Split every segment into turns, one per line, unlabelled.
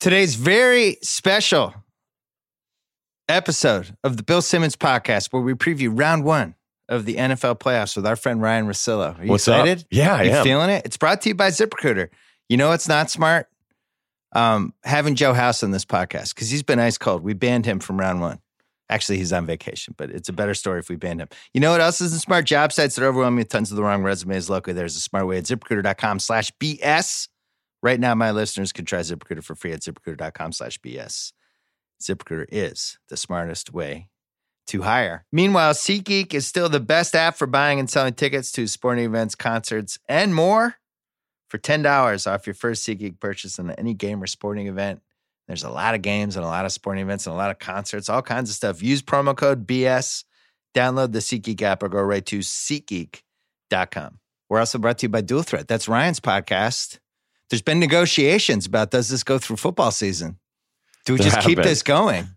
Today's very special episode of the Bill Simmons podcast, where we preview round one of the NFL playoffs with our friend Ryen Russillo. Are you
What's up?
excited?
Yeah, I
you
am.
feeling it? It's brought to you by ZipRecruiter. You know it's not smart? Um, having Joe House on this podcast because he's been ice cold. We banned him from round one. Actually, he's on vacation, but it's a better story if we banned him. You know what else isn't smart? Job sites that are overwhelming with tons of the wrong resumes. Luckily, there's a smart way at ziprecruiter.com slash BS. Right now, my listeners can try ZipRecruiter for free at ziprecruiter.com slash BS. ZipRecruiter is the smartest way to hire. Meanwhile, SeatGeek is still the best app for buying and selling tickets to sporting events, concerts, and more. For $10 off your first SeatGeek purchase on any game or sporting event. There's a lot of games and a lot of sporting events and a lot of concerts, all kinds of stuff. Use promo code BS. Download the SeatGeek app or go right to SeatGeek.com. We're also brought to you by Dual Threat. That's Ryen's podcast. There's been negotiations about does this go through football season? Do we
There
just keep
been.
this going?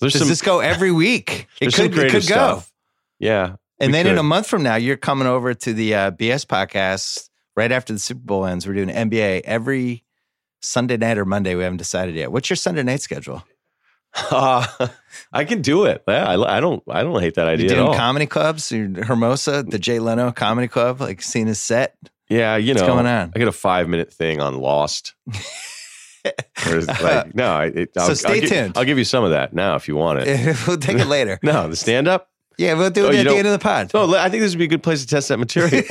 There's
Does
some,
this go every week? It could, it could go.
stuff. Yeah.
And then in a month from now, you're coming over to the uh, BS podcast right after the Super Bowl ends. We're doing NBA every Sunday night or Monday. We haven't decided yet. What's your Sunday night schedule?
Uh, I can do it. Yeah, I, I don't. I don't hate that
You
idea at
doing comedy clubs? Hermosa, the Jay Leno comedy club, like seeing his set.
Yeah, you know,
What's going on?
I get a five minute thing on Lost. Like, no, I, it, I'll,
So stay
I'll
tuned.
I'll give you some of that now if you want it.
we'll take it later.
No, the stand up.
Yeah, we'll do
Oh,
it
you
at the end of the pod.
No, I think this would be a good place to test that material.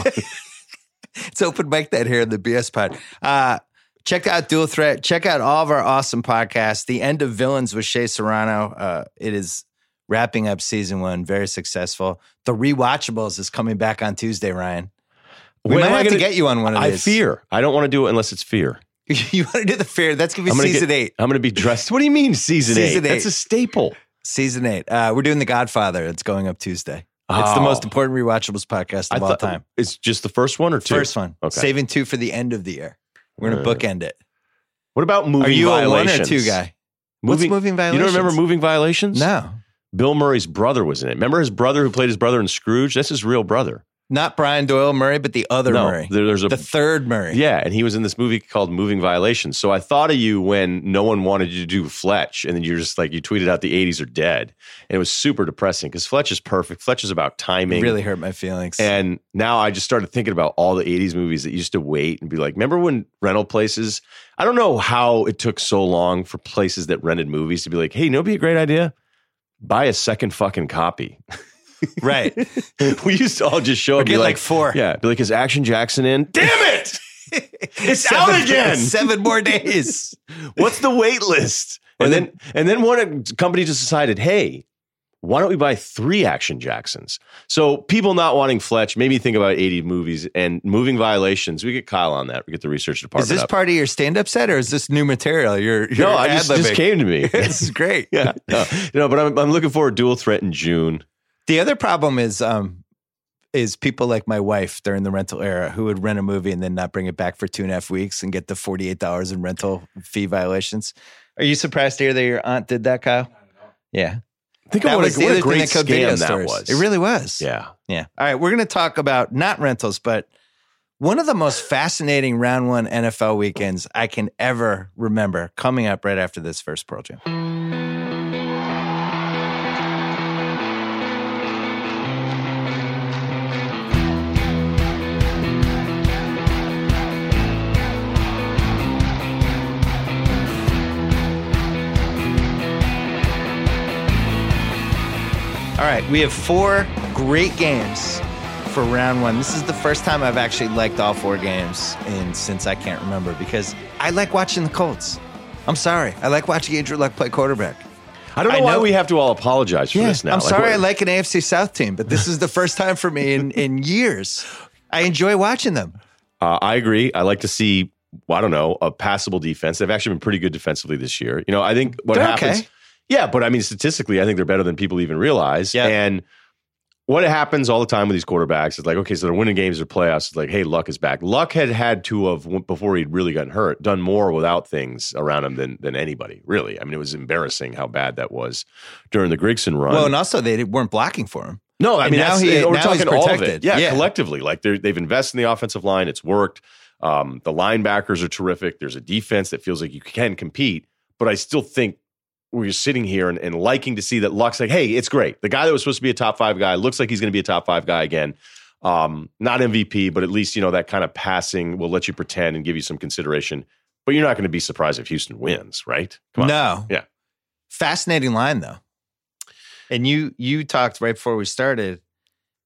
It's open mic that here in the BS pod. Uh, check out Dual Threat. Check out all of our awesome podcasts. The End of Villains with Shea Serrano. Uh, it is wrapping up season one, very successful. The Rewatchables is coming back on Tuesday, Ryen. We
When
might
I
have to
gonna-
get you on one of these.
I fear. I don't want to do it unless it's fear.
you want to do the fair? That's gonna be
I'm gonna
season
get-
eight.
I'm going to be dressed. What do you mean season,
Season
eight?
eight.
That's a staple.
Season eight. Uh, we're doing The Godfather. It's going up Tuesday. It's the
Oh.
most important Rewatchables podcast
I
of all
thought
time.
it's just the first one or two.
First one.
Okay.
Saving two for the end of the year. We're gonna
Uh,
bookend it.
What about moving
Are you
violations?
a one or two guy? What's
Moving,
violations?
you don't remember moving violations?
No.
Bill Murray's brother was in it. Remember his brother who played his brother in Scrooge? That's his real brother.
Not Brian Doyle Murray, but the other
no,
Murray.
there- there's a
the third Murray.
yeah, and he was in this movie called Moving Violations. So I thought of you when no one wanted you to do Fletch, and then you're just like you tweeted out the '80s are dead, and it was super depressing because Fletch is perfect. Fletch is about
It
timing.
really hurt my feelings.
And now I just started thinking about all the 80s movies that used to wait and be like, remember when rental places, I don't know how it took so long for places that rented movies to be like, hey, you know, what'd be a great idea? Buy a second fucking copy.
right.
we used to all just show up be
get
like,
like four.
yeah, be like, is Action Jackson in? Damn it! It's out again.
Seven more days.
What's the wait list?
Or
And
the-
then, and then one uh, company just decided, hey, why don't we buy three Action Jacksons? So people not wanting Fletch made me think about 80 movies and moving violations. We get Kyle on that. We get the research department.
Is this
up.
part of your stand-up set or is this new material? You're, you're
no, I just, just came to me.
this is great.
yeah, no, you know, but I'm, I'm looking for a dual threat in June.
The other problem is um is people like my wife during the rental era who would rent a movie and then not bring it back for two and a half weeks and get the forty eight dollars in rental fee violations. Are you surprised to hear that your aunt did that, Kyle? Yeah.
Think
That
of what,
was
a,
the
what a
other thing
great
that
scam that
stores.
was.
It really was.
yeah.
Yeah. All right. We're going to talk about not rentals, but one of the most fascinating round one NFL weekends I can ever remember coming up right after this first Pearl Jam. All right, we have four great games for round one. This is the first time I've actually liked all four games in since I can't remember because I like watching the Colts. I'm sorry, I like watching Andrew Luck play quarterback.
I don't know
I
why
know-
we have to all apologize for this now.
I'm
Like,
sorry,
what-
I like an AFC South team, but this is the first time for me in in years. I enjoy watching them.
Uh, I agree. I like to see, I don't know, a passable defense. They've actually been pretty good defensively this year. You know, I think what
They're
happens.
okay.
Yeah, but I mean, statistically, I think they're better than people even realize.
Yeah.
And what happens all the time with these quarterbacks is like, okay, so they're winning games or playoffs. It's like, hey, Luck is back. Luck had had to have before he'd really gotten hurt, done more without things around him than than anybody. Really, I mean, it was embarrassing how bad that was during the Grigson run.
Well, and also they weren't blocking for him.
No, I
And
mean
now he-
we're
now he's
talking all of
protected.
it. Yeah,
Yeah.
collectively, like they've invested in the offensive line. It's worked. Um, the linebackers are terrific. There's a defense that feels like you can compete. but I still think we're sitting here and, and liking to see that Luck's like, hey, it's great. The guy that was supposed to be a top five guy looks like he's going to be a top five guy again. Um, not MVP, but at least you know that kind of passing will let you pretend and give you some consideration. But you're not going to be surprised if Houston wins, right? Come on.
No.
Yeah.
Fascinating line though. And you you talked right before we started.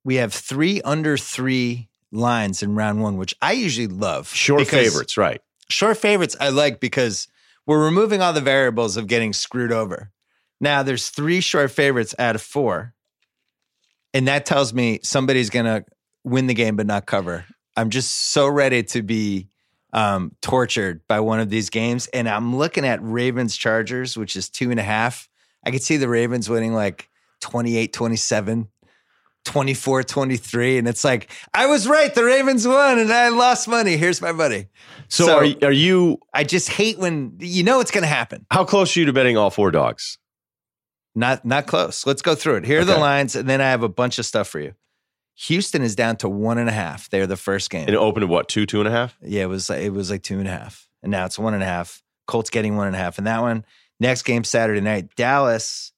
We have three under three lines in round one, which I usually love.
Short favorites, right?
Short favorites I like because we're removing all the variables of getting screwed over. Now there's three short favorites out of four. And that tells me somebody's gonna win the game but not cover. I'm just so ready to be um, tortured by one of these games. And I'm looking at Ravens Chargers, which is two and a half. I could see the Ravens winning like 28 27, 24 23. And it's like, I was right. The Ravens won and I lost money. Here's my money.
So,
So-
are, are you,
I just hate when you know it's going to happen.
how close are you to betting all four dogs?
Not not close. Let's go through it. Here are the lines, and then I have a bunch of stuff for you. Houston is down to one and a half. They're the first game.
And it opened at what, two, two and a half?
Yeah, it was like it was like two and a half, and now it's one and a half. Colts getting one and a half, and that one next game Saturday night, Dallas.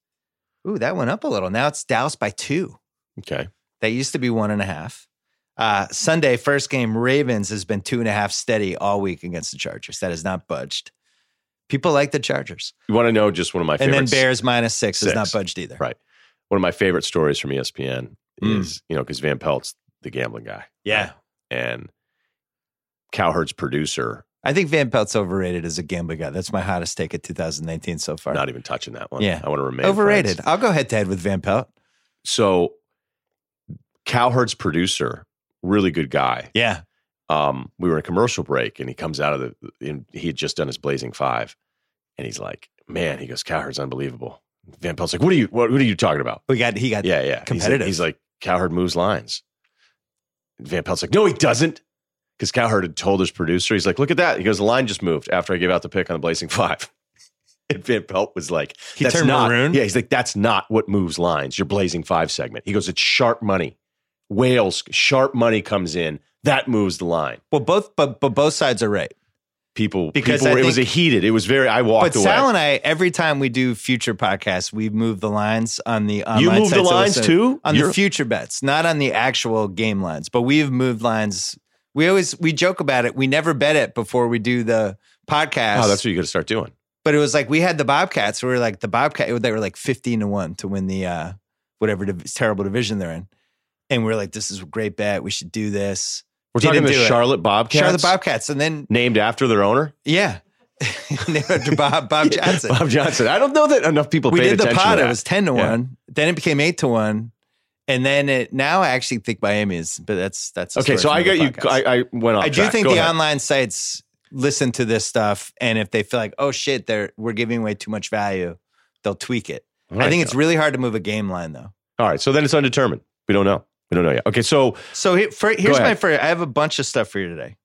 Ooh, that went up a little. Now it's Dallas by two.
Okay.
That used to be one and a half. Uh, Sunday, first game, Ravens has been two and a half steady all week against the Chargers. That has not budged. People like the Chargers,
You want to know just one of my
and then
favorites?
Bears minus six, has not budged either.
Right. One of my favorite stories from ESPN
Mm.
is, you know, because Van Pelt's the gambling guy.
Yeah.
And Cowherd's producer,
I think Van Pelt's overrated as a gambling guy. That's my hottest take of 2019 so far.
not even touching that one.
Yeah.
I want to remain
overrated.
friends.
I'll go head to head with Van Pelt.
So Cowherd's producer, really good guy.
Yeah.
Um, we were in a commercial break and he comes out of the and he had just done his blazing five. And he's like, Man, he goes, Cowherd's unbelievable. Van Pelt's like, What are you what, what are you talking about?
We got he got
Yeah, yeah. He's like-
competitive.
He's like, Cowherd moves lines. Van Pelt's like, no, he doesn't. Because Cowherd had told his producer, he's like, look at that. He goes, the line just moved after I gave out the pick on the Blazing Five. And Van Pelt was like,
He
that's
turned
not,
maroon?
Yeah, he's like, that's not what moves lines. Your Blazing Five segment. He goes, it's sharp money. Whales, sharp money comes in. That moves the line.
well both but but both sides are right.
People,
Because
people were, it was a heated. It was very, I walked
But
away.
Sal and I, every time we do future podcasts, we move the lines on the online
you move the lines too?
on
You're-
the future bets, not on the actual game lines. But we've moved lines. We always we joke about it. We never bet it before we do the podcast.
oh, that's what you got to start doing.
but it was like we had the Bobcats. We were like the Bobcat. They were like fifteen to one to win the uh, whatever div- terrible division they're in, and we are like, "This is a great bet. We should do this."
We're
Didn't
talking the
do it.
Charlotte Bobcats.
Charlotte Bobcats, and then
Named after their owner?
yeah, Named after Bob Bob Johnson.
Bob Johnson. I don't know that enough people
we did the pot. It was ten to
Yeah.
one. Then it became eight to one, and then it now I actually think Miami is. But that's that's
okay, so I got you. I, I went on.
I do
track.
think
Go
the
ahead.
online sites listen to this stuff, and if they feel like, oh shit, they're we're giving away too much value, they'll tweak it.
All
I
right,
think it's really hard to move a game line though.
all right. So then it's undetermined. We don't know. We don't know yet. Okay, so
So here, for, here's my first. I have a bunch of stuff for you today.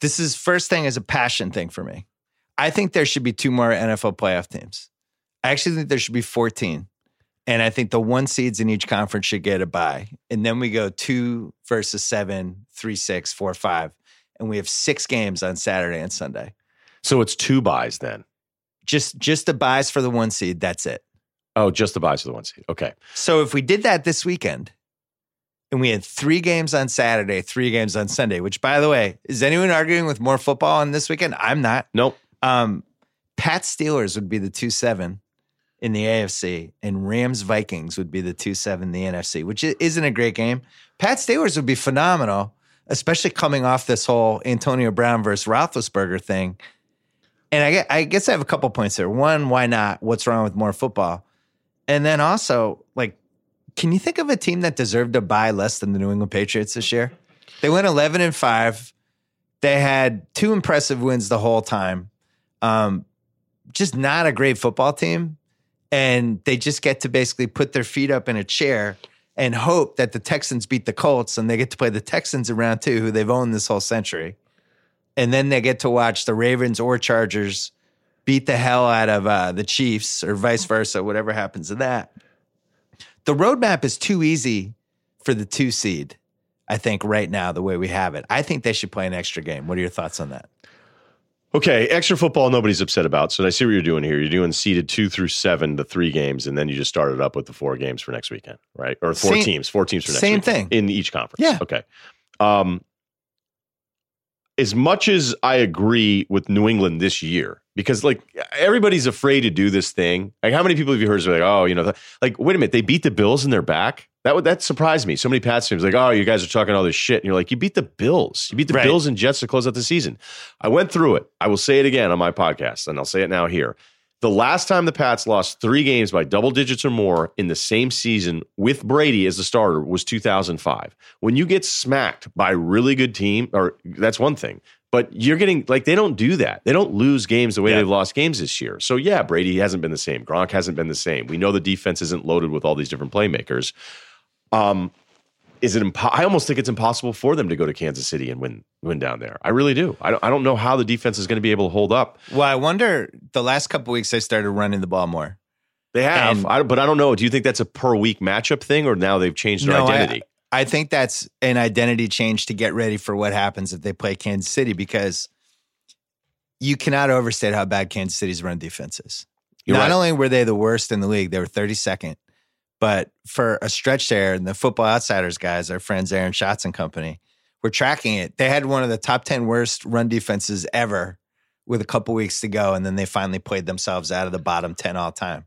This is first thing is a passion thing for me. I think there should be two more NFL playoff teams. I actually think there should be 14. And I think the one seeds in each conference should get a bye. And then we go two versus seven, three, six, four, five. And we have six games on Saturday and Sunday.
so it's two buys then.
Just just the buys for the one seed. That's it.
Oh, just the buys for the one seed. Okay.
So if we did that this weekend and we had three games on Saturday, three games on Sunday, which by the way, is anyone arguing with more football on this weekend? I'm not.
Nope.
Um, Pat Steelers would be the two seven in the AFC, and Rams Vikings would be the two seven in the NFC, which isn't a great game. Pat Steelers would be phenomenal, especially coming off this whole Antonio Brown versus Roethlisberger thing. And I, guess I have a couple points there. One, why not? What's wrong with more football? And then also, can you think of a team that deserved to buy less than the New England Patriots this year? They went 11 and 5. They had two impressive wins the whole time. Um, just not a great football team. And they just get to basically put their feet up in a chair and hope that the Texans beat the Colts and they get to play the Texans around too, who they've owned this whole century. And then they get to watch the Ravens or Chargers beat the hell out of uh, the Chiefs or vice versa, whatever happens to that. The roadmap is too easy for the two seed, I think, right now, the way we have it. I think they should play an extra game. What are your thoughts on that?
Okay, extra football nobody's upset about. So I see what you're doing here. You're doing seeded two through seven, the three games, and then you just started up with the four games for next weekend, right? Or four
Same-
teams, four teams for next
same
weekend
thing.
in each conference.
Yeah.
Okay. Um, as much as I agree with New England this year, because like everybody's afraid to do this thing. Like, how many people have you heard say, like, oh, you know, th- like, wait a minute, they beat the Bills in their back? That would that surprised me. So many Pats fans like, oh, you guys are talking all this shit, and you're like, you beat the Bills, you beat the
Right.
Bills and Jets to close out the season. I went through it. I will say it again on my podcast, and I'll say it now here. The last time the Pats lost three games by double digits or more in the same season with Brady as the starter was 2005. When you get smacked by a really good team, or that's one thing, but you're getting like they don't do that. They don't lose games the way
Yeah.
they've lost games this year. So yeah, Brady hasn't been the same. Gronk hasn't been the same. We know the defense isn't loaded with all these different playmakers. Um, is it? Impo- I almost think it's impossible for them to go to Kansas City and win win down there. I really do. I don't, I don't know how the defense is going to be able to hold up.
Well, I wonder the last couple weeks they started running the ball more.
They have,
And-
I, but I don't know. Do you think that's a per week matchup thing, or now they've changed their
No,
identity?
I think that's an identity change to get ready for what happens if they play Kansas City because you cannot overstate how bad Kansas City's run defense is.
You're
Not
right.
only were they the worst in the league, they were 32nd, but for a stretch there, and the Football Outsiders guys, our friends Aaron Schatz and company, were tracking it. They had one of the top 10 worst run defenses ever with a couple weeks to go, and then they finally played themselves out of the bottom 10 all time.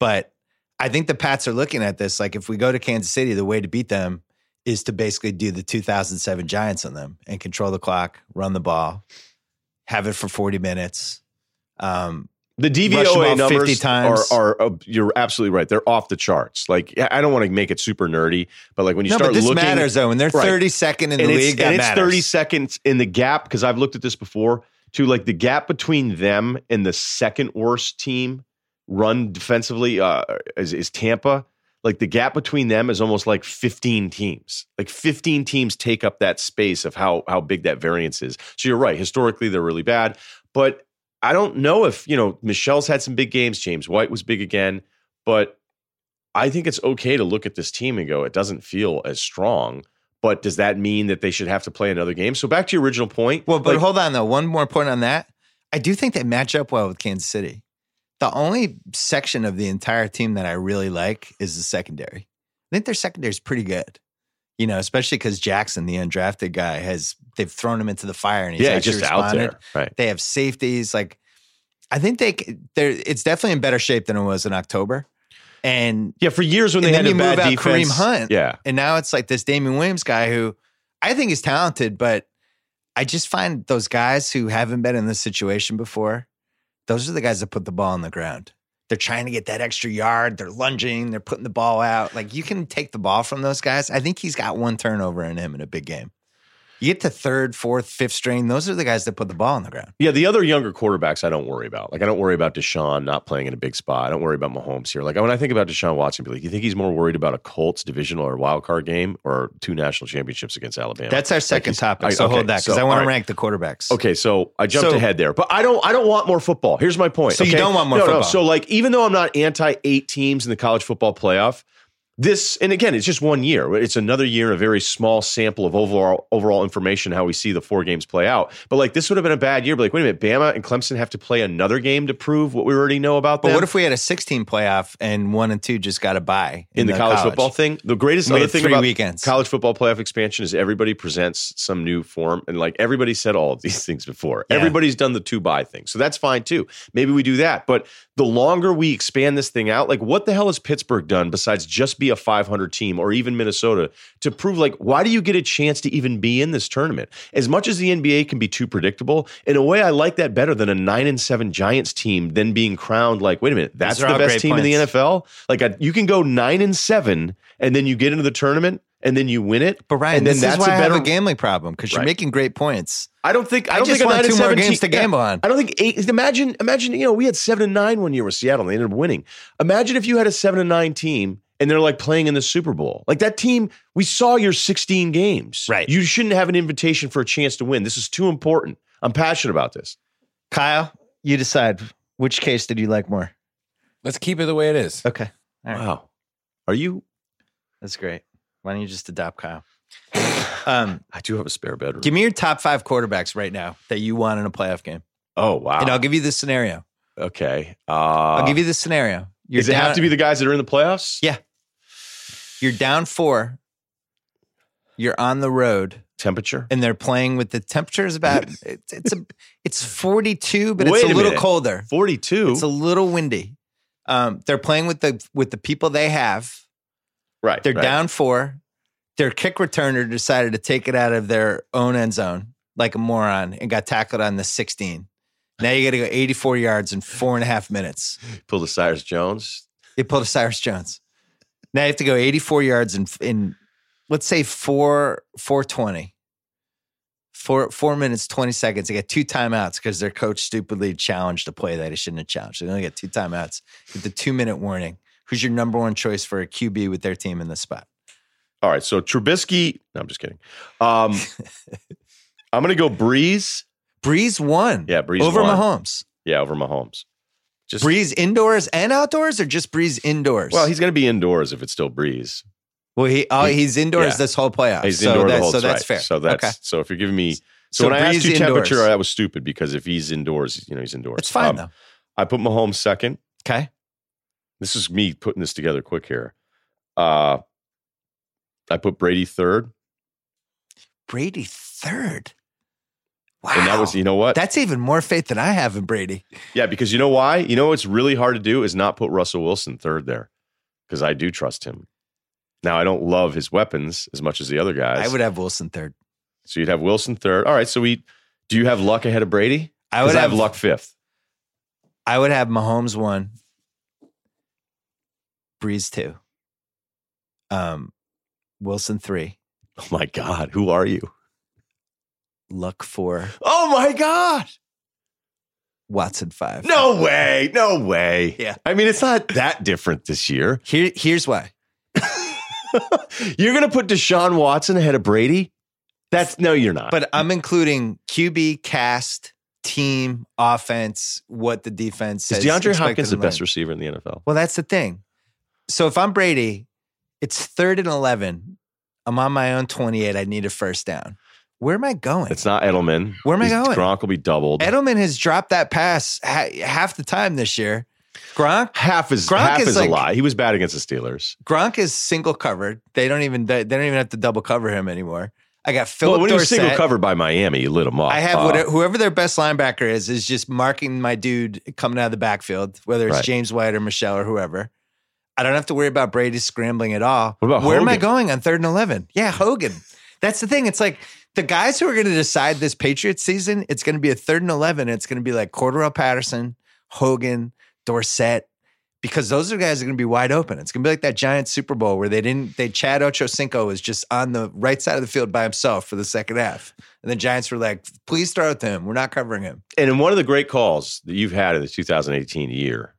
But I think the Pats are looking at this like if we go to Kansas City, the way to beat them is to basically do the 2007 Giants on them and control the clock, run the ball, have it for 40 minutes. Um,
The
the
DVOA
ball 50
numbers
times.
are, are uh, you're absolutely right. They're off the charts. Like I don't want to make it super nerdy, but like when you
no,
start
but this
looking,
matters though. When they're
Right.
32nd in the
and it's,
league, that
and it's 30 seconds in the gap because I've looked at this before to like the gap between them and the second worst team run defensively uh, is, is Tampa. Like the gap between them is almost like 15 teams. Like 15 teams take up that space of how how big that variance is. So you're right. Historically, they're really bad, but I don't know if you know Michel's had some big games. James White was big again, but I think it's okay to look at this team and go, it doesn't feel as strong. But does that mean that they should have to play another game? So back to your original point.
Well, but
like,
hold on though. One more point on that. I do think they match up well with Kansas City. The only section of the entire team that I really like is the secondary. I think their secondary is pretty good. You know, especially because Jackson, the undrafted guy, has they've thrown him into the fire and he's
yeah, just out
responded.
there, right?
They have safeties. Like, I think they they're it's definitely in better shape than it was in October. And
Yeah, for years when they had a
move
bad
out
defense,
Kareem Hunt.
yeah,
and now it's like this Damien Williams guy who I think is talented, but I just find those guys who haven't been in this situation before, those are the guys that put the ball on the ground. They're trying to get that extra yard. They're lunging. They're putting the ball out. Like you can take the ball from those guys. I think he's got one turnover in him in a big game. You get to third, fourth, fifth string. Those are the guys that put the ball on the ground.
yeah. The other younger quarterbacks, I don't worry about. Like I don't worry about Deshaun not playing in a big spot. I don't worry about Mahomes here. Like when I think about Deshaun Watson, be like, you think he's more worried about a Colts divisional or wild card game or two national championships against Alabama?
That's our second
he's-
topic.
I-
so
okay,
hold that because
so,
I want
all
to rank the quarterbacks.
Okay, so I jumped
So-
ahead there, but I don't. I don't want more football. Here's my point.
So you don't want more
no, No.
football.
So like, even though I'm not anti eight teams in the college football playoff, this and again, it's just one year. It's another year, a very small sample of overall overall information how we see the four games play out. But like, this would have been a bad year. But like, wait a minute, Bama and Clemson have to play another game to prove what we already know about
But
them.
what if we had a 16 playoff and one and two just got a bye
in, the, college, football thing. The greatest other thing about
weekends.
college football playoff expansion is everybody presents some new form, and like everybody said all of these things before.
Yeah.
Everybody's done the two buy thing, so that's fine too. Maybe we do that, but the longer we expand this thing out, like what the hell has Pittsburgh done besides just be a 500 team or even Minnesota to prove like why do you get a chance to even be in this tournament? As much as the NBA can be too predictable, in a way, I like that better than a nine and seven Giants team then being crowned like, wait a minute, that's the best team in the. NFL. Like a, you can go nine and seven, and then you get into the tournament, and then you win it.
But Ryen,
and then
this
that's
is why
a
I
better.
have a gambling problem because you're
Right.
making great points.
I don't think. I
I
don't
just
think
want two more games to gamble on.
I don't think eight. Imagine, imagine. You know, we had seven and nine one year with Seattle. and They ended up winning. Imagine if you had a seven and nine team. And they're like playing in the Super Bowl. Like that team, we saw your 16 games.
Right.
You shouldn't have an invitation for a chance to win. This is too important. I'm passionate about this.
Kyle, you decide which case did you like more?
Let's keep it the way it is.
Okay. All right.
Wow. Are you?
That's great. Why don't you just adopt Kyle? Um,
I do have a spare bedroom.
give me your top five quarterbacks right now that you want in a playoff game.
Oh wow.
And I'll give you the scenario.
okay. Uh,
I'll give you the scenario. You're
does it have to be the guys that are in the playoffs?
Yeah. You're down four. You're on the road,
Temperature.
and they're playing with the temperature is about it's it's a it's 42, but
Wait
it's a
a
little
minute.
colder.
Forty-two.
It's a little windy. Um, they're playing with the with the people they have.
Right.
They're
right.
down four. Their kick returner decided to take it out of their own end zone like a moron and got tackled on the 16. Now you got to go 84 yards in four and a half minutes.
Pull the Cyrus Jones.
They pulled a Cyrus Jones. Now you have to go 84 yards in in let's say four 420. Four four minutes, 20 seconds. They get two timeouts because their coach stupidly challenged a play that he shouldn't have challenged. They only get two timeouts with the two minute warning. Who's your number one choice for a QB with their team in the spot?
All right. So Trubisky. No, I'm just kidding. Um, I'm going to go Brees.
Brees won.
Yeah, Brees
over
won.
Mahomes.
Yeah, over Mahomes. Just
Brees indoors and outdoors, or just Brees indoors?
Well, he's going to be indoors if it's still Brees.
well, he oh, he's indoors
yeah.
this whole playoff.
He's
so
indoor
that-
the whole
So that's
right.
fair.
So that's
okay.
so if you're giving me so,
So
when I asked you temperature,
indoors.
that was stupid because if he's indoors, you know he's indoors.
It's fine
Um,
though.
I put Mahomes second.
Okay.
This is me putting this together quick here. Uh, I put Brady third,
Brady third. Wow.
and that was you know what?
That's even more faith than I have in Brady.
yeah, because you know why? You know what's really hard to do is not put Russell Wilson third there because I do trust him. Now I don't love his weapons as much as the other guys.
I would have Wilson third.
so you'd have Wilson third. All right. So we do you have Luck ahead of Brady?
I would
I
have,
have Luck fifth.
I would have Mahomes one, Brees two, um, Wilson
Oh my God, who are you?
Luck four.
Oh my God.
Watson five.
No way. No way.
Yeah.
I mean, it's not that different this year.
Here, here's why.
you're going to put Deshaun Watson ahead of Brady? That's no, you're not.
But I'm including QB, cast, team, offense, what the defense
is. DeAndre Hopkins the best receiver in the NFL?
Well, that's the thing. So if I'm Brady, it's third and 11. I'm on my own 28. I need a first down. Where am I going?
It's not Edelman.
Where am I going?
Gronk will be doubled.
Edelman has dropped that pass ha- half the time this year. Gronk,
half is
Gronk
half
is
is,
like-
a lie. He was bad against the Steelers.
Gronk is single covered. They don't even they don't even have to double cover him anymore. I got
Well,
Philip
when he was single covered by Miami, you lit him up.
I have
Uh,
whatever, whoever their best linebacker is is just marking my dude coming out of the backfield, whether it's
Right.
James White or Michel or whoever. I don't have to worry about Brady scrambling at all.
What about
Where am I going on third and eleven? Yeah, Hogan. That's the thing. It's like the guys who are going to decide this Patriots season. It's going to be a third and eleven. It's going to be like Cordarrelle Patterson, Hogan, Dorsett, because those are guys that are going to be wide open. It's going to be like that giant Super Bowl where they didn't. They Chad Ochocinco was just on the right side of the field by himself for the second half, and the Giants were like, "Please start with him. We're not covering him."
and in one of the great calls that you've had in the 2018 year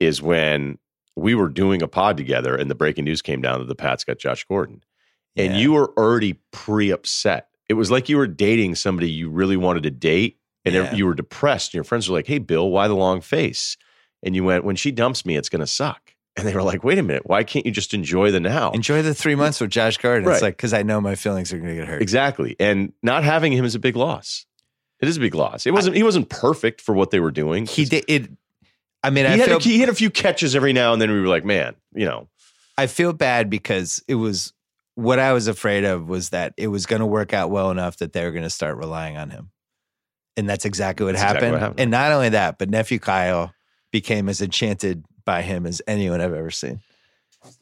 is when we were doing a pod together and the breaking news came down that the Pats got Josh Gordon. And
Yeah.
you were already pre upset. It was like you were dating somebody you really wanted to date and
Yeah.
you were depressed. And your friends were like, hey, Bill, why the long face? And you went, when she dumps me, it's going to suck. And they were like, wait a minute, why can't you just enjoy the now?
Enjoy the three months with Josh Gordon.
Right.
It's like because I know my feelings are going to get hurt.
Exactly. And not having him is a big loss. It is a big loss. It wasn't. he wasn't perfect for what they were doing.
He did it. I mean,
He
I
had,
feel
a, he had a few catches every now and then. We were like, man, you know,
I feel bad because it was what I was afraid of was that it was going to work out well enough that they were going to start relying on him, and that's exactly what,
That's
happened.
exactly what happened.
And not only that, but nephew Kyle became as enchanted by him as anyone I've ever seen.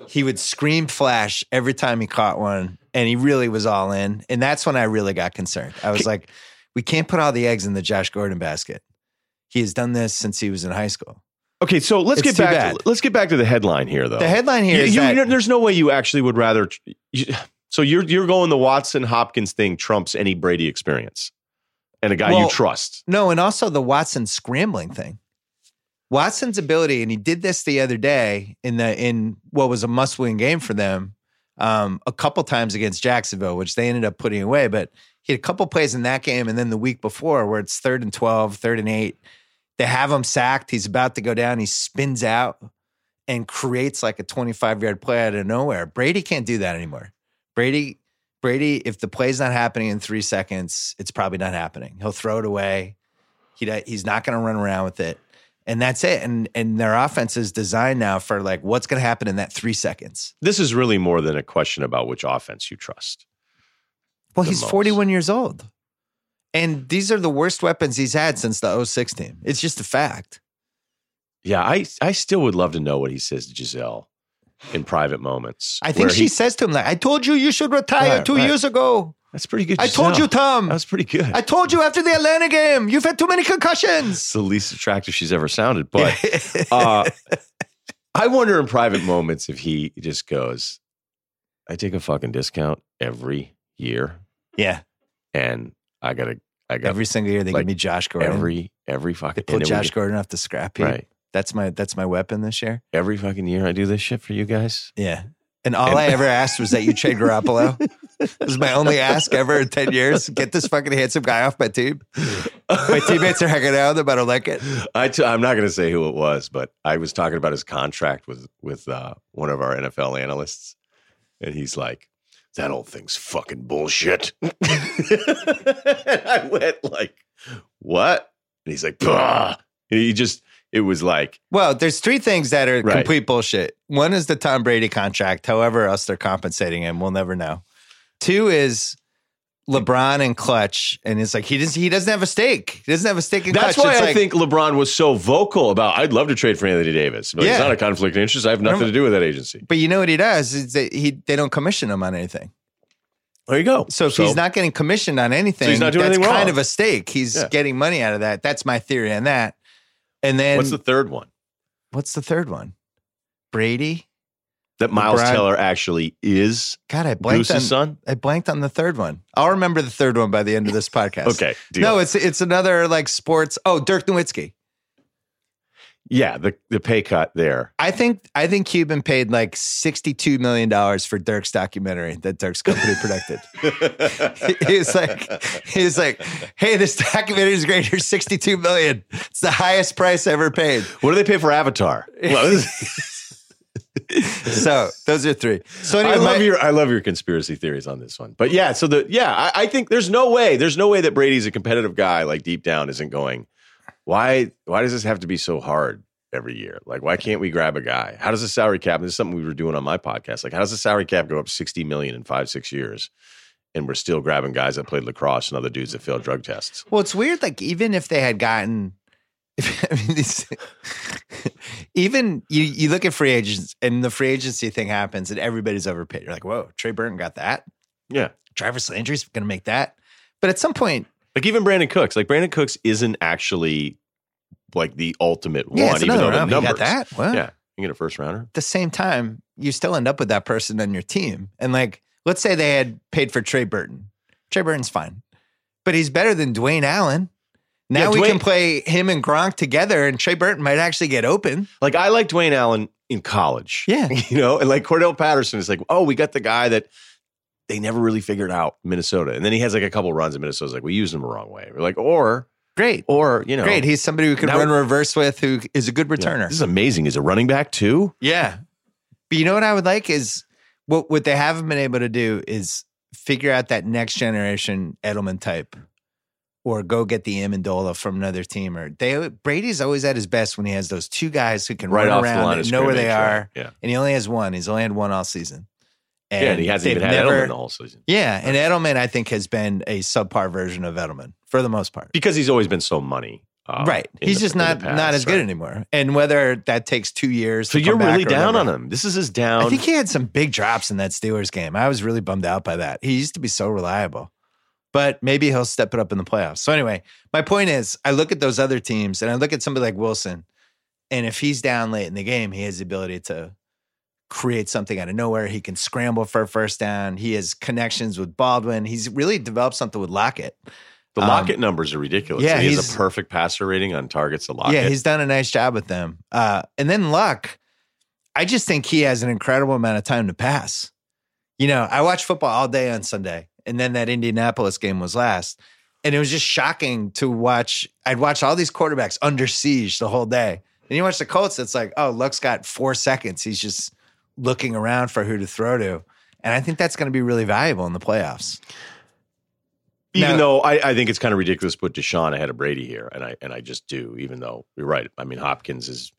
He would scream flash every time he caught one, and he really was all in. And that's when I really got concerned. I was like, we can't put all the eggs in the Josh Gordon basket. He has done this since he was in high school.
Okay. So let's
It's
get back.
bad.
To, let's get back to the headline here, though.
The headline here
You-
is
you-
that-
there's no way you actually would rather. You, so you're you're going the Watson Hopkins thing trumps any Brady experience, and a guy you trust.
No, and also the Watson scrambling thing. Watson's ability, and he did this the other day in the in what was a must-win game for them, um, a couple times against Jacksonville, which they ended up putting away. But he had a couple plays in that game, and then the week before, where it's third and 12, third and eight, they have him sacked. He's about to go down. He spins out and creates like a 25-yard play out of nowhere. Brady can't do that anymore. Brady, Brady, if the play's not happening in three seconds, it's probably not happening. He'll throw it away. He he's not going to run around with it, and that's it. And and their offense is designed now for like what's going to happen in that three seconds.
This is really more than a question about which offense you trust.
Well, he's
most.
41 years old. And these are the worst weapons he's had since the 06 team. It's just a fact.
Yeah, I I still would love to know what he says to Gisele in private moments.
I think she
he-
says to him, like, I told you you should retire
Right,
two
right.
years ago.
that's pretty good.
I told you, Tom.
That was pretty good.
I told you after the Atlanta game, you've had too many concussions.
it's the least attractive she's ever sounded. But uh, I wonder in private moments if he just goes, I take a fucking discount every year
yeah.
and I gotta I got
Every single year they
like,
give me Josh Gordon.
every every
they
fucking
pull
and
Josh
get-
Gordon off the scrap heap.
right.
That's my that's my weapon this year.
Every fucking year I do this shit for you guys.
Yeah. And all
And-
I ever asked was that you trade Garoppolo. this is my only ask ever in 10 years. Get this fucking handsome guy off my team. My teammates are hanging out. They're about to like it.
I t- I'm not going to say who it was, but I was talking about his contract with with uh, one of our NFL analysts, and he's like, "That old thing's fucking bullshit." and I went like, "What?" And he's like, "Bah." And he just, it was like,
Well, there's three things that are
Right.
complete bullshit. One is the Tom Brady contract, however else they're compensating him, we'll never know. Two is LeBron and Clutch, and it's like he doesn't he doesn't have a stake. He doesn't have a stake in
that's
Clutch.
why
It's
I
like,
think LeBron was so vocal about. I'd love to trade for Anthony Davis, but
Yeah.
it's not a conflict of interest. I have nothing to do with that agency.
But you know what he does is that he they don't commission him on anything.
There you go.
So if he's not getting commissioned on anything, he's
not doing
that's
anything
kind
wrong.
of a stake. He's
Yeah.
getting money out of that. That's my theory on that. And then
what's the third one?
what's the third one? Brady.
That Miles
LeBron-
Teller actually is
God, I blanked on
son.
I blanked on the third one. I'll remember the third one by the end of this podcast.
Okay, deal.
No, it's it's another like sports. Oh, Dirk Nowitzki.
Yeah, the the pay cut there.
I think I think Cuban paid like sixty two million dollars for Dirk's documentary that Dirk's company predicted. he was like, he was like, "Hey, this documentary is great. Here's sixty two million. It's the highest price ever paid."
what do they pay for Avatar?
So those are three. So anyway,
I love
my-
your I love your conspiracy theories on this one. But yeah, so the yeah, I, I think there's no way there's no way that Brady's a competitive guy like deep down isn't going. Why why does this have to be so hard every year? Like why can't we grab a guy? How does the salary cap? This is something we were doing on my podcast. Like how does the salary cap go up sixty million in five six years? And we're still grabbing guys that played lacrosse and other dudes that failed drug tests.
Well, it's weird. Like even if they had gotten, I mean, these, even you you look at free agents and the free agency thing happens and everybody's overpaid. You're like, whoa, Trey Burton got that.
Yeah.
Jarvis Landry's going to make that. But at some point,
Like even Brandin Cooks, like Brandin Cooks isn't actually like the ultimate
yeah,
one, even though the
round. You
numbers.
got that. Well,
Yeah, you get a first rounder.
At the same time, you still end up with that person on your team. And like, let's say they had paid for Trey Burton. Trey Burton's fine, but he's better than Dwayne Allen. Now
Yeah,
we
Dwayne-
can play him and Gronk together, and Trey Burton might actually get open.
Like I like Dwayne Allen in college.
Yeah.
You know, and like Cordarrelle Patterson is like, oh, we got the guy that they never really figured out Minnesota. And then he has like a couple runs in Minnesota. It's like, we used him the wrong way. We're like, or,
Great.
or, you know,
Great. He's somebody who can
Now-
run reverse with, who is a good
yeah,
returner.
This is amazing. Is a running back too?
Yeah. But you know what I would like is what what they haven't been able to do is figure out that next generation Edelman type or go get the Amendola from another team or they Brady's always at his best when he has those two guys who can
Right
run
off the
around and know where they are.
Yeah.
And he only has one. He's only had one all season.
yeah. And he hasn't even had
never-
Edelman the whole season.
Yeah. And Edelman, I think, has been a subpar version of Edelman for the most part.
Because he's always been so money. uh,
right. He's
the-
just not
past,
not as good anymore. And whether that takes two years
So you're really down
whatever.
on him. This is his down.
I think he had some big drops in that Steelers game. I was really bummed out by that. He used to be so reliable, but maybe he'll step it up in the playoffs. So, anyway, my point is I look at those other teams and I look at somebody like Wilson, and if he's down late in the game, he has the ability to create something out of nowhere. He can scramble for a first down. He has connections with Baldwin. He's really developed something with Lockett.
the
um,
Lockett numbers are ridiculous.
yeah,
he has a perfect passer rating on targets to Lockett.
Yeah, he's done a nice job with them. Uh, and then Luck, I just think he has an incredible amount of time to pass. You know, I watch football all day on Sunday, and then that Indianapolis game was last. And it was just shocking to watch. I'd watch all these quarterbacks under siege the whole day. And you watch the Colts, it's like, oh, Luck's got four seconds. He's just looking around for who to throw to. And I think that's going to be really valuable in the playoffs.
Even
Now-
though I, I think it's kind of ridiculous to put Deshaun ahead of Brady here, and I and I just do. Even though you're right, I mean Hopkins is.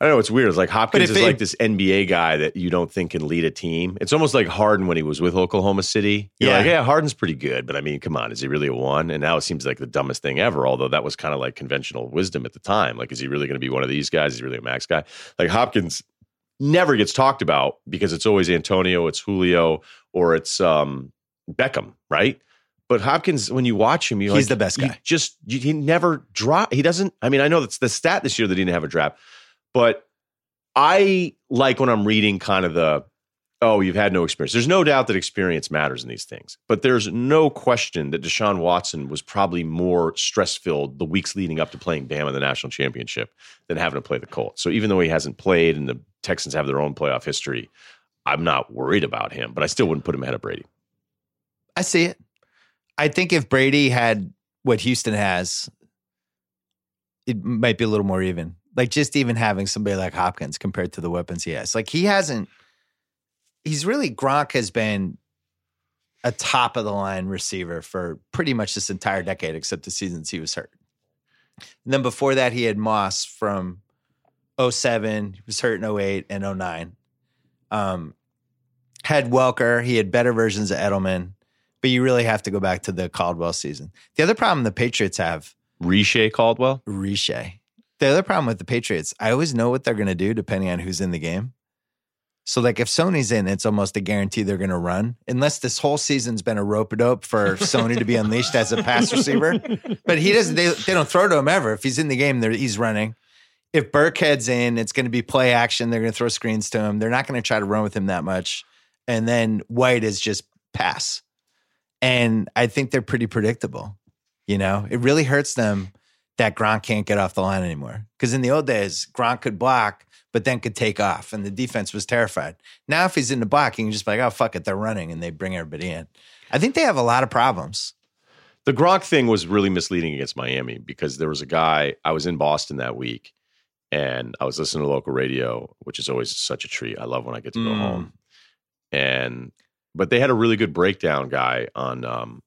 I don't know. It's weird. It's like Hopkins is
it-
like this NBA guy that you don't think can lead a team. It's almost like Harden when he was with Oklahoma City. You're
Yeah.
like, yeah, Harden's pretty good, but I mean, come on, is he really a one? And now it seems like the dumbest thing ever. Although that was kind of like conventional wisdom at the time. Like, is he really going to be one of these guys? Is he really a max guy? Like Hopkins never gets talked about because it's always Antonio, it's Julio, or it's um, Beckham, right? But Hopkins, when you watch him, you
He's
like,
the best guy.
just you, he never drop. He doesn't. I mean, I know that's the stat this year that he didn't have a draft, but I like when I'm reading kind of the oh, you've had no experience. There's no doubt that experience matters in these things, but there's no question that Deshaun Watson was probably more stress filled the weeks leading up to playing Bama in the national championship than having to play the Colts. So even though he hasn't played and the Texans have their own playoff history, I'm not worried about him, but I still wouldn't put him ahead of Brady.
I see it. I think if Brady had what Houston has, it might be a little more even. Like just even having somebody like Hopkins compared to the weapons he has. Like he hasn't, he's really, Gronk has been a top of the line receiver for pretty much this entire decade, except the seasons he was hurt. And then before that, he had Moss from 07, he was hurt in 08 and 09. Um, had Welker, he had better versions of Edelman but you really have to go back to the Caldwell season. The other problem the Patriots have,
Reche Caldwell.
Reche. The other problem with the Patriots, I always know what they're going to do depending on who's in the game. So, like, if Sony's in, it's almost a guarantee they're going to run, unless this whole season's been a rope a dope for Sony to be unleashed as a pass receiver. But he doesn't. They, they don't throw to him ever. If he's in the game, they're, he's running. If Burkhead's in, it's going to be play action. They're going to throw screens to him. They're not going to try to run with him that much. And then White is just pass. And I think they're pretty predictable. You know, it really hurts them that Gronk can't get off the line anymore. Because in the old days, Gronk could block, but then could take off, and the defense was terrified. Now, if he's in the block, you can just be like, oh, fuck it, they're running, and they bring everybody in. I think they have a lot of problems.
The Gronk thing was really misleading against Miami because there was a guy I was in Boston that week and I was listening to local radio, which is always such a treat. I love when I get to go
Mm.
home. And but they had a really good breakdown guy on um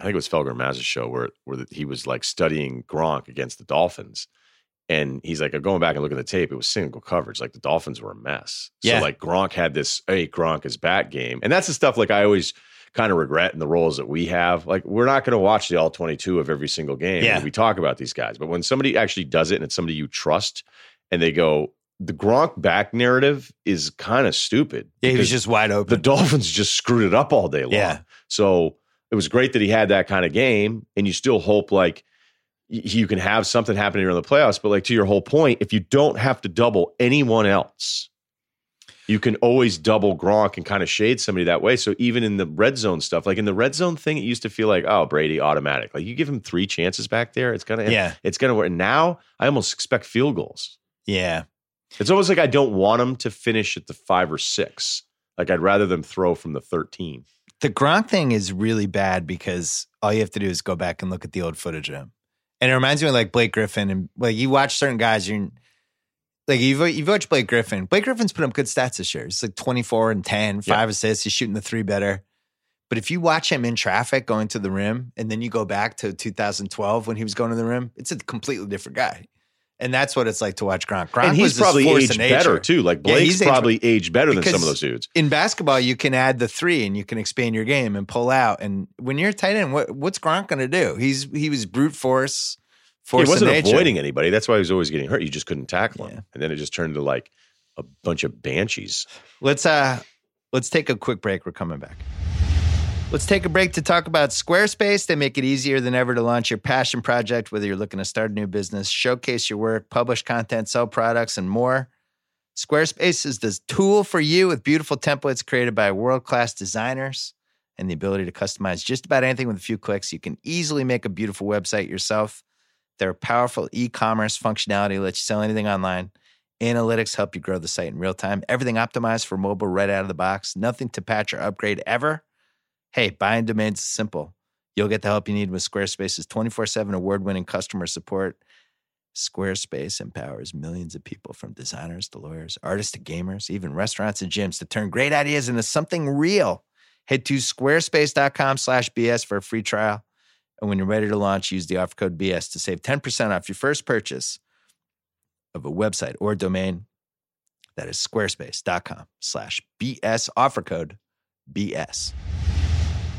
I think it was Felger Mazz's show where where he was like studying Gronk against the Dolphins. And he's like, going back and looking at the tape, it was single coverage. Like the Dolphins were a mess.
Yeah.
So like Gronk had this, hey, Gronk is back game. And that's the stuff like I always kind of regret in the roles that we have. Like we're not going to watch the all 22 of every single game.
Yeah.
We talk about these guys, but when somebody actually does it and it's somebody you trust and they go, the Gronk back narrative is kind of stupid.
Yeah, he was just wide open. the.
Dolphins just screwed it up all day long.
Yeah.
So it was great that he had that kind of game, and you still hope like you can have something happening around the playoffs. But like to your whole point, if you don't have to double anyone else, you can always double Gronk and kind of shade somebody that way. So even in the red zone stuff, like in the red zone thing, it used to feel like oh Brady automatic. Like you give him three chances back there, it's gonna
Yeah.
it's gonna work. Now I almost expect field goals.
yeah.
It's almost like I don't want them to finish at the five or six. Like I'd rather them throw from the thirteen.
The Gronk thing is really bad because all you have to do is go back and look at the old footage of him. And it reminds me of like Blake Griffin and like you watch certain guys, you're like you've you've watched Blake Griffin. Blake Griffin's put up good stats this year. It's like 24 and 10, five assists. He's shooting the three better. But if you watch him in traffic going to the rim, and then you go back to 2012 when he was going to the rim, it's a completely different guy. And that's what it's like to watch Gronk. Gronk
and
was
he's probably aged better too. Like
Yeah,
Blake's
he's
probably aged better than some of those dudes.
in basketball, you can add the three and you can expand your game and pull out. And when you're a tight end, what, what's Gronk going to do? He's he was brute force, force
he wasn't avoiding anybody. That's why he was always getting hurt. You just couldn't tackle him,
Yeah.
and then it just turned into like a bunch of banshees.
Let's uh let's take a quick break. We're coming back. Let's take a break to talk about Squarespace. They make it easier than ever to launch your passion project, whether you're looking to start a new business, showcase your work, publish content, sell products, and more. Squarespace is the tool for you with beautiful templates created by world class designers and the ability to customize just about anything with a few clicks. You can easily make a beautiful website yourself. Their powerful e commerce functionality lets you sell anything online. Analytics help you grow the site in real time. Everything optimized for mobile right out of the box. Nothing to patch or upgrade ever. Hey, buying domains is simple. You'll get the help you need with Squarespace's 24 7 award winning customer support. Squarespace empowers millions of people from designers to lawyers, artists to gamers, even restaurants and gyms to turn great ideas into something real. Head to squarespace.com slash BS for a free trial. And when you're ready to launch, use the offer code BS to save 10% off your first purchase of a website or domain. That is squarespace.com slash BS offer code BS.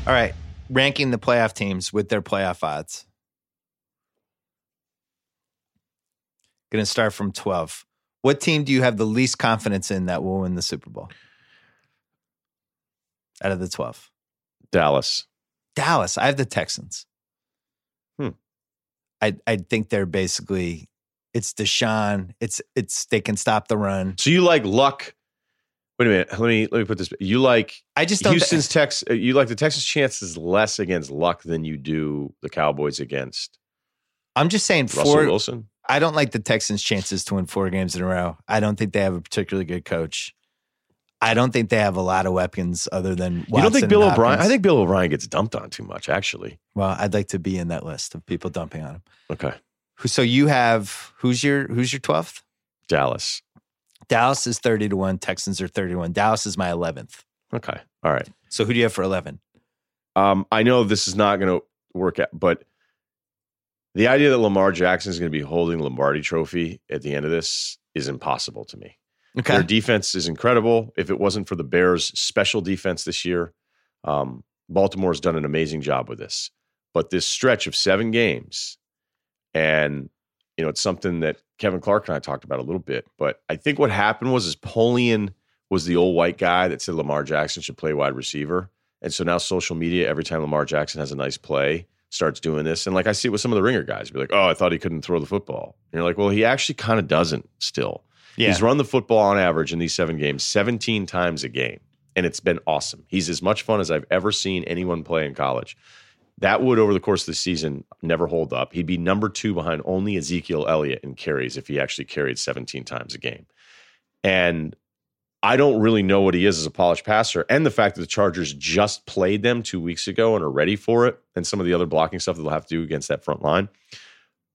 All right. Ranking the playoff teams with their playoff odds. Going to start from 12. What team do you have the least confidence in that will win the Super Bowl? Out of the 12.
Dallas.
Dallas. I have the Texans.
Hmm.
I I think they're basically it's Deshaun. It's it's they can stop the run.
So you like luck? Wait a minute. Let me let me put this. You like
I just don't
Houston's Tex. uh, You like the Texas chances less against luck than you do the Cowboys against
I'm just saying
Russell
four
Wilson.
I don't like the Texans' chances to win four games in a row. I don't think they have a particularly good coach. I don't think they have a lot of weapons other than Watson
you don't think Bill O'Brien? I think Bill O'Brien gets dumped on too much. Actually.
Well, I'd like to be in that list of people dumping on him.
Okay.
Who- So you have who's your who's your twelfth?
Dallas.
Dallas is thirty to one. Texans are thirty to. Dallas is my eleventh.
Okay. All right.
So who do you have for eleven?
Um, I know this is not going to work out, but the idea that Lamar Jackson is going to be holding Lombardi Trophy at the end of this is impossible to me.
Okay.
Their defense is incredible. If it wasn't for the Bears' special defense this year, um, Baltimore's done an amazing job with this. But this stretch of seven games, and you know, it's something that Kevin Clark and I talked about a little bit. But I think what happened was is Polian was the old white guy that said Lamar Jackson should play wide receiver. And so now social media, every time Lamar Jackson has a nice play, starts doing this. And like I see it with some of the ringer guys, be like, oh, I thought he couldn't throw the football. And you're like, well, he actually kind of doesn't still.
yeah.
He's run the football on average in these seven games 17 times a game. And it's been awesome. He's as much fun as I've ever seen anyone play in college. That would, over the course of the season, never hold up. He'd be number two behind only Ezekiel Elliott in carries if he actually carried 17 times a game. And I don't really know what he is as a polished passer. And the fact that the Chargers just played them two weeks ago and are ready for it, and some of the other blocking stuff that they'll have to do against that front line.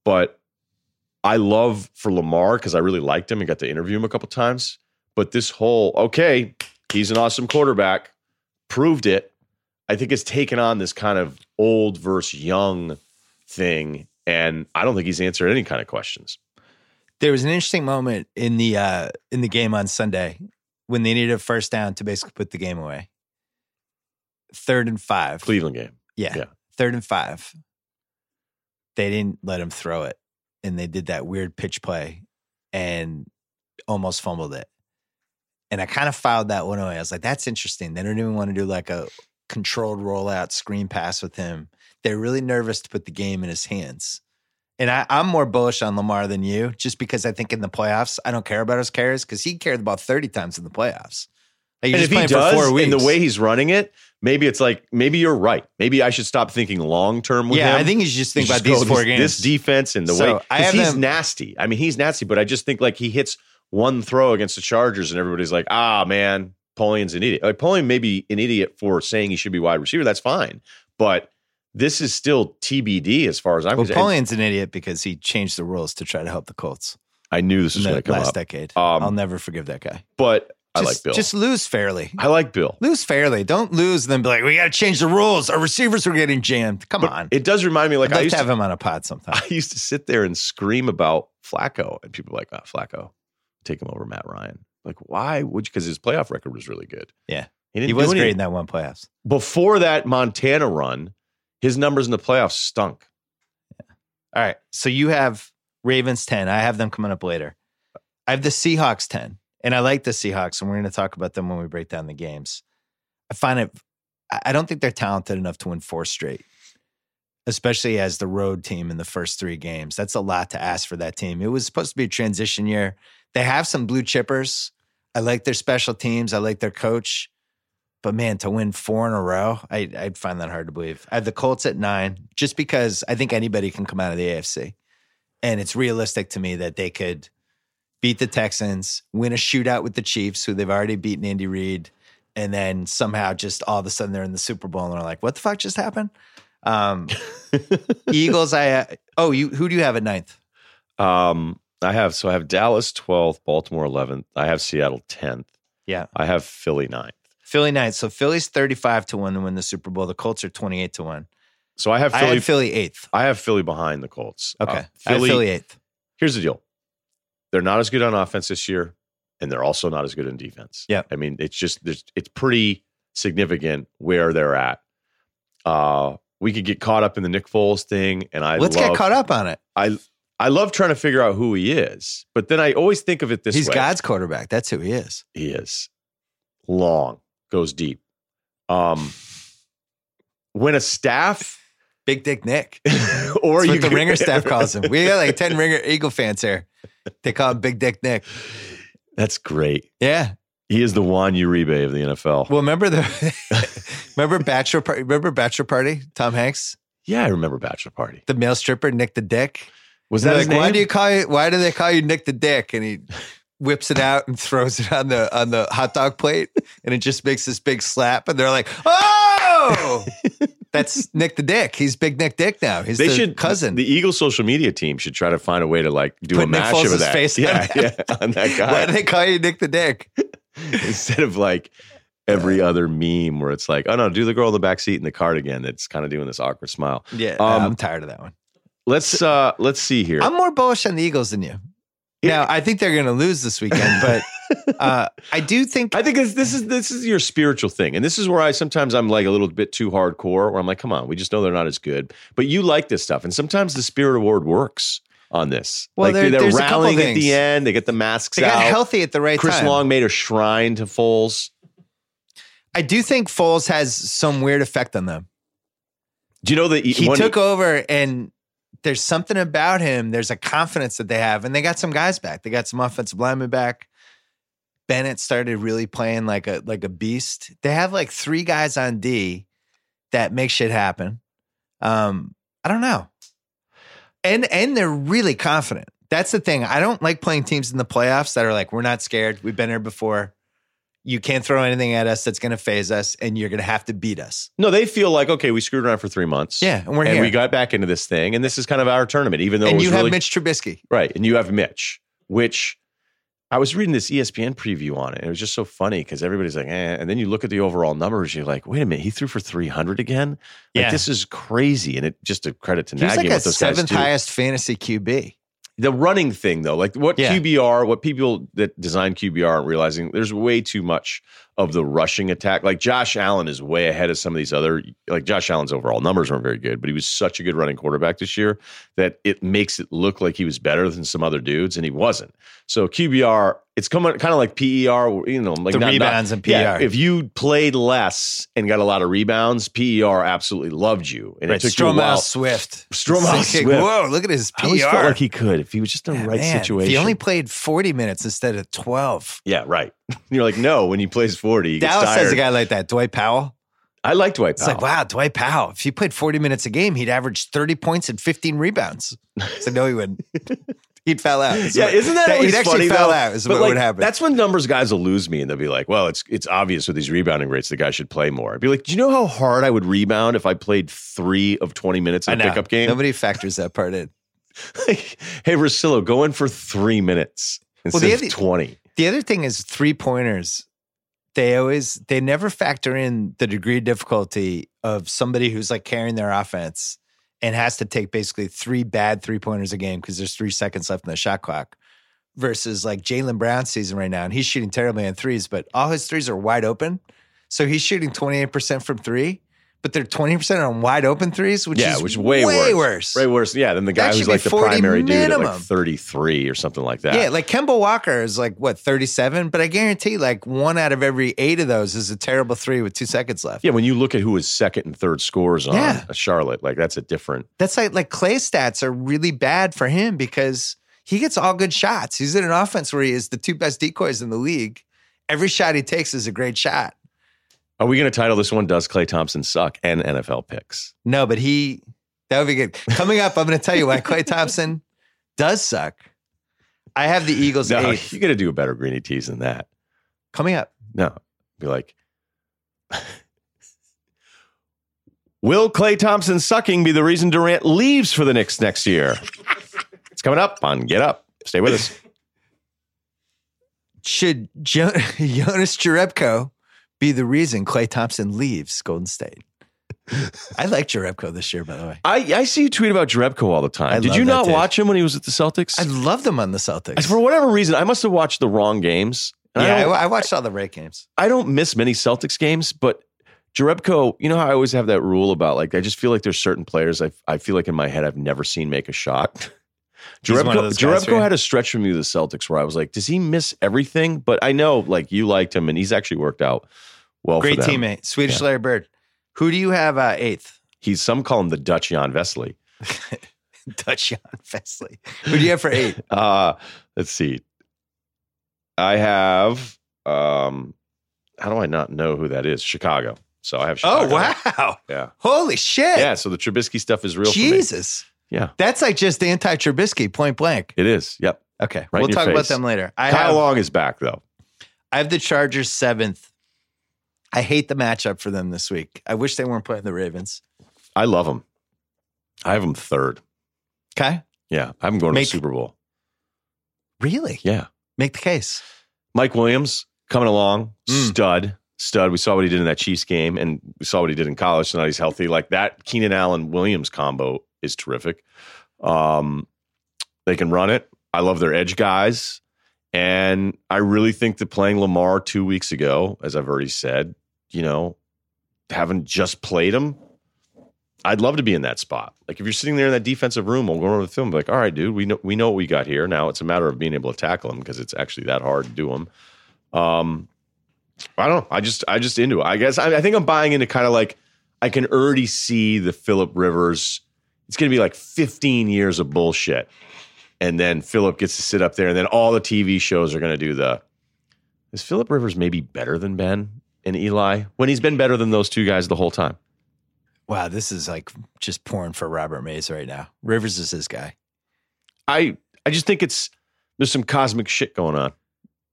But I love for Lamar because I really liked him and got to interview him a couple times. But this whole, okay, he's an awesome quarterback, proved it. I think it's taken on this kind of old versus young thing. And I don't think he's answered any kind of questions.
there was an interesting moment in the uh in the game on Sunday when they needed a first down to basically put the game away. Third and five.
Cleveland game.
Yeah.
Yeah.
Third and five. They didn't let him throw it. And they did that weird pitch play and almost fumbled it. And I kind of filed that one away. I was like, that's interesting. They don't even want to do like a controlled rollout screen pass with him. They're really nervous to put the game in his hands. And I, I'm more bullish on Lamar than you, just because I think in the playoffs, I don't care about his carries because he carried the ball 30 times in the playoffs. Like,
and
he's
if he does, in the way he's running it, maybe it's like maybe you're right. Maybe I should stop thinking long term with
yeah,
him.
I think you should just think
You
about these four
this,
games.
This defense and the
So,
way
I
he's nasty. I mean, he's nasty, but I just think like he hits one throw against the Chargers, and everybody's like, ah, man, Polian's an idiot. Like Polian may be an idiot for saying he should be wide receiver. That's fine, but this is still TBD as far as I'm
Well,
concerned.
Polian's an idiot because he changed the rules to try to help the Colts
I knew this was going to come
last
up,
decade.
Um,
I'll never forgive that guy.
but I
Just,
like Bill.
Just lose fairly.
I like Bill.
Lose fairly. Don't lose, and then be like, we got to change the rules. Our receivers are getting jammed. Come
But
on.
it does remind me, like
I'd
I used
to
to
have him on a pod sometime.
I used to sit there and scream about Flacco, and people were like, "Ah, Flacco, take him over Matt Ryan." Like, why would you? Because his playoff record was really good.
Yeah.
he didn't
He was great in that one playoffs.
Before that Montana run, his numbers in the playoffs stunk.
All right. So you have Ravens 10. I have them coming up later. I have the Seahawks 10. And I like the Seahawks, and we're going to talk about them when we break down the games. I find it, I don't think they're talented enough to win four straight, especially as the road team in the first three games. That's a lot to ask for that team. It was supposed to be a transition year. They have some blue chippers. I like their special teams, I like their coach. But man, to win four in a row, I, I'd find that hard to believe. I have the Colts at nine, just because I think anybody can come out of the AFC. And it's realistic to me that they could beat the Texans, win a shootout with the Chiefs, who they've already beaten Andy Reid, and then somehow just all of a sudden they're in the Super Bowl and they're like, what the fuck just happened? Um, Eagles, I, uh, oh, you, who do you have at ninth?
Um, I have so I have Dallas 12th, Baltimore 11th. I have Seattle 10th.
Yeah.
I have Philly 9th.
Philly ninth. So Philly's 35 to 1 to win the Super Bowl. The Colts are 28 to 1.
So I have
I
Philly.
Philly eighth.
I have Philly behind the Colts.
Okay.
Uh,
I had
Philly,
Philly eighth.
Here's the deal. They're not as good on offense this year, and they're also not as good in defense.
Yeah.
I mean, it's just there's, it's pretty significant where they're at. Uh, we could get caught up in the Nick Foles thing, and I
Let's
love,
get caught up on it.
I I love trying to figure out who he is, but then I always think of it this way.
He's
way:
God's quarterback. That's who he is.
he is long, goes deep. Um, when a staff
Big Dick Nick.
or
That's
you
what the
could-
Ringer staff calls him. We got like 10 Ringer Eagle fans here. They call him Big Dick Nick.
That's great.
Yeah.
He is the Juan Uribe of the NFL.
Well, remember the remember Bachelor Party? Remember Bachelor Party? Tom Hanks,
yeah, I remember Bachelor Party.
the male stripper, Nick the Dick.
Was that
like, why do you call you? Why do they call you Nick the Dick? And he whips it out and throws it on the on the hot dog plate, and it just makes this big slap. And they're like, "Oh, that's Nick the Dick. He's Big Nick Dick now. He's
they
the
should
cousin."
The Eagle social media team should try to find a way to like do
Put
a
Nick
mashup of that.
face on
yeah,
that.
yeah, on that
why
guy
do they call you Nick the Dick?
instead of like every other meme where it's like, oh no, do the girl in the back seat in the cardigan that's kind of doing this awkward smile.
Yeah,
Um,
I'm tired of that one.
Let's uh let's see here.
I'm more bullish on the Eagles than you. Now, I think they're going to lose this weekend, but uh, I do think
I think this, this is this is your spiritual thing, and this is where I sometimes I'm like a little bit too hardcore. Where I'm like, come on, we just know they're not as good, but you like this stuff, and sometimes the Spirit Award works on this.
Well,
like they're
couple
rallying at the end. They get the masks out.
they got healthy at the right
Chris
time.
Long made a shrine to Foles.
I do think Foles has some weird effect on them.
Do you know that
He
when
took over, and there's something about him. There's a confidence that they have, and they got some guys back. They got some offensive linemen back. Bennett started really playing like a like a beast. They have like three guys on D that make shit happen. Um, I don't know, and and they're really confident. That's the thing. I don't like playing teams in the playoffs that are like, we're not scared. We've been here before. You can't throw anything at us that's going to phase us, and you're going to have to beat us.
No, they feel like okay, we screwed around for three months.
Yeah, and we're
and
here.
we got back into this thing, and this is kind of our tournament, even though it
and you
really
have Mitch Trubisky.
right, and you have Mitch, which I was reading this ESPN preview on it, and it was just so funny because everybody's like, eh, and then you look at the overall numbers, you're like, wait a minute, he threw for three hundred again. Like
Yeah.
this is crazy, and it just a credit to Nagy
like a
what those guys
seventh highest fantasy QB.
The running thing though like what
Yeah.
qbr what people that design qbr aren't realizing there's way too much of the rushing attack like josh allen is way ahead of some of these other like josh allen's overall numbers weren't very good but he was such a good running quarterback this year that it makes it look like he was better than some other dudes and he wasn't so qbr it's kind of kind of like per you know like
The
not- not-
rebounds in
yeah,
PER.
if you played less and got a lot of rebounds per absolutely loved you and
Right,
it took you a while
Swift. Like,
Swift.
Whoa, look at his PR.
I always felt like he could if he was just in the
Yeah,
right
man,
situation.
If he only played 40 minutes instead of 12.
Yeah, right. You're like, no, when he plays 40, he gets
Dallas
tired.
has a guy like that, Dwight Powell.
I like Dwight
It's
Powell.
like, wow, Dwight Powell. If he played 40 minutes a game, he'd average 30 points and 15 rebounds. So no, he wouldn't. he'd foul out. That's
yeah,
what-
isn't that, always
he'd actually
funny,
foul
though?
out is
But,
what
like,
would happen.
That's when numbers guys will lose me and they'll be like, well, it's it's obvious with these rebounding rates, the guy should play more. I'd be like, do you know how hard I would rebound if I played three of 20 minutes in a pickup game?
Nobody factors that part in.
hey, Russillo, go in for three minutes instead
the
of
other-
20.
The other thing is three pointers. They always they never factor in the degree of difficulty of somebody who's like carrying their offense and has to take basically three bad three pointers a game because there's three seconds left in the shot clock. Versus like Jaylen Brown's season right now, and he's shooting terribly on threes, but all his threes are wide open. So he's shooting 28% from three, but they're 20% on wide open threes, which
yeah,
is
which is way,
way
worse.
worse.
Way worse. Yeah, than the guy who's like the
40
primary dude at like 33 or something like that.
Yeah, like Kemba Walker is like what 37, but I guarantee like one out of every eight of those is a terrible three with two seconds left.
Yeah, when you look at who his second and third scores on
Yeah.
Uh, Charlotte, like that's a different.
That's like like Klay's stats are really bad for him because he gets all good shots. He's in an offense where he is the two best decoys in the league. Every shot he takes is a great shot.
Are we going to title this one "Does Klay Thompson Suck?" and NFL picks?
No, but he that would be good. Coming up, I'm going to tell you why Klay Thompson does suck. I have the Eagles
No,
eighth.
you got to do a better greeny tease than that.
Coming up.
No, be like, will Klay Thompson sucking be the reason Durant leaves for the Knicks next year? it's coming up on Get Up. Stay with us.
Should jo- Jonas Jerebko be the reason Klay Thompson leaves Golden State. I like Jerebko this year, by the way.
I, I see you tweet about Jerebko all the time.
I
Did you not
dude.
watch him when he was at the Celtics?
I loved him on the Celtics.
For whatever reason, I must have watched the wrong games. And
yeah,
I
I, I watched all the Ray games.
I don't miss many Celtics games, but Jerebko, you know how I always have that rule about like I just feel like there's certain players I I feel like in my head I've never seen make a shot.
He's one of
Jerebko,
those guys for
Jerebko
you.
had a stretch from you with the Celtics where I was like, does he miss everything? But I know like you liked him and he's actually worked out well.
Great teammate, Swedish
Yeah.
Larry Bird. Who do you have uh, eighth?
He's some call him the Dutch Jan Vesely.
Dutch Jan Vesely. Who do you have for eight?
Uh, let's see. I have um how do I not know who that is? Chicago. So I have
Oh wow!
Yeah.
Holy shit!
Yeah, so the Trubisky stuff is real.
Jesus,
Yeah.
that's like just anti Trubisky, point blank.
It is. Yep.
Okay,
Right
we'll talk about them later. I
Kyle
have,
Long is back though.
I have the Chargers seventh. I hate the matchup for them this week. I wish they weren't playing the Ravens.
I love them. I have them third.
Okay,
Yeah. I'm going
Make-
to the Super Bowl.
really?
Yeah.
Make the case.
Mike Williams coming along,
Mm.
stud, stud. We saw what he did in that Chiefs game, and we saw what he did in college. So now he's healthy. Like that Keenan Allen Williams combo is terrific. Um, they can run it. I love their edge guys, and I really think that playing Lamar two weeks ago, as I've already said, you know, having just played him. I'd love to be in that spot. Like if you're sitting there in that defensive room, we'll go over the film, be like, all right, dude, we know we know what we got here. Now it's a matter of being able to tackle him because it's actually that hard to do them. Um, I don't know. I just I just into it. I guess I, I think I'm buying into kind of like I can already see the Philip Rivers. It's going to be like 15 years of bullshit, and then Philip gets to sit up there, and then all the TV shows are going to do the. Is Philip Rivers maybe better than Ben and Eli when he's been better than those two guys the whole time?
Wow, this is like just pouring for Robert Mays right now. Rivers is his guy.
I I just think it's there's some cosmic shit going on.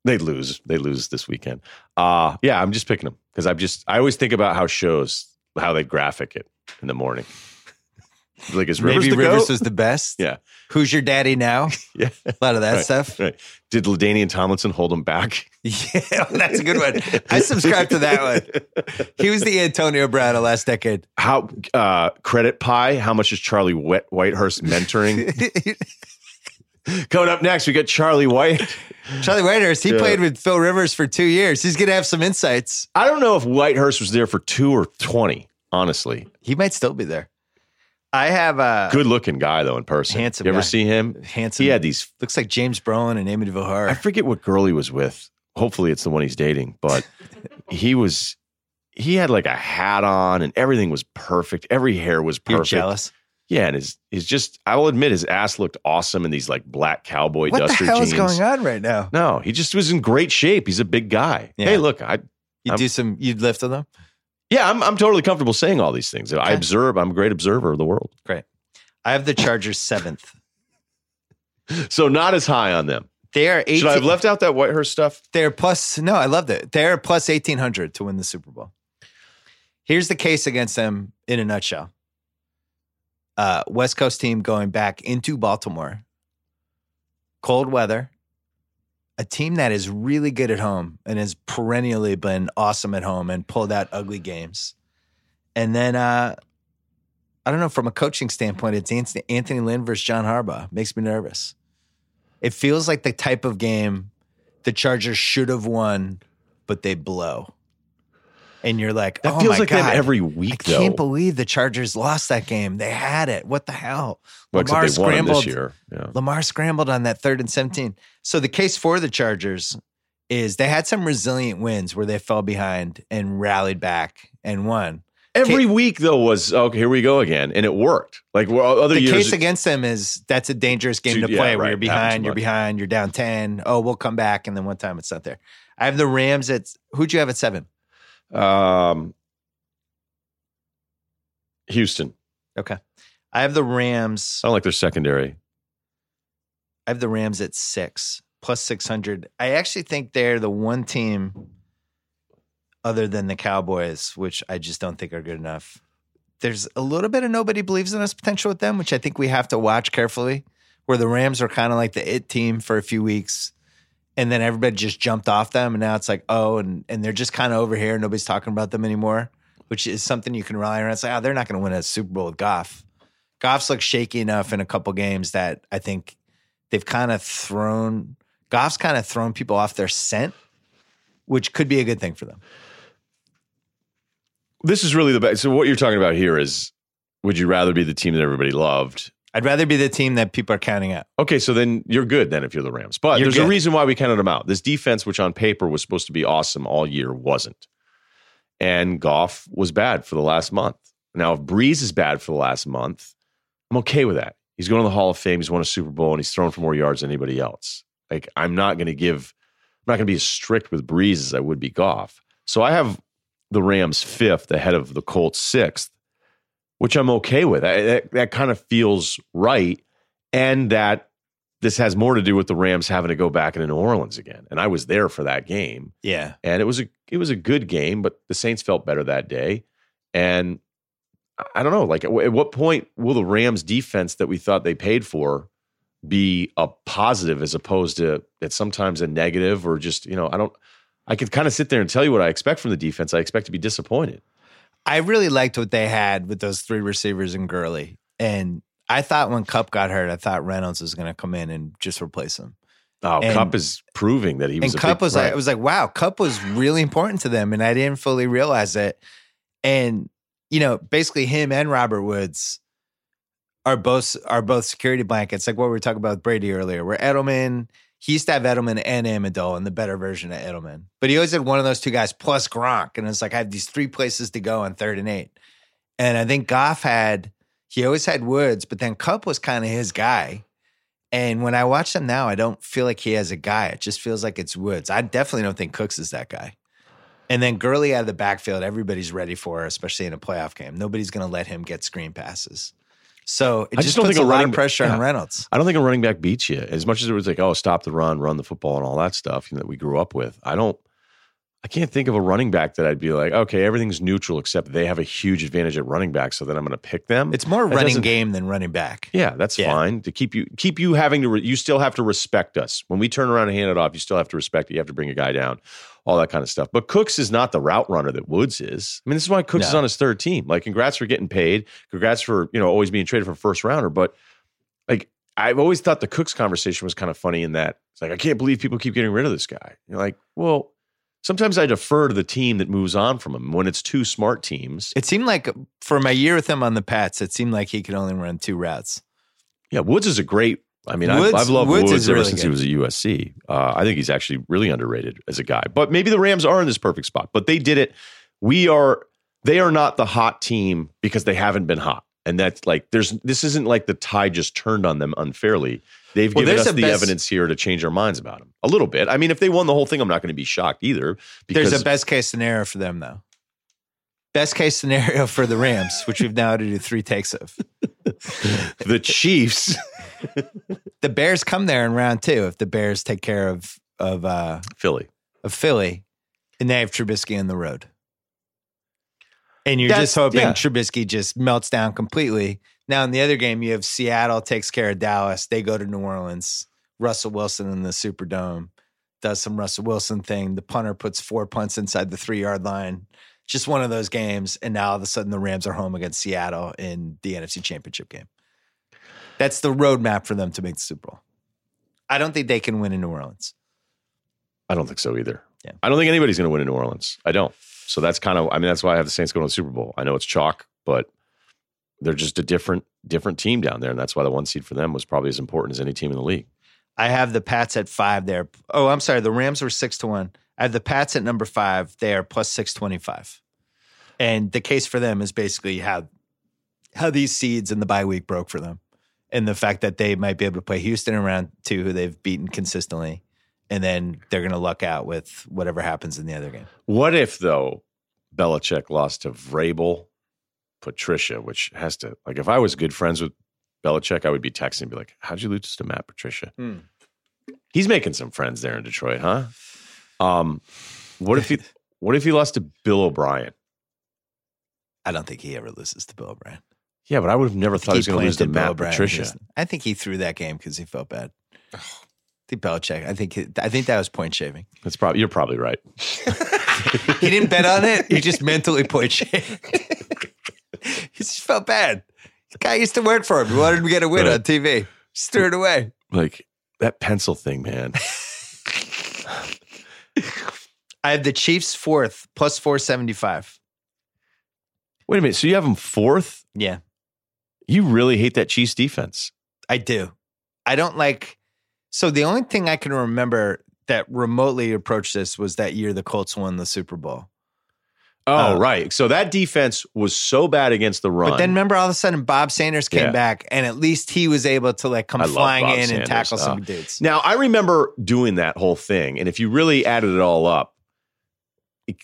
They lose. They lose this weekend. Uh yeah, I'm just picking them because I'm just I always think about how shows how they graphic it in the morning. Like is Rivers
Maybe
the
Rivers
goat?
was the best.
Yeah.
Who's your daddy now?
yeah.
A lot of that
Right,
stuff.
Right. Did LaDainian Tomlinson hold him back?
Yeah, that's a good one. I subscribe to that one. He was the Antonio Brown of last decade.
How uh credit pie? How much is Charlie Wet Whitehurst mentoring? Coming up next, we got Charlie White.
Charlie Whitehurst, he
Yeah.
played with Phil Rivers for two years. He's going to have some insights.
I don't know if Whitehurst was there for two or twenty. Honestly,
He might still be there. I have a
good looking guy though in person.
Handsome
You ever
guy.
see him?
handsome.
He had these.
looks like James Brolin and Amy
I forget what girl he was with. Hopefully, it's the one he's dating. But he was. He had like a hat on, and everything was perfect. Every hair was
You're
perfect.
jealous.
Yeah, and his his just. I will admit, his ass looked awesome in these like black cowboy
What the hell
jeans.
is going on right now?
No, he just was in great shape. He's a big guy.
Yeah.
Hey, look, I
You do some, you'd lift with them?
Yeah, I'm I'm totally comfortable saying all these things. I observe. I'm a great observer of the world. Great.
I have the Chargers seventh.
So not as high on them.
They are 18,
Should I have left out that Whitehurst stuff?
They're plus, no, I loved it. They're plus 1800 to win the Super Bowl. Here's the case against them in a nutshell. Uh, West Coast team going back into Baltimore. Cold weather. A team that is really good at home and has perennially been awesome at home and pulled out ugly games. And then, uh, I don't know, from a coaching standpoint, it's Anthony Anthony Lynn versus John Harbaugh. Makes me nervous. It feels like the type of game the Chargers should have won, but they blow. And you're like,
That
oh
feels
my
like
God.
them every
I
week, though.
can't believe the Chargers lost that game. They had it. What the hell?
Well,
Lamar scrambled.
this year. Yeah.
Lamar scrambled on that third and 17. So the case for the Chargers is they had some resilient wins where they fell behind and rallied back and won.
Every week though was okay. Here we go again, and it worked. Like well, other
The
years,
case against them is that's a dangerous game to
yeah,
play where
right.
you're behind, you're behind, you're down 10. Oh, we'll come back. And then one time it's not there. I have the Rams at who'd you have at seven?
Um, Houston.
Okay. I have the Rams.
I don't like their secondary.
I have the Rams at six plus 600. I actually think they're the one team other than the Cowboys, which I just don't think are good enough. There's a little bit of nobody believes in us potential with them, which I think we have to watch carefully. Where the Rams are kind of like the it team for a few weeks, and then everybody just jumped off them, and now it's like, oh, and and they're just kind of over here. Nobody's talking about them anymore, which is something you can rely on. It's like, oh, they're not going to win a Super Bowl with Goff. Goff's looked shaky enough in a couple games that I think they've kind of thrown Goff's kind of thrown people off their scent, which could be a good thing for them.
This is really the best. So what you're talking about here is, would you rather be the team that everybody loved?
I'd rather be the team that people are counting out.
Okay, so then you're good then if you're the Rams. But
You're
there's a reason why we counted them out. This defense, which on paper was supposed to be awesome all year, wasn't. And Goff was bad for the last month. Now, if Brees is bad for the last month, I'm okay with that. He's going to the Hall of Fame. He's won a Super Bowl and he's thrown for more yards than anybody else. Like, I'm not going to give, I'm not going to be as strict with Brees as I would be Goff. So I have the Rams fifth ahead of the Colts sixth, which I'm okay with. I, that that kind of feels right. And that this has more to do with the Rams having to go back into New Orleans again. And I was there for that game
Yeah.
and it was a it was a good game, but the Saints felt better that day. And I- don't know, like at at what point will the Rams defense that we thought they paid for be a positive as opposed to it's sometimes a negative or just you know I don't. I could kind of sit there and tell you what I expect from the defense. I expect to be disappointed.
I really liked what they had with those three receivers and Gurley. And I thought when Kupp got hurt, I thought Reynolds was going to come in and just replace him.
Oh,
And-
Kupp is proving that he was.
and Kupp
big
was like,
threat.
it was like, wow, Kupp was really important to them, and I didn't fully realize it. And you know, basically, him and Robert Woods are both are both security blankets, like what we were talking about with Brady earlier. Where Edelman, he used to have Edelman and Amendola, and the better version of Edelman, but he always had one of those two guys plus Gronk, and it's like I have these three places to go on third and eight. And I think Goff had he always had Woods, but then Kupp was kind of his guy. And when I watch him now, I don't feel like he has a guy. It just feels like it's Woods. I definitely don't think Cooks is that guy. And then Gurley out of the backfield, everybody's ready for, especially in a playoff game. Nobody's going to let him get screen passes. So it
I
just,
just don't think
a
a
lot
running-
of pressure on. Reynolds.
I don't think a running back beats you as much as it was like, oh, stop the run, run the football, and all that stuff you know, that we grew up with. I don't. I can't think of a running back that I'd be like, okay, everything's neutral except they have a huge advantage at running back, so then I'm going to pick them.
It's more
That
running game than running back.
yeah, that's
Yeah.
fine to keep you keep you having to. Re, you still have to respect us when we turn around and hand it off. You still have to respect it. You have to bring a guy down, all that kind of stuff. But Cooks is not the route runner that Woods is. I mean, this is why Cooks is on his third team. Like, congrats for getting paid. Congrats for you know always being traded for a first rounder. But like, I've always thought the Cooks conversation was kind of funny in that it's like I can't believe people keep getting rid of this guy. You're like, well. Sometimes I defer to the team that moves on from him when it's two smart teams.
It seemed like for my year with him on the Pats, it seemed like he could only run two routes.
Yeah, Woods is a great. I mean,
Woods-
I've, I've loved
Woods
Woods, ever
really
since
good.
he was at USC. Uh, I think he's actually really underrated as a guy. But maybe the Rams are in this perfect spot. But they did it. We are. They are not the hot team because they haven't been hot, and that's like there's. This isn't like the tide just turned on them unfairly. They've
Well,
given us the
best-
evidence here to change our minds about them a little bit. I mean, if they won the whole thing, I'm not going to be shocked either. Because
There's a best case scenario for them, though. Best case scenario for the Rams, which we've now had to do three takes of.
the Chiefs,
The Bears come there in round two if the Bears take care of of uh,
Philly.
of Philly, and they have Trubisky on the road. And you're
That's-
just hoping
yeah.
Trubisky just melts down completely. Now in the other game, you have Seattle takes care of Dallas. They go to New Orleans. Russell Wilson in the Superdome does some Russell Wilson thing. The punter puts four punts inside the three yard line. Just one of those games, and now all of a sudden the Rams are home against Seattle in the NFC Championship game. That's the roadmap for them to make the Super Bowl. I don't think they can win in New Orleans.
I don't think so either.
Yeah.
I don't think anybody's going to win in New Orleans. I don't. So that's kind of. I mean, that's why I have the Saints going to the Super Bowl. I know it's chalk, but they're just a different different team down there, and that's why the one seed for them was probably as important as any team in the league.
I have the Pats at five there. Oh, I'm sorry. The Rams were six to one. I have the Pats at number five. They are plus six twenty five, and the case for them is basically how how these seeds in the bye week broke for them, and the fact that they might be able to play Houston in round two, who they've beaten consistently, and then they're going to luck out with whatever happens in the other game.
What if though Belichick lost to Vrabel, Patricia, which has to like if I was good friends with Belichick, I would be texting and be like, "How'd you lose to Matt Patricia?"
Hmm.
He's making some friends there in Detroit, huh? Um, what if he what if he lost to Bill O'Brien?
I don't think he ever loses to Bill O'Brien.
Yeah, but I would have never thought he was going to lose to
planted
Matt
O'Brien
Patricia.
Houston. I think he threw that game because he felt bad. think Belichick. I think I think that was point shaving.
That's probably you're probably right.
He didn't bet on it. He just mentally point shaved. he just felt bad. The guy used to work for him. He wanted him to get a win
Right.
on TV. Just threw it away.
Like that pencil thing, man.
I have the Chiefs fourth plus four seventy five.
Wait a minute. So you have them fourth?
Yeah,
You really hate that Chiefs defense?
I do. I don't like. So the only thing I can remember that remotely approached this was that year the Colts won the Super Bowl.
Oh,
Uh,
right. So that defense was so bad against the run.
But then remember, all of a sudden, Bob Sanders came
Yeah.
back, and at least he was able to like come
I
flying in and
Sanders.
tackle some
Oh.
dudes.
Now, I remember doing that whole thing. And if you really added it all up,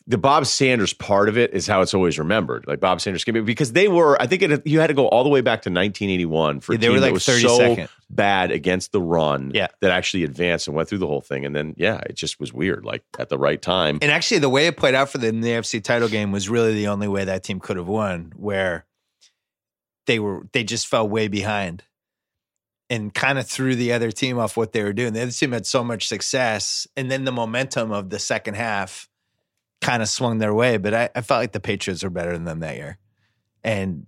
the Bob Sanders part of it is how it's always remembered. Like Bob Sanders came in because they were, I think it, you had to go all the way back to 1981 for
Yeah, they
team
were like
was
32nd.
so bad against the run
Yeah.
that actually advanced and went through the whole thing. And then, yeah, it just was weird. Like at the right time.
And actually, the way it played out for them in the AFC title game was really the only way that team could have won, where they were they just fell way behind and kind of threw the other team off what they were doing. The other team had so much success, and then the momentum of the second half kind of swung their way. But I, I felt like the Patriots were better than them that year. And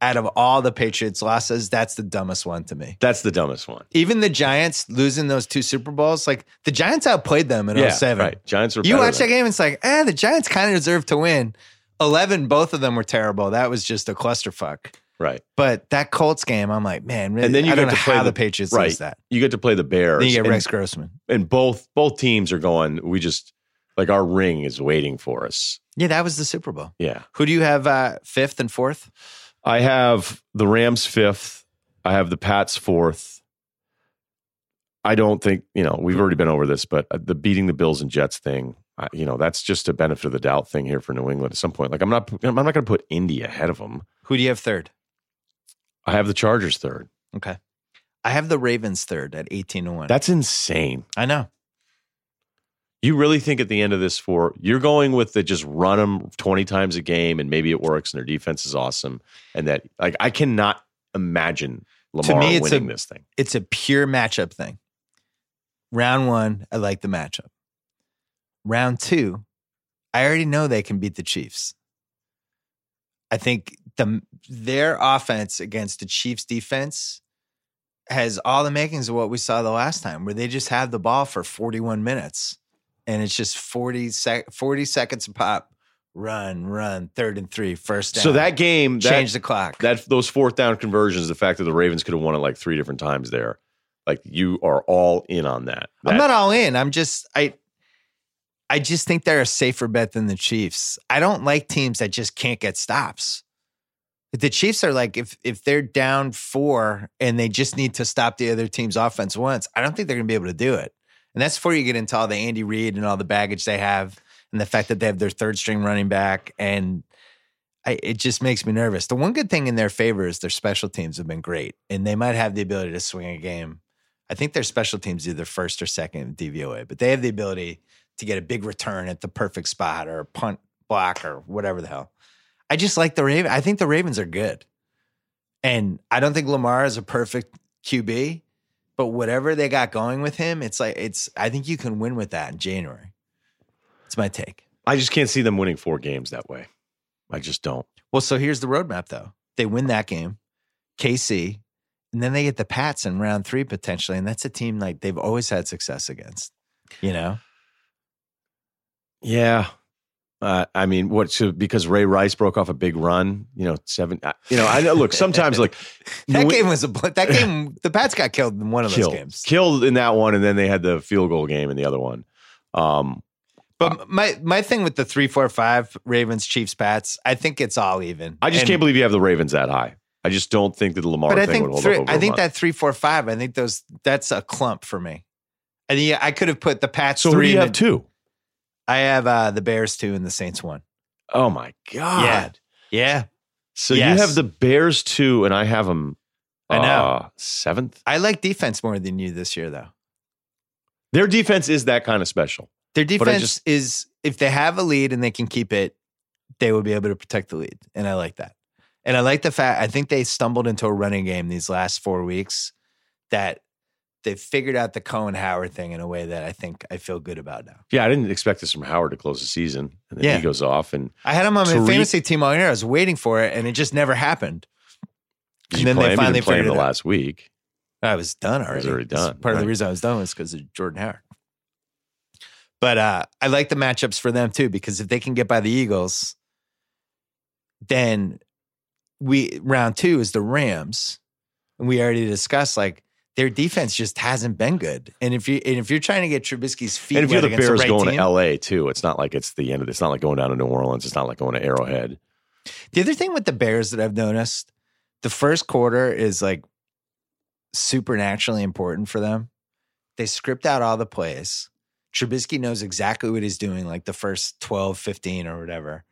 out of all the Patriots losses, that's the dumbest one to me.
That's the dumbest one.
Even the Giants losing those two Super Bowls, like the Giants outplayed them in
Yeah,
07.
right. Giants are
You watch that game, it's like, eh, the Giants kind of deserve to win. 11, both of them were terrible. That was just a clusterfuck.
Right.
But that Colts game, I'm like, man, really,
And then you
I
get to play
the,
the-
Patriots
right.
lose that.
You get to play the Bears.
Then you get
and-
Rex Grossman.
and both both teams are going. We just like our ring is waiting for us.
Yeah, that was the Super Bowl.
Yeah,
Who do you have uh, fifth and fourth?
I have the Rams fifth. I have the Pats fourth. I don't think you know we've already been over this, but uh, the beating the Bills and Jets thing, I, you know, that's just a benefit of the doubt thing here for New England. At some point, like I'm not, I'm not going to put Indy ahead of them.
Who do you have third?
I have the Chargers third.
Okay. I have the Ravens third at 18 to 1.
That's insane.
I know.
You really think at the end of this for you're going with the just run them 20 times a game and maybe it works and their defense is awesome and that like I cannot imagine Lamar
me, it's
winning
a-
this thing.
It's a pure matchup thing. Round one, I like the matchup. Round two, I already know they can beat the Chiefs. I think the their offense against the Chiefs defense has all the makings of what we saw the last time, where they just have the ball for 41 minutes and it's just 40, sec- 40 seconds a pop, run, run, third and three, first down.
So that game that,
change the clock.
that those fourth down conversions, the fact that the Ravens could have won it like three different times there. Like you are all in on that.
I'm not all in. I'm just I I just think they're a safer bet than the Chiefs. I don't like teams that just can't get stops. The Chiefs are like if if they're down four and they just need to stop the other team's offense once, I don't think they're gonna be able to do it. And that's before you get into all the Andy Reid and all the baggage they have and the fact that they have their third string running back and I, it just makes me nervous. The one good thing in their favor is their special teams have been great, and they might have the ability to swing a game. I think their special teams either first or second DVOA, but they have the ability to get a big return at the perfect spot or punt block or whatever the hell. I just like the Raven. I think the Ravens are good, and I don't think Lamar is a perfect QB, but whatever they got going with him, it's like it's. I think you can win with that in January. It's my take.
I just can't see them winning four games that way. I just don't.
Well, so here's the roadmap though. They win that game, KC, and then they get the Pats in round three potentially. And that's a team like they've always had success against. You know?
Yeah. Uh, I mean, what? So because Ray Rice broke off a big run, you know, seven. uh, You know, I know. Look, sometimes like
That game was a that game, the Pats got killed in one of
killed,
those games.
killed in that one, and then they had the field goal game in the other one. Um,
But my my thing with the three, four, five Ravens, Chiefs, Pats, I think it's all even.
I just
And-
can't believe you have the Ravens that high. I just don't think that the Lamar
But I think
would hold
three, I think
month.
that three, four, five. I think those that's a clump for me. And yeah, I could have put the Pats
So who do
three.
you
and
have two?
I have uh, the Bears two and the Saints one.
Oh my god!
Yeah. yeah.
So
Yes.
you have the Bears two, and I have them.
I know.
uh, seventh.
I like defense more than you this year, though.
Their defense is that kind of special.
Their defense
just-
is if they have a lead and they can keep it, they will be able to protect the lead, and I like that. And I like the fact I think they stumbled into a running game these last four weeks that they've figured out the Cohen Howard thing in a way that I think I feel good about now.
Yeah, I didn't expect this from Howard to close the season, and then
Yeah.
he goes off. And
I had him on my
Tarik-
fantasy team all year. I was waiting for it, and it just never happened. And then they
him?
Finally
didn't him the last week.
I was done already.
already
That's
done,
Part of the reason I was done was because of Jordan Howard. But uh, I like the matchups for them too because if they can get by the Eagles, then we round two is the Rams, and we already discussed like their defense just hasn't been good. And if you and if you're trying to get Trubisky's feet,
And if you're the Bears
right
going
team-
to LA too, it's not like it's the end of It's not like going down to New Orleans. It's not like going to Arrowhead.
The other thing with the Bears that I've noticed, the first quarter is like supernaturally important for them. They script out all the plays. Trubisky knows exactly what he's doing, like the first 12, 15 or whatever.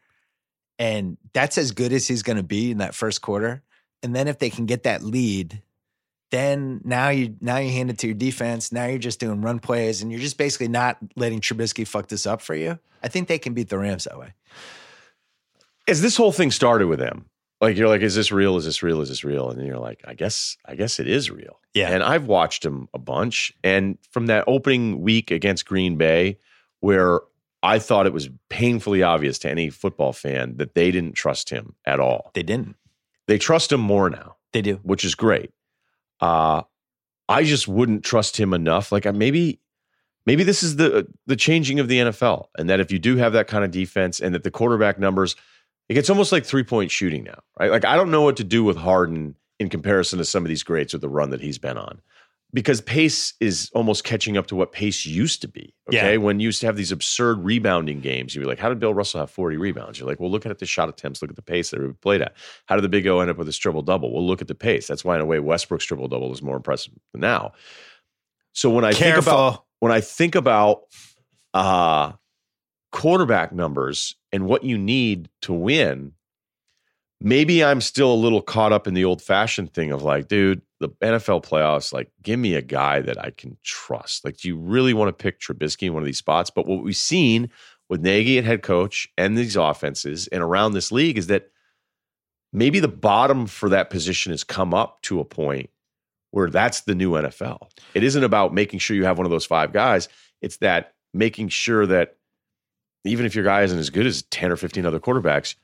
And that's as good as he's going to be in that first quarter. And then if they can get that lead, then now you now you hand it to your defense. Now you're just doing run plays and you're just basically not letting Trubisky fuck this up for you. I think they can beat the Rams that way.
As this whole thing started with them, like you're like, is this real? Is this real? Is this real? And then you're like, I guess, I guess it is real.
Yeah.
And I've watched him a bunch. And from that opening week against Green Bay, where I thought it was painfully obvious to any football fan that they didn't trust him at all.
They didn't.
They trust him more now.
They do.
which is great. Uh, I just wouldn't trust him enough. Like I- maybe, maybe this is the the changing of the NFL, and that if you do have that kind of defense, and that the quarterback numbers, it gets almost like three point shooting now, right? Like I don't know what to do with Harden in comparison to some of these greats with the run that he's been on. Because pace is almost catching up to what pace used to be. Okay.
Yeah.
When you used to have these absurd rebounding games, you'd be like, how did Bill Russell have 40 rebounds? You're like, well, look at the shot attempts, look at the pace that he played at. How did the Big O end up with this triple double? Well, look at the pace. That's why, in a way, Westbrook's triple double is more impressive than now. So when I think about when I think about uh, quarterback numbers and what you need to win, maybe I'm still a little caught up in the old fashioned thing of like, dude, the NFL playoffs, like, give me a guy that I can trust. Like, do you really want to pick Trubisky in one of these spots? But what we've seen with Nagy at head coach and these offenses and around this league is that maybe the bottom for that position has come up to a point where that's the new NFL. It isn't about making sure you have one of those five guys. It's that making sure that even if your guy isn't as good as 10 or 15 other quarterbacks,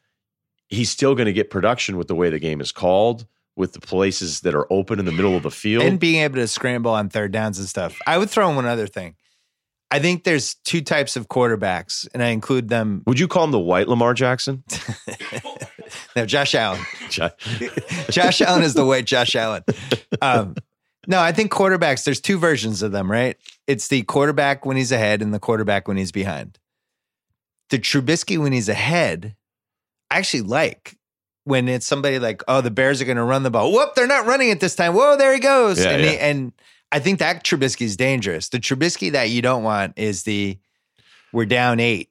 he's still going to get production with the way the game is called, with the places that are open in the middle of the field.
and being able to scramble on third downs and stuff. I would throw in one other thing. I think there's two types of quarterbacks, and I include them.
Would you call him the white Lamar Jackson?
No, Josh Allen.
Ja-
Josh Allen is the white Josh Allen. Um, no, I think quarterbacks. There's two versions of them, right? It's the quarterback when he's ahead and the quarterback when he's behind. The Trubisky when he's ahead, I actually like when it's somebody like, oh, the Bears are going to run the ball. Whoop, they're not running it this time. Whoa, there he goes.
Yeah,
and,
yeah.
He, and I think that Trubisky is dangerous. The Trubisky that you don't want is the we're down eight.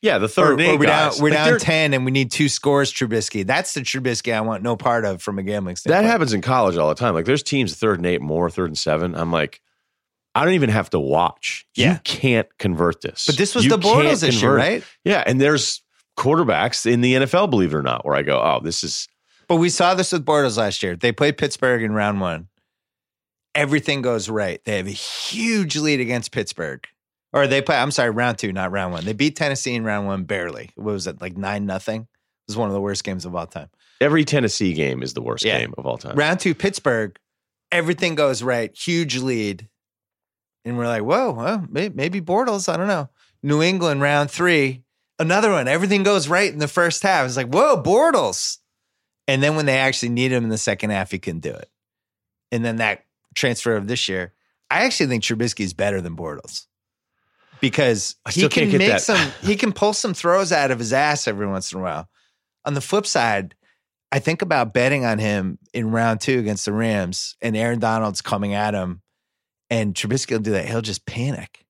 yeah, the third
or
eight
we're
guys.
down, we're
Like,
down 10 and we need two scores Trubisky. That's the Trubisky I want no part of from a gambling standpoint.
That happens in college all the time. Like there's teams third and eight more, third and seven. I'm like, I don't even have to watch.
Yeah.
You can't convert this.
But this was
You
the Bortles issue, right?
Yeah, and there's quarterbacks in the NFL, believe it or not, where I go, oh, this is
But we saw this with Bortles last year. They played Pittsburgh in round one. Everything goes right. They have a huge lead against Pittsburgh. Or they play, I'm sorry, round two, not round one. They beat Tennessee in round one barely. What was it, like nine nothing? It was one of the worst games of all time.
every Tennessee game is the worst
Yeah.
game of all time.
Round two, Pittsburgh, everything goes right, huge lead. And we're like, whoa, well, maybe Bortles, I don't know. New England, round three, another one, everything goes right in the first half. It's like, whoa, Bortles. And then when they actually need him in the second half, he couldn't do it. And then that transfer of this year, I actually think Trubisky is better than Bortles because he can make
that.
some, he can pull some throws out of his ass every once in a while. On the flip side, I think about betting on him in round two against the Rams, and Aaron Donald's coming at him, and Trubisky will do that. He'll just panic.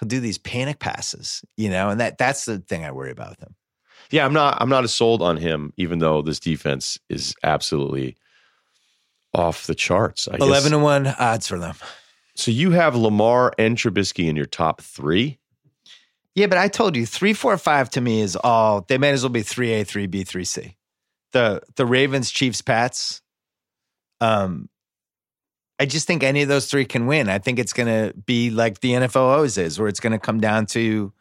He'll do these panic passes, you know, and that that's the thing I worry about with him.
Yeah, I'm not. I'm not as sold on him, even though this defense is absolutely off the charts. I guess.
Eleven to one odds for them.
So you have Lamar and Trubisky in your top three.
Yeah, but I told you three, four, five to me is all. They might as well be three A, three B, three C. The the Ravens, Chiefs, Pats. Um, I just think any of those three can win. I think it's going to be like the NFL always is, where it's going to come down to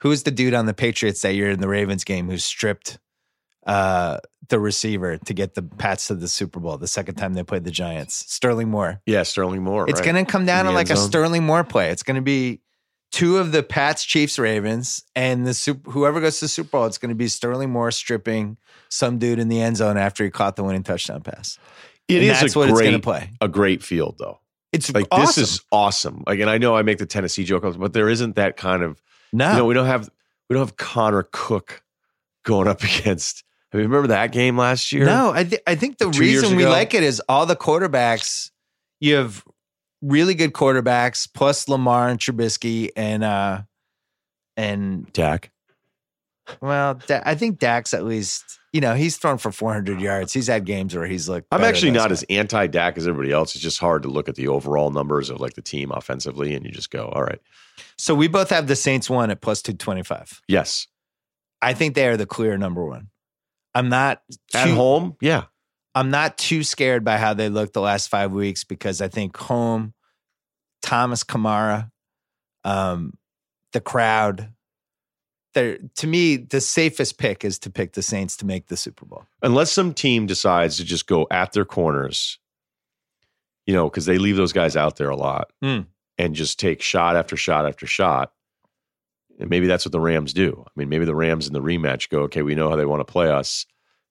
who's the dude on the Patriots that year in the Ravens game who stripped uh, the receiver to get the Pats to the Super Bowl the second time they played the Giants, Sterling Moore.
Yeah, Sterling Moore.
It's
right.
going to come down to like a. Sterling Moore play. It's going to be two of the Pats, Chiefs, Ravens, and the super, whoever goes to the Super Bowl. It's going to be Sterling Moore stripping some dude in the end zone after he caught the winning touchdown pass.
It is
that's
a
what it's
great,
going to play.
a great field though.
It's
Like
awesome.
this is awesome. Like, and I know I make the Tennessee joke, but there isn't that kind of.
no.
You know, we don't have we don't have Connor Cook going up against. I mean, remember that game last year?
No, I, th- I think the
Two
reason we like it is all the quarterbacks. You have really good quarterbacks, plus Lamar and Trubisky, and uh, and
Dak.
Well, I think Dak's at least you know he's thrown for 400 yards. He's had games where he's looked.
I'm actually not as anti Dak as everybody else. It's just hard to look at the overall numbers of like the team offensively, and you just go, all right.
So we both have the Saints one at plus 225.
yes,
I think they are the clear number one. I'm not
at home, yeah,
I'm not too scared by how they looked the last five weeks because I think home, Thomas Kamara, um, the crowd. They're, to me, the safest pick is to pick the Saints to make the Super Bowl.
unless some team decides to just go at their corners, you know, because they leave those guys out there a lot
Hmm.
and just take shot after shot after shot. And maybe that's what the Rams do. I mean, maybe the Rams in the rematch go, okay, we know how they want to play us.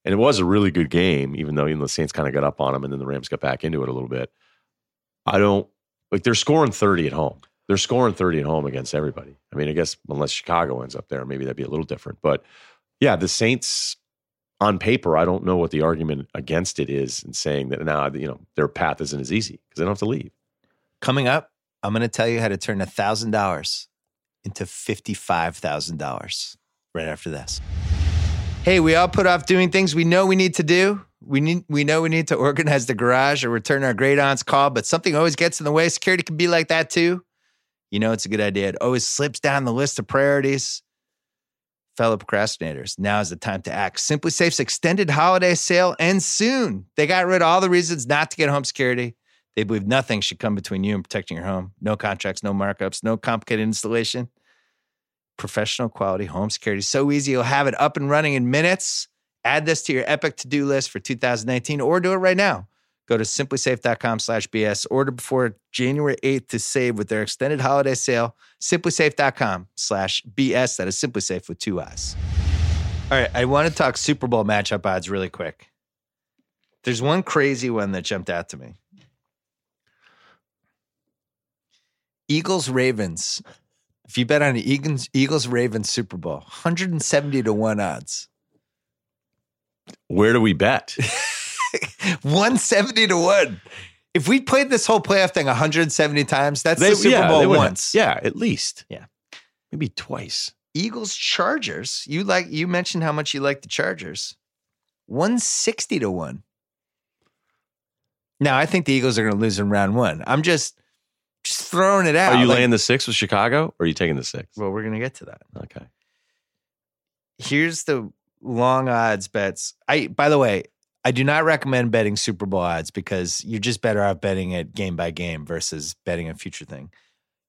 And it was a really good game, even though even the Saints kind of got up on them and then the Rams got back into it a little bit. I don't like they're scoring 30 at home. They're scoring 30 at home against everybody. I mean, I guess unless Chicago ends up there, maybe that'd be a little different. But yeah, the Saints on paper, I don't know what the argument against it is in saying that now, you know, their path isn't as easy because they don't have to leave.
Coming up, I'm going to tell you how to turn $1,000 into $55,000 right after this. Hey, we all put off doing things we know we need to do. We need we know we need to organize the garage or return our great aunt's call, but something always gets in the way. Security can be like that too. You know it's a good idea. It always slips down the list of priorities. Fellow procrastinators, now is the time to act. SimpliSafe's extended holiday sale ends soon. They got rid of all the reasons not to get home security. They believe nothing should come between you and protecting your home. No contracts, no markups, no complicated installation. Professional quality home security. So easy. You'll have it up and running in minutes. Add this to your epic to-do list for 2019 or do it right now. Go to simplisafe.com slash BS. Order before January 8th to save with their extended holiday sale. Simplisafe.com slash BS. That is SimpliSafe with two eyes. All right. I want to talk Super Bowl matchup odds really quick. There's one crazy one that jumped out to me. Eagles Ravens. If you bet on the Eagles Eagles Ravens Super Bowl, 170 to 1 odds.
Where do we bet?
170 to 1. If we played this whole playoff thing 170 times, that's the Super
yeah,
Bowl
they
once.
yeah, at least.
Yeah.
Maybe twice.
Eagles Chargers. You like you mentioned how much you like the Chargers. 160 to 1. Now, I think the Eagles are going to lose in round 1. I'm just just throwing it out.
Are you
Like-
laying the six with Chicago or are you taking the six?
Well, we're going to get to that.
Okay.
here's the long odds bets. I by the way, I do not recommend betting Super Bowl odds because you're just better off betting it game by game versus betting a future thing.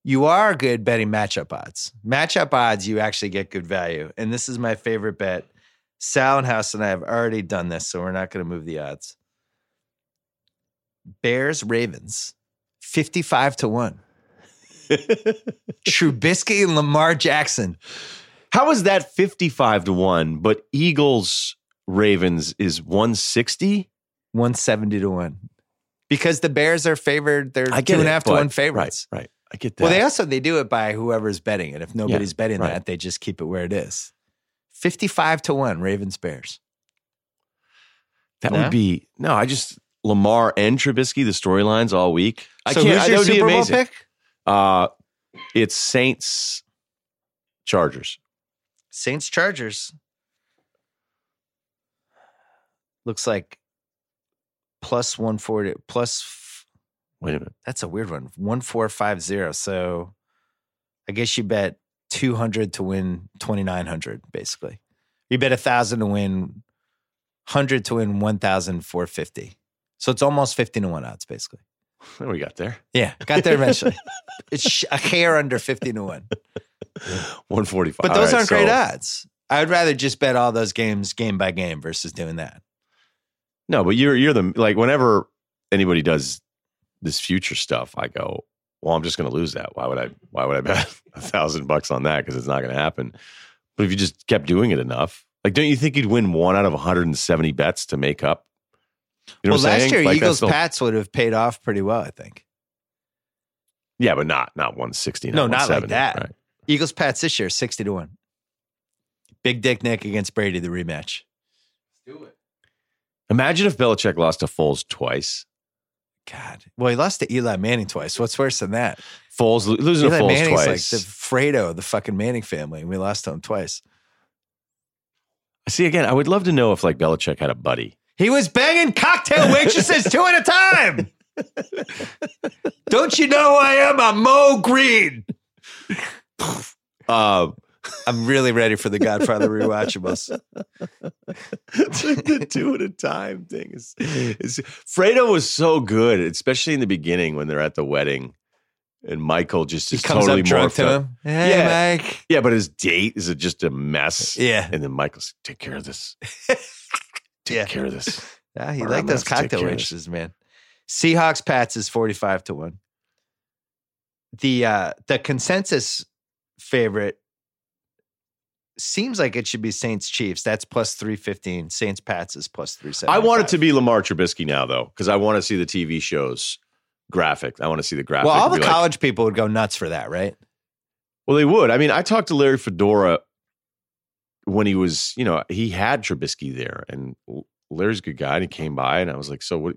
You are good betting matchup odds. Matchup odds, you actually get good value. And this is my favorite bet. Sal and House and I have already done this, so we're not going to move the odds. Bears Ravens, 55 to 1. Trubisky and Lamar Jackson.
How is that 55 to 1, but Eagles Ravens is 160?
170 to 1 because the bears are favored they're
I
two
get
two
and
a half to one favorites
Right, right. I get that.
well they also they do it by whoever's betting it if nobody's betting
right.
that they just keep it where it is 55 to 1 ravens bears
that
No?
would be no. I just Lamar and Trubisky the storylines all week. I
so
can't.
who's
that
your
would be
super bowl
amazing.
pick
Uh, it's Saints, Chargers.
saints chargers looks like plus 140 plus f-
Wait a minute.
that's a weird one 1450 so i guess you bet 200 to win 2900 basically you bet 1000 to win 100 to win 1450 so it's almost 15 to 1 odds basically
we got there.
Yeah, got there eventually. it's a hair under 50 to 1.
145.
But those
right,
aren't great odds. I would rather just bet all those games game by game versus doing that.
No, but you're you're the like whenever anybody does this future stuff, I go, well, I'm just going to lose that. Why would I? Why would I bet a thousand bucks on that? Because it's not going to happen. But if you just kept doing it enough, like, don't you think you'd win one out of 170 bets to make up? You know
well,
what
last
saying?
year,
Like, that's
Eagles
still-
Pats would have paid off pretty well, I think.
yeah, but not not 160.
No, not like
170,
that.
Right.
Eagles Pats this year, 60 to 1. Big Dick Nick against Brady, the rematch.
Imagine if Belichick lost to Foles twice.
God. Well, he lost to Eli Manning twice. What's worse than that?
Foles lo- losing
Eli
to Foles
Manning's
twice.
like the Fredo, the fucking Manning family. and We lost to him twice.
See again, I would love to know if like Belichick had a buddy.
He was banging cocktail waitresses two at a time. Don't you know who I am? I'm Moe Greene.
Uh,
I'm really ready for the Godfather rewatchables.
it's like the two at a time thing. Is, is Fredo was so good, especially in the beginning when they're at the wedding, and Michael just is totally
up drunk to him. Hey,
Yeah.
Mike.
Yeah, but his date is just a mess.
Yeah.
and then Michael's take care of this. Take
Yeah.
care of this.
Yeah, he liked those
gonna have to take
cocktail waitresses, man. Seahawks Pats is 45 to 1. The uh the consensus favorite seems like it should be Saints Chiefs. That's plus 315. Saints Pats is plus 375.
I want it to be Lamar Trubisky now, though, because I want to see the TV shows graphic. I want to see the graphic.
Well, all the
like-
college people would go nuts for that, right?
Well, they would. I mean, I talked to Larry Fedora when he was, you know, he had Trubisky there, and Larry's a good guy, and he came by, and I was like, "So what?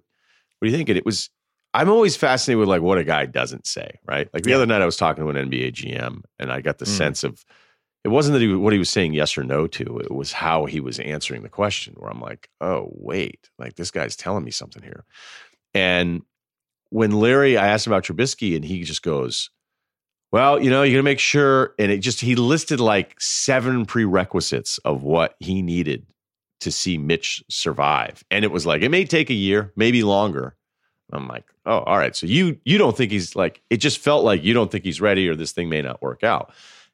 What do you think?" And it was. I'm always fascinated with like what a guy doesn't say, right? Like the
Yeah.
other night, I was talking to an NBA GM, and I got the
Mm.
sense of it wasn't that he what he was saying yes or no to; it was how he was answering the question. Where I'm like, "Oh, wait, like this guy's telling me something here," and when Larry, I asked him about Trubisky, and he just goes, well, you know, you're gonna make sure, and it just he listed like seven prerequisites of what he needed to see Mitch survive, and it was like it may take a year, maybe longer. I'm like, oh, all right. So you you don't think he's like? It just felt like you don't think he's ready, or this thing may not work out.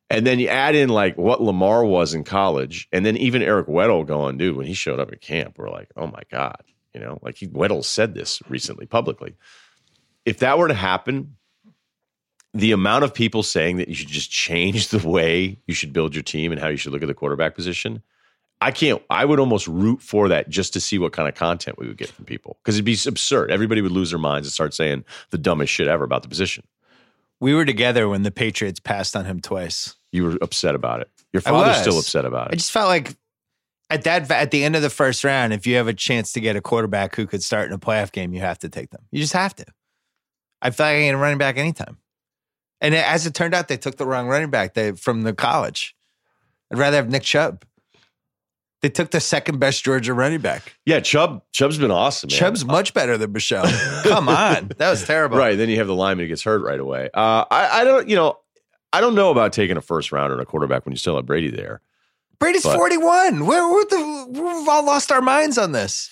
And then you add in like what Lamar was in college, and then even Eric Weddle going, dude, when he showed up at camp, we're like, oh my god, you know, like he Weddle said this recently publicly. If that were to happen, the amount of people saying that you should just change the way you should build your team and how you should look at the quarterback position, I can't. I would almost root for that just to see what kind of content we would get from people because it'd be absurd. Everybody would lose their minds and start saying the dumbest shit ever about the position.
We were together when the Patriots passed on him twice.
You were upset about it. Your father's still upset about it.
I just felt like at that at the end of the first round, if you have a chance to get a quarterback who could start in a playoff game, you have to take them. You just have to. I felt like I ain't running back anytime. And as it turned out, they took the wrong running back they, from the college. I'd rather have Nick Chubb. They took the second best Georgia running back.
Yeah, Chubb. Chubb's been awesome. Man.
Chubb's much better than Michel. Come on, that was terrible.
right. Then you have the lineman who gets hurt right away. Uh, I, I don't. You know, I don't know about taking a first rounder and a quarterback when you still have Brady there.
Brady's
But-
41. We're, we're the, we've all lost our minds on this.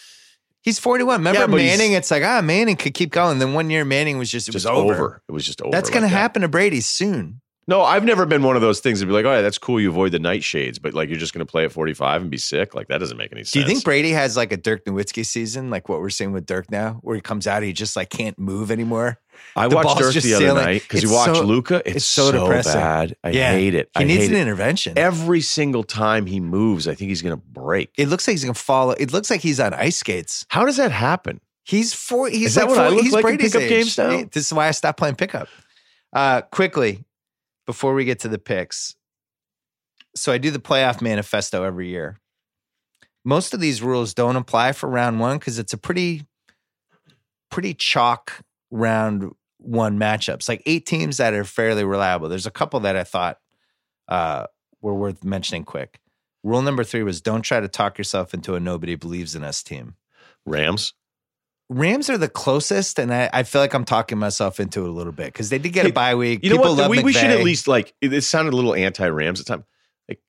He's 41. Remember
Yeah,
Manning? It's like, ah, Manning could keep going. Then one year, Manning was just, it
Just
was over.
over. It was just over.
That's going
like
to
that.
happen to Brady soon.
No, I've never been one of those things to be like, all right, that's cool. You avoid the nightshades, but like you're just going to play at 45 and be sick. Like that doesn't make any sense.
Do you think Brady has like a Dirk Nowitzki season, like what we're seeing with Dirk now, where he comes out, he just like can't move anymore?
I
the
watched
just
the other
sailing?
night because you
It's
watch
so-
Luka. It's,
it's so
so,
depressing.
bad. I
Yeah.
hate it.
He
I
needs an
it.
intervention.
Every single time he moves, I think he's going to break.
it looks like he's going to fall. It looks like he's on ice skates.
How does that happen?
He's four. He's
Is that
like
what I look
he's
like in
Brady's
pickup
age.
games now?
This is why I stopped playing pickup. Uh, quickly, before we get to the picks, so I do the playoff manifesto every year. Most of these rules don't apply for round one because it's a pretty, pretty chalk round one matchups. Like eight teams that are fairly reliable. There's a couple that I thought uh, were worth mentioning quick. Rule number three was don't try to talk yourself into a nobody believes in us team.
Rams.
Rams are the closest, and I, I feel like I'm talking myself into it a little bit because they did get
Hey,
a bye week.
You know what? We, we should at least like. It, it sounded a little anti-Rams at the time. Like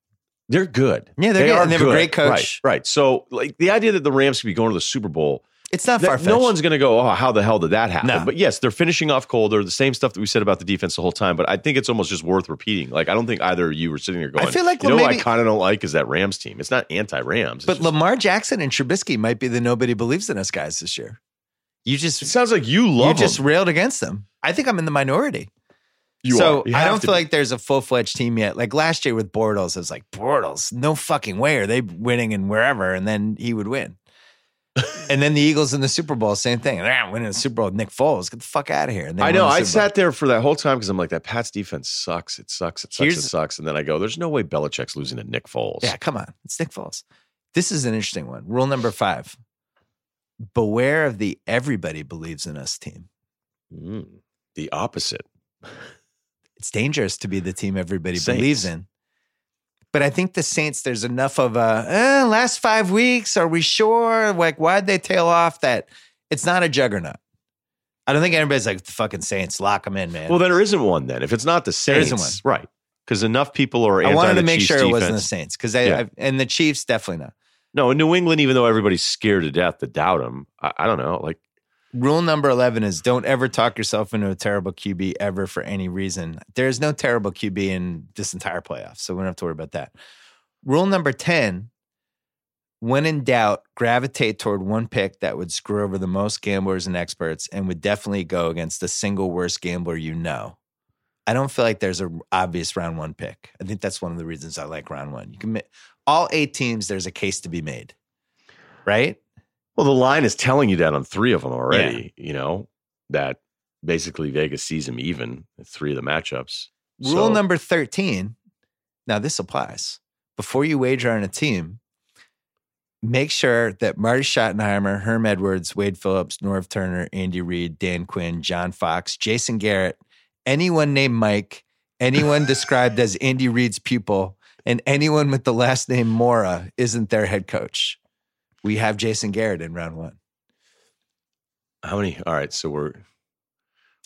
they're good.
Yeah, they're
they
good,
are
and they have a great coach.
Right. Right. So like the idea that the Rams could be going to the Super Bowl
It's not
that-
far fetched.
no one's going to go, oh, how the hell did that happen?
No.
But yes, they're finishing off cold. They're the same stuff that we said about the defense the whole time. But I think it's almost just worth repeating. Like I don't think either of you were sitting there going, I
feel like
you know, what I kind of don't like is that Rams team. It's not anti-Rams. It's
But
just-
Lamar Jackson and Trubisky might be the nobody believes in us guys this year. You just
it sounds like you love.
you
love
just
them.
railed against them. I think I'm in the minority.
You
so
are. You
I don't feel
be.
like there's a full fledged team yet. Like last year with Bortles, I was like, Bortles, no fucking way are they winning and wherever, and then he would win. and then the Eagles in the Super Bowl, same thing. And I'm winning the Super Bowl with Nick Foles. Get the fuck out of here. And
I know. I sat there for that whole time because I'm like, that Pats defense sucks. It sucks. It sucks.
Here's-
it sucks. And then I go, there's no way Belichick's losing to Nick Foles.
Yeah, come on. It's Nick Foles. This is an interesting one. Rule number five. Beware of the everybody believes in us team.
Mm, the opposite.
It's dangerous to be the team everybody
Saints.
believes in. But I think the Saints, there's enough of a eh, last five weeks. Are we sure? Like, why'd they tail off? That it's not a juggernaut. I don't think anybody's like the fucking Saints. Lock them in, man.
Well, then there isn't one then. If it's not the Saints,
isn't one.
right? Because enough people are.
I wanted to make
Chiefs
sure it wasn't the. Saints because I,
Yeah.
I and the Chiefs definitely not.
No, in New England, even though everybody's scared to death to doubt him, I, I don't know. Like,
Rule number 11 is don't ever talk yourself into a terrible QB ever for any reason. There's no terrible QB in this entire playoff, so we don't have to worry about that. Rule number 10 when in doubt, gravitate toward one pick that would screw over the most gamblers and experts and would definitely go against the single worst gambler you know. I don't feel like there's a obvious round one pick. I think that's one of the reasons I like round one. You can all eight teams, there's a case to be made, right?
Well, the line is telling you that on three of them already. You know that basically Vegas sees him even three of the matchups.
Rule
So-
number 13. Now, this applies. Before you wager on a team, make sure that Marty Schottenheimer, Herm Edwards, Wade Phillips, Norv Turner, Andy Reid, Dan Quinn, John Fox, Jason Garrett, anyone named Mike, anyone described as Andy Reid's pupil, and anyone with the last name Mora isn't their head coach. We have Jason Garrett in round one.
How many? All right, so we're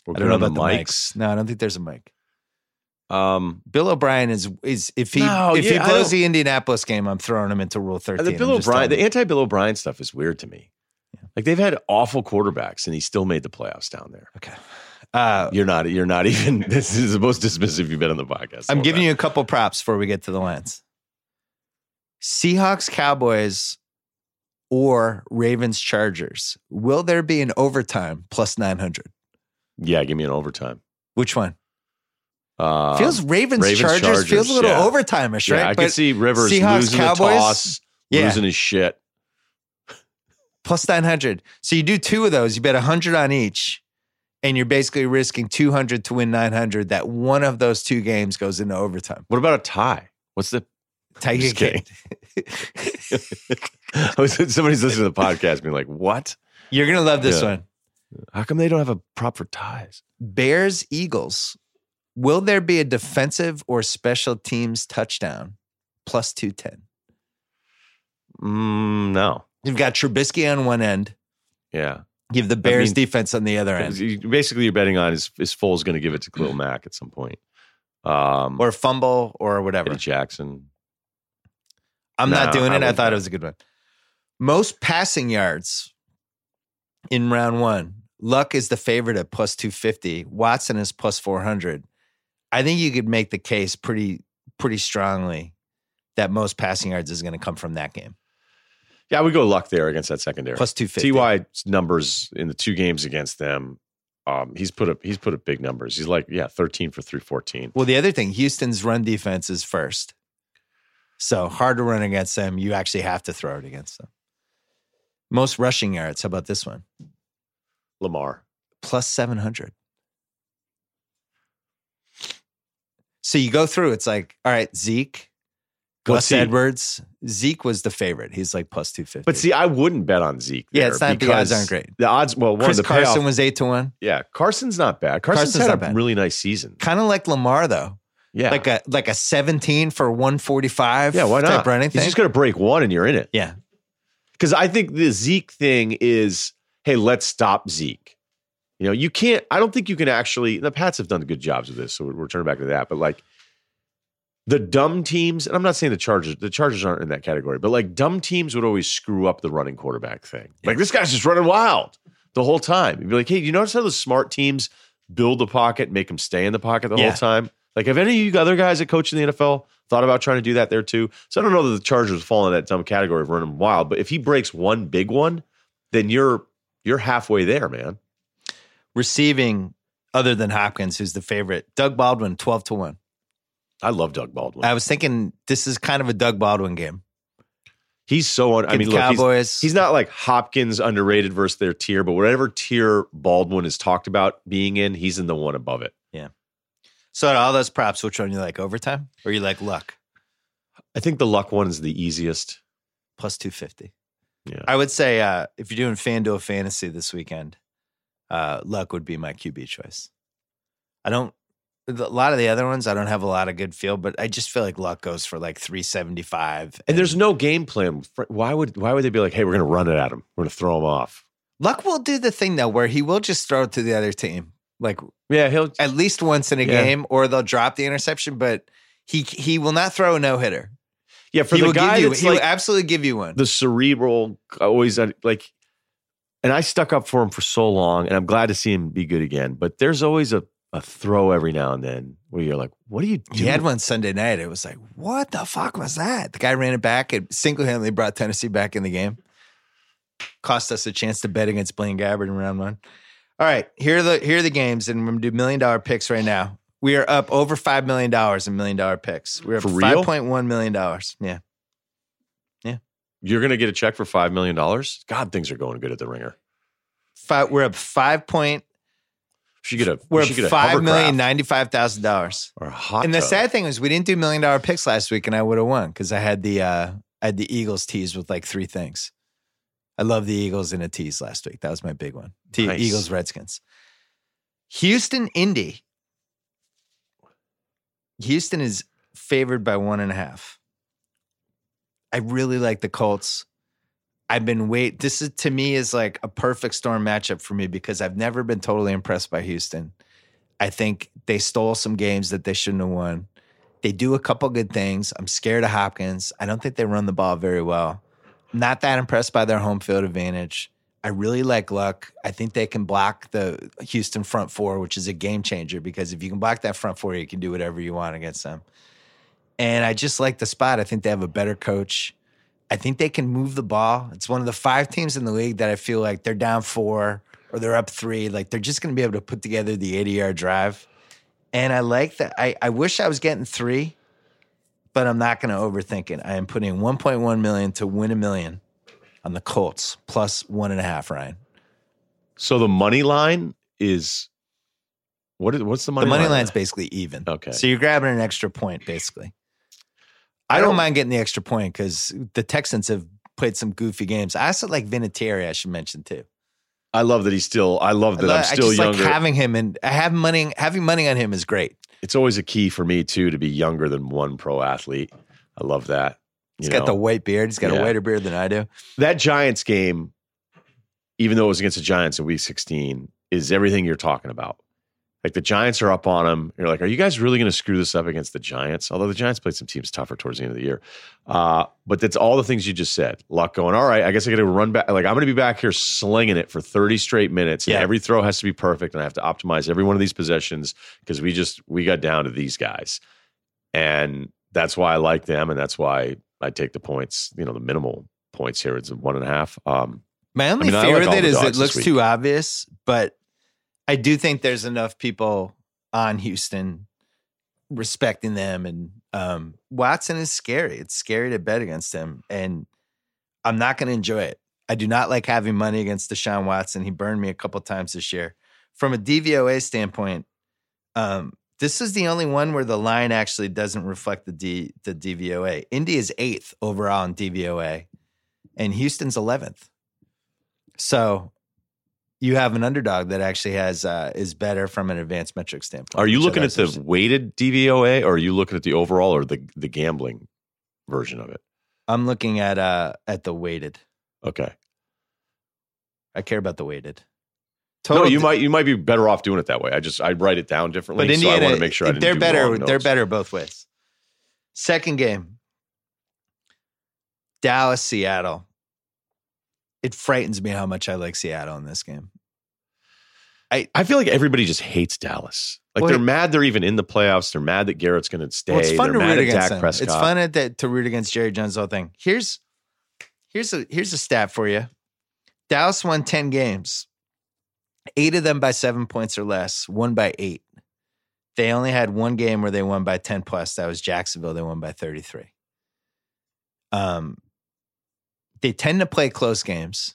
we're
I
good
don't know
on the
about the
mics.
No, I don't think there's a mic.
Um,
Bill O'Brien is is if he
No,
if he
yeah, I
blows the Indianapolis game, I'm throwing him into Rule 13.
the Bill
I'm
O'Brien, the anti Bill O'Brien stuff is weird to me. Like they've had awful quarterbacks, and he still made the playoffs down there.
okay. Uh,
You're not. You're not even. This is the most dismissive you've been on the podcast.
I'm giving you a couple props before we get to the lines. Seahawks, Cowboys, or Ravens, Chargers. Will there be an overtime plus 900?
Yeah, give me an overtime.
Which one?
Uh,
feels Ravens,
Ravens,
Chargers, feels a little
yeah.
overtime-ish,
yeah,
right?
I can see Rivers
Seahawks,
losing
Cowboys?
toss,
Yeah.
losing his shit.
plus 900. So you do two of those, you bet 100 on each, and you're basically risking 200 to win 900 that one of those two games goes into overtime.
What about a tie? What's the?
Tiger King.
I Somebody's listening to the podcast, being like, "What?
You're going to love this
Yeah.
one.
How come they don't have a prop for ties?"
Bears, Eagles. Will there be a defensive or special teams touchdown plus 210?
Mm, no.
You've got Trubisky on one end.
Yeah.
You have the Bears
mean-
defense on the other end.
Basically, you're betting on is is Foles going to give it to Khalil Mack at some point, um,
Or fumble or whatever.
Eddie Jackson.
I'm not doing
I
it. I thought it was a good one. Most passing yards in round one. Luck is the favorite at plus 250. Watson is plus 400. I think you could make the case pretty pretty strongly that most passing yards is going to come from that game.
Yeah, I would go luck there against that secondary.
Plus 250.
Ty's numbers in the two games against them, um, he's put up he's put up big numbers. He's like yeah, thirteen for three fourteen.
Well, the other thing, Houston's run defense is first. So hard to run against them. You actually have to throw it against them. Most rushing yards. How about this one?
Lamar.
Plus 700. So you go through, it's like, all right, Zeke, Gus
see.
Edwards. Zeke was the favorite. He's like plus 250.
But see, I wouldn't bet on Zeke.
Yeah, it's not- the odds aren't great.
The odds, well, one
Chris
the
Carson
payoff,
was 8 to 1.
yeah, Carson's not bad. Carson's,
Carson's
had a
bad.
really nice season.
Kind of like Lamar, though.
Yeah,
Like a like a 17 for 145
yeah, why not?
running
He's just going to break one, and you're in it.
yeah.
Because I think the Zeke thing is, hey, let's stop Zeke. You know, you can't. I don't think you can actually. The Pats have done good jobs with this, so we're, we're turning back to that. But like, the dumb teams, and I'm not saying the Chargers, the Chargers aren't in that category, but like dumb teams would always screw up the running quarterback thing. Like this guy's just running wild the whole time. You'd be like, hey, you notice how the smart teams build the pocket, make them stay in the pocket the
Yeah.
whole time? Like, have any of you other guys that coach in the NFL thought about trying to do that there too? So I don't know that the Chargers fall in that dumb category of running wild, but if he breaks one big one, then you're you're halfway there, man.
Receiving, other than Hopkins, who's the favorite, Doug Baldwin, 12 to 1.
I love Doug Baldwin.
I was thinking this is kind of a Doug Baldwin game.
he's so un- I mean, look, he's,
Cowboys.
he's not like Hopkins underrated versus their tier, but whatever tier Baldwin is talked about being in, he's in the one above it.
So out all those props, which one you like? Overtime or you like luck?
I think the luck one is the easiest.
Plus 250.
Yeah.
I would say uh, if you're doing FanDuel fantasy this weekend, uh, luck would be my QB choice. I don't, a lot of the other ones, I don't have a lot of good feel, but I just feel like luck goes for like 375.
And there's no game plan. Why would why would they be like, hey, we're going to run it at him. We're going to throw him off.
luck will do the thing though where he will just throw it to the other team like
Yeah, he'll
at least once in a
Yeah.
game, or they'll drop the interception, but he he will not throw a no hitter.
Yeah, for
He
the guy
give you, he
like
will absolutely give you one.
the cerebral always uh, like and I stuck up for him for so long and I'm glad to see him be good again. But there's always a, a throw every now and then where you're like, what are you doing?
He had one Sunday night. It was like, what the fuck was that? The guy ran it back. and single handedly brought Tennessee back in the game. Cost us a chance to bet against Blaine Gabbert in round one. All right, here are the here are the games, and we're gonna do million dollar picks right now. We are up over five million dollars in million dollar picks. We're up
For real?
five point one million dollars. Yeah, yeah.
You're gonna get a check for five million dollars? God, things are going good at the ringer.
five, we're up five point.
Should get a
We're
we
up
should get a
five million ninety five thousand dollars.
or a hot
And the
tub.
sad thing is, we didn't do million dollar picks last week, and I would have won because I had the uh, I had the Eagles tease with like three things. I love the Eagles in a tease last week. That was my big one. Te-
Nice.
Eagles Redskins. Houston Indy. Houston is favored by one and a half. I really like the Colts. I've been wait. This is to me is like a perfect storm matchup for me because I've never been totally impressed by Houston. I think they stole some games that they shouldn't have won. They do a couple good things. I'm scared of Hopkins. I don't think they run the ball very well. Not that impressed by their home field advantage. I really like Luck. I think they can block the Houston front four, which is a game changer because if you can block that front four, you can do whatever you want against them. And I just like the spot. I think they have a better coach. I think they can move the ball. It's one of the five teams in the league that I feel like they're down four or they're up three. Like they're just going to be able to put together the 80 yard drive. And I like that. I, I wish I was getting three, but I'm not going to overthink it. I am putting 1.1 million to win a million on the Colts plus one and a half, Ryan.
So the money line is what is what's the money
the money
line?
line's basically even.
Okay.
So you're grabbing an extra point, basically. I,
I
don't
don't-
mind getting the extra point because the Texans have played some goofy games. I also like Vinatieri, I should mention too.
I love that he's still I love
I,
that I'm
I
still
just
younger.
like having him and having money having money on him is great.
It's always a key for me too to be younger than one pro athlete. I love that.
He's
You
got the white beard. He's got
Yeah.
a whiter beard than I do.
that Giants game, even though it was against the Giants in week 16, is everything you're talking about. Like the Giants are up on them. You're like, are you guys really going to screw this up against the Giants? Although the Giants played some teams tougher towards the end of the year. Uh, but that's all the things you just said. Luck going, all right, I guess I got to run back. Like I'm going to be back here slinging it for 30 straight minutes. And
Yeah.
every throw has to be perfect. And I have to optimize every one of these possessions because we just, we got down to these guys. And that's why I like them. And that's why I take the points, you know, the minimal points here. It's one and a half. Um,
My only
mean,
fear
like
with
it is
it
the
is
dogs
it
this
looks too obvious, but I do think there's enough people on Houston respecting them and um, Watson is scary. It's scary to bet against him and I'm not going to enjoy it. I do not like having money against Deshaun Watson. He burned me a couple times this year. From a DVOA standpoint, um, this is the only one where the line actually doesn't reflect the D, the DVOA. Indy is eighth overall in DVOA, and Houston's eleventh. So you have an underdog that actually has uh, is better from an advanced metric standpoint.
are you
So
looking at the weighted DVOA or are you looking at the overall or the, the gambling version of it?
I'm looking at uh at the weighted.
Okay.
I care about the weighted.
no, you
d-
might you might be better off doing it that way. I just I write it down differently,
But
so I
Indiana,
want to make sure I didn't
they're better. They're better both ways. Second game, Dallas, Seattle. It frightens me how much I like Seattle in this game.
I I feel like everybody just hates Dallas. Like
Well,
they're mad they're even in the playoffs. They're mad that Garrett's going to stay.
Well, it's fun
they're
to root against
Dak
them.
Prescott.
It's fun at that, to root against Jerry Jones. Whole thing. Here's here's a here's a stat for you. Dallas won ten games, eight of them by seven points or less. One by eight. They only had one game where they won by ten plus. That was Jacksonville. They won by thirty three. Um, they tend to play close games.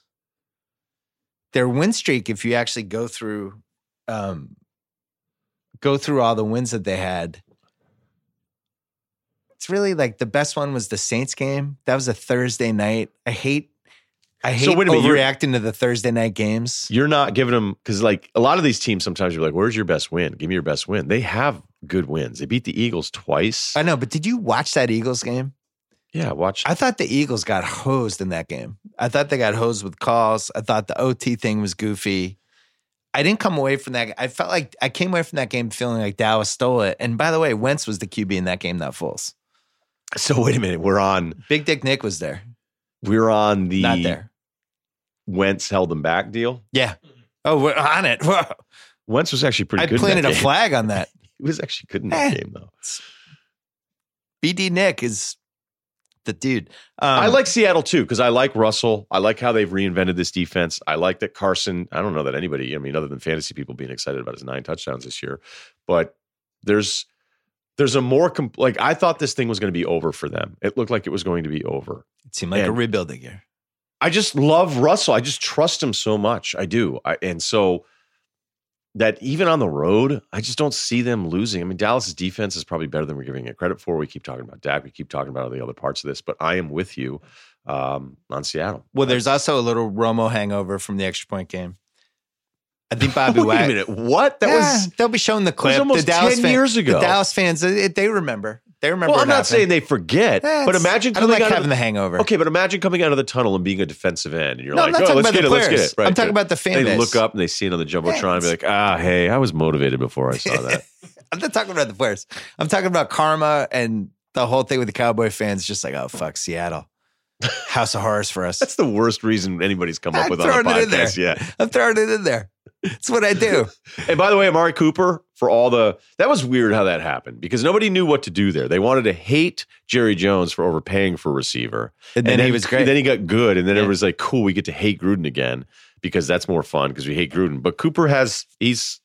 Their win streak, if you actually go through, um, go through all the wins that they had, it's really like the best one was the Saints game. That was a Thursday night. I hate, I hate
So wait a minute,
overreacting to the Thursday night games.
You're not giving them because like a lot of these teams sometimes you're like, "Where's your best win? Give me your best win." They have good wins. They beat the Eagles twice.
I know, but did you watch that Eagles game?
Yeah, watch.
I thought the Eagles got hosed in that game. I thought they got hosed with calls. I thought the OT thing was goofy. I didn't come away from that. I felt like I came away from that game feeling like Dallas stole it. And by the way, Wentz was the QB in that game, not Foles.
so wait a minute. We're on.
Big Dick Nick was there,
We're on the
not there.
Wentz held them back deal.
Yeah. Oh, we're on it. Whoa.
Wentz was actually pretty
I
good. in
planted
that
a
game.
flag on that.
He was actually good in that
Eh.
game though.
BD Nick is the dude. Um,
I like Seattle too because I like Russell. I like how they've reinvented this defense. I like that Carson. I don't know that anybody. I mean, other than fantasy people being excited about his nine touchdowns this year, but there's there's a more com- like I thought this thing was going to be over for them. It looked like it was going to be over.
It seemed like a rebuilding year.
I just love Russell. I just trust him so much. I do. I, and so that even on the road, I just don't see them losing. I mean, Dallas's defense is probably better than we're giving it credit for. We keep talking about Dak. We keep talking about all the other parts of this, but I am with you um, on Seattle.
Well, there's also a little Romo hangover from the extra point game. I think Bobby
Wait a
Wagner.
minute. What? That
Yeah,
was.
they'll be showing the clip.
almost
the Dallas
10
fan-
years ago.
The Dallas fans, they remember. They remember.
Well, I'm not
happened.
saying they forget,
Eh,
but imagine
I don't
coming
like
out
having
of
the hangover.
okay, but imagine coming out of the tunnel and being a defensive end, and you're
no,
like,
I'm not
"Oh,
talking
let's
about
get
the
it, let's get it." Right,
I'm talking about the fan
They look up and they see it on the jumbotron and be like, "Ah, hey, I was motivated before I saw that."
I'm not talking about the players. I'm talking about karma and the whole thing with the Cowboy fans. Just like, oh fuck, Seattle, House of Horrors for us.
That's the worst reason anybody's come up
I'm
with on a
throwing it in there.
podcast yet.
I'm throwing it in there. That's what I do.
And by the way, Amari Cooper for all the that was weird how that happened because nobody knew what to do there. They wanted to hate Jerry Jones for overpaying for a receiver,
And then he was great.
Then he got good, and then
Yeah.
it was like, cool, we get to hate Gruden again because that's more fun because we hate Gruden. But Cooper has he's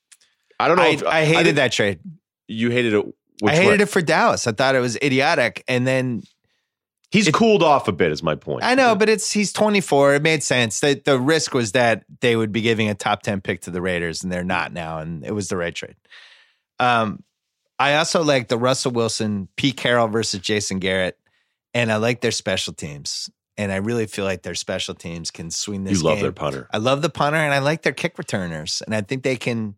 I don't know.
I,
if,
I hated
think
that trade.
You hated it. Which
I hated
way?
it for Dallas. I thought it was idiotic. And then
He's
it-
cooled off a bit. Is my point.
I know, but it's he's 24. It made sense. The, the risk was that they would be giving a top 10 pick to the Raiders, and they're not now. And it was the right trade. Um, I also like the Russell Wilson, Pete Carroll versus Jason Garrett, and I like their special teams. And I really feel like their special teams can swing this.
you love
game.
their punter.
I love the punter and I like their kick returners. And I think they can,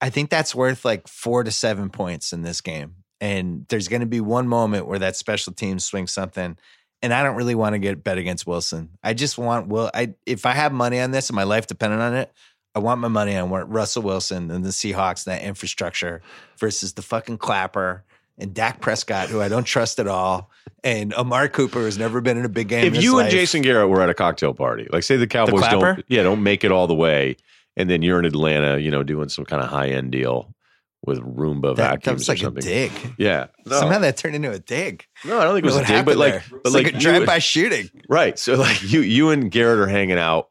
I think that's worth like four to seven points in this game. And there's going to be one moment where that special team swings something. And I don't really want to get bet against Wilson. I just want Will. I if I have money on this and my life dependent on it, I want my money on Russell Wilson and the Seahawks and that infrastructure versus the fucking clapper and Dak Prescott, who I don't trust at all, and Amari Cooper has never been in a big game.
If you and
life.
Jason Garrett were at a cocktail party, like say the Cowboys
clapper?
don't, yeah, don't make it all the way, and then you're in Atlanta, you know, doing some kind of high end deal with Roomba
that, that
vacuums
was like
or
a dig.
Yeah, no,
Somehow that turned into a dig.
no, I don't think it was
What
a dig, but like,
there?
but like,
like a
you-
drive-by shooting.
right? So like you, you and Garrett are hanging out.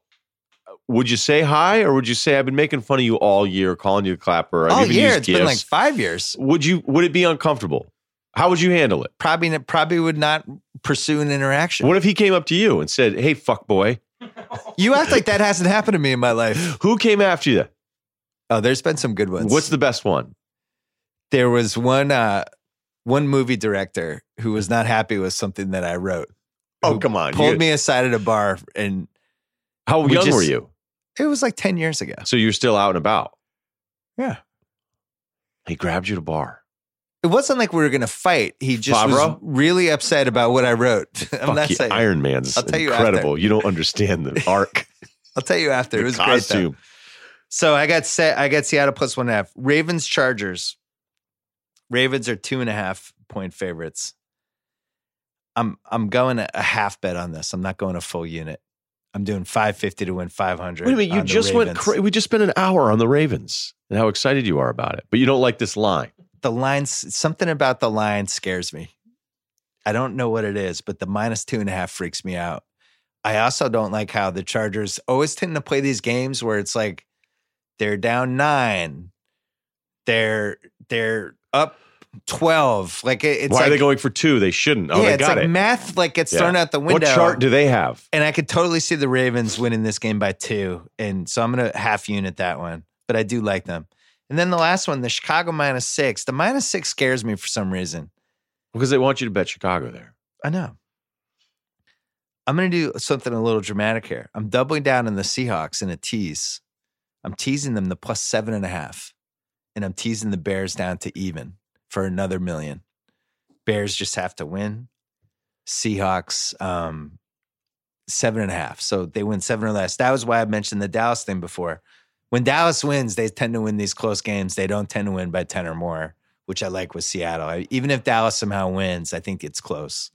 Would you say hi, or would you say I've been making fun of you all year, calling you the clapper? I've
All year, it's been like five years.
Would you? Would it be uncomfortable? How would you handle it?
Probably, probably would not pursue an interaction.
What if he came up to you and said, "Hey, fuck boy,
you act like that hasn't happened to me in my life.
who came after you?
Oh, there's been some good ones.
What's the best one?"
There was one uh one movie director who was not happy with something that I wrote.
Oh, come on!
Pulled
You-
me aside at a bar and
How young
just-
were you?
it was like 10 years ago.
So you're still out and about.
Yeah.
He grabbed you at a bar.
It wasn't like we were going to fight. He just was really upset about what I wrote. I'm not saying.
Iron Man's
I'll tell you
incredible. You, don't understand the arc,
I'll tell you after. it was great though.
costume.
So I got set. I got Seattle plus one and a half. Ravens Chargers. Ravens are two and a half point favorites. I'm I'm going a half bet on this. I'm not going a full unit. I'm doing 550 to win 500.
Wait a minute, you just went. Cra- we just spent an hour on the Ravens and how excited you are about it, but you don't like this line.
the lines something about the line scares me. I don't know what it is, but the minus two and a half freaks me out. I also don't like how the Chargers always tend to play these games where it's like they're down nine, they're they're up twelve. Like it- it's
Why
like
are they going for two? They shouldn't. Oh,
yeah,
they
it's
got
like
it.
math like gets
Yeah.
thrown out the window.
What chart do they have?
and I could totally see the Ravens winning this game by two. And so I'm going to half unit that one, but I do like them. And then the last one, the Chicago minus six. The minus six scares me for some reason.
Because they want you to bet Chicago there.
I know. I'm going to do something a little dramatic here. I'm doubling down on the Seahawks in a tease. I'm teasing them the plus seven and a half, and I'm teasing the Bears down to even for another million. Bears just have to win. Seahawks, um, seven and a half. So they win seven or less. That was why I mentioned the Dallas thing before. When Dallas wins, they tend to win these close games. They don't tend to win by 10 or more, which I like with Seattle. I, even if Dallas somehow wins, I think it's close.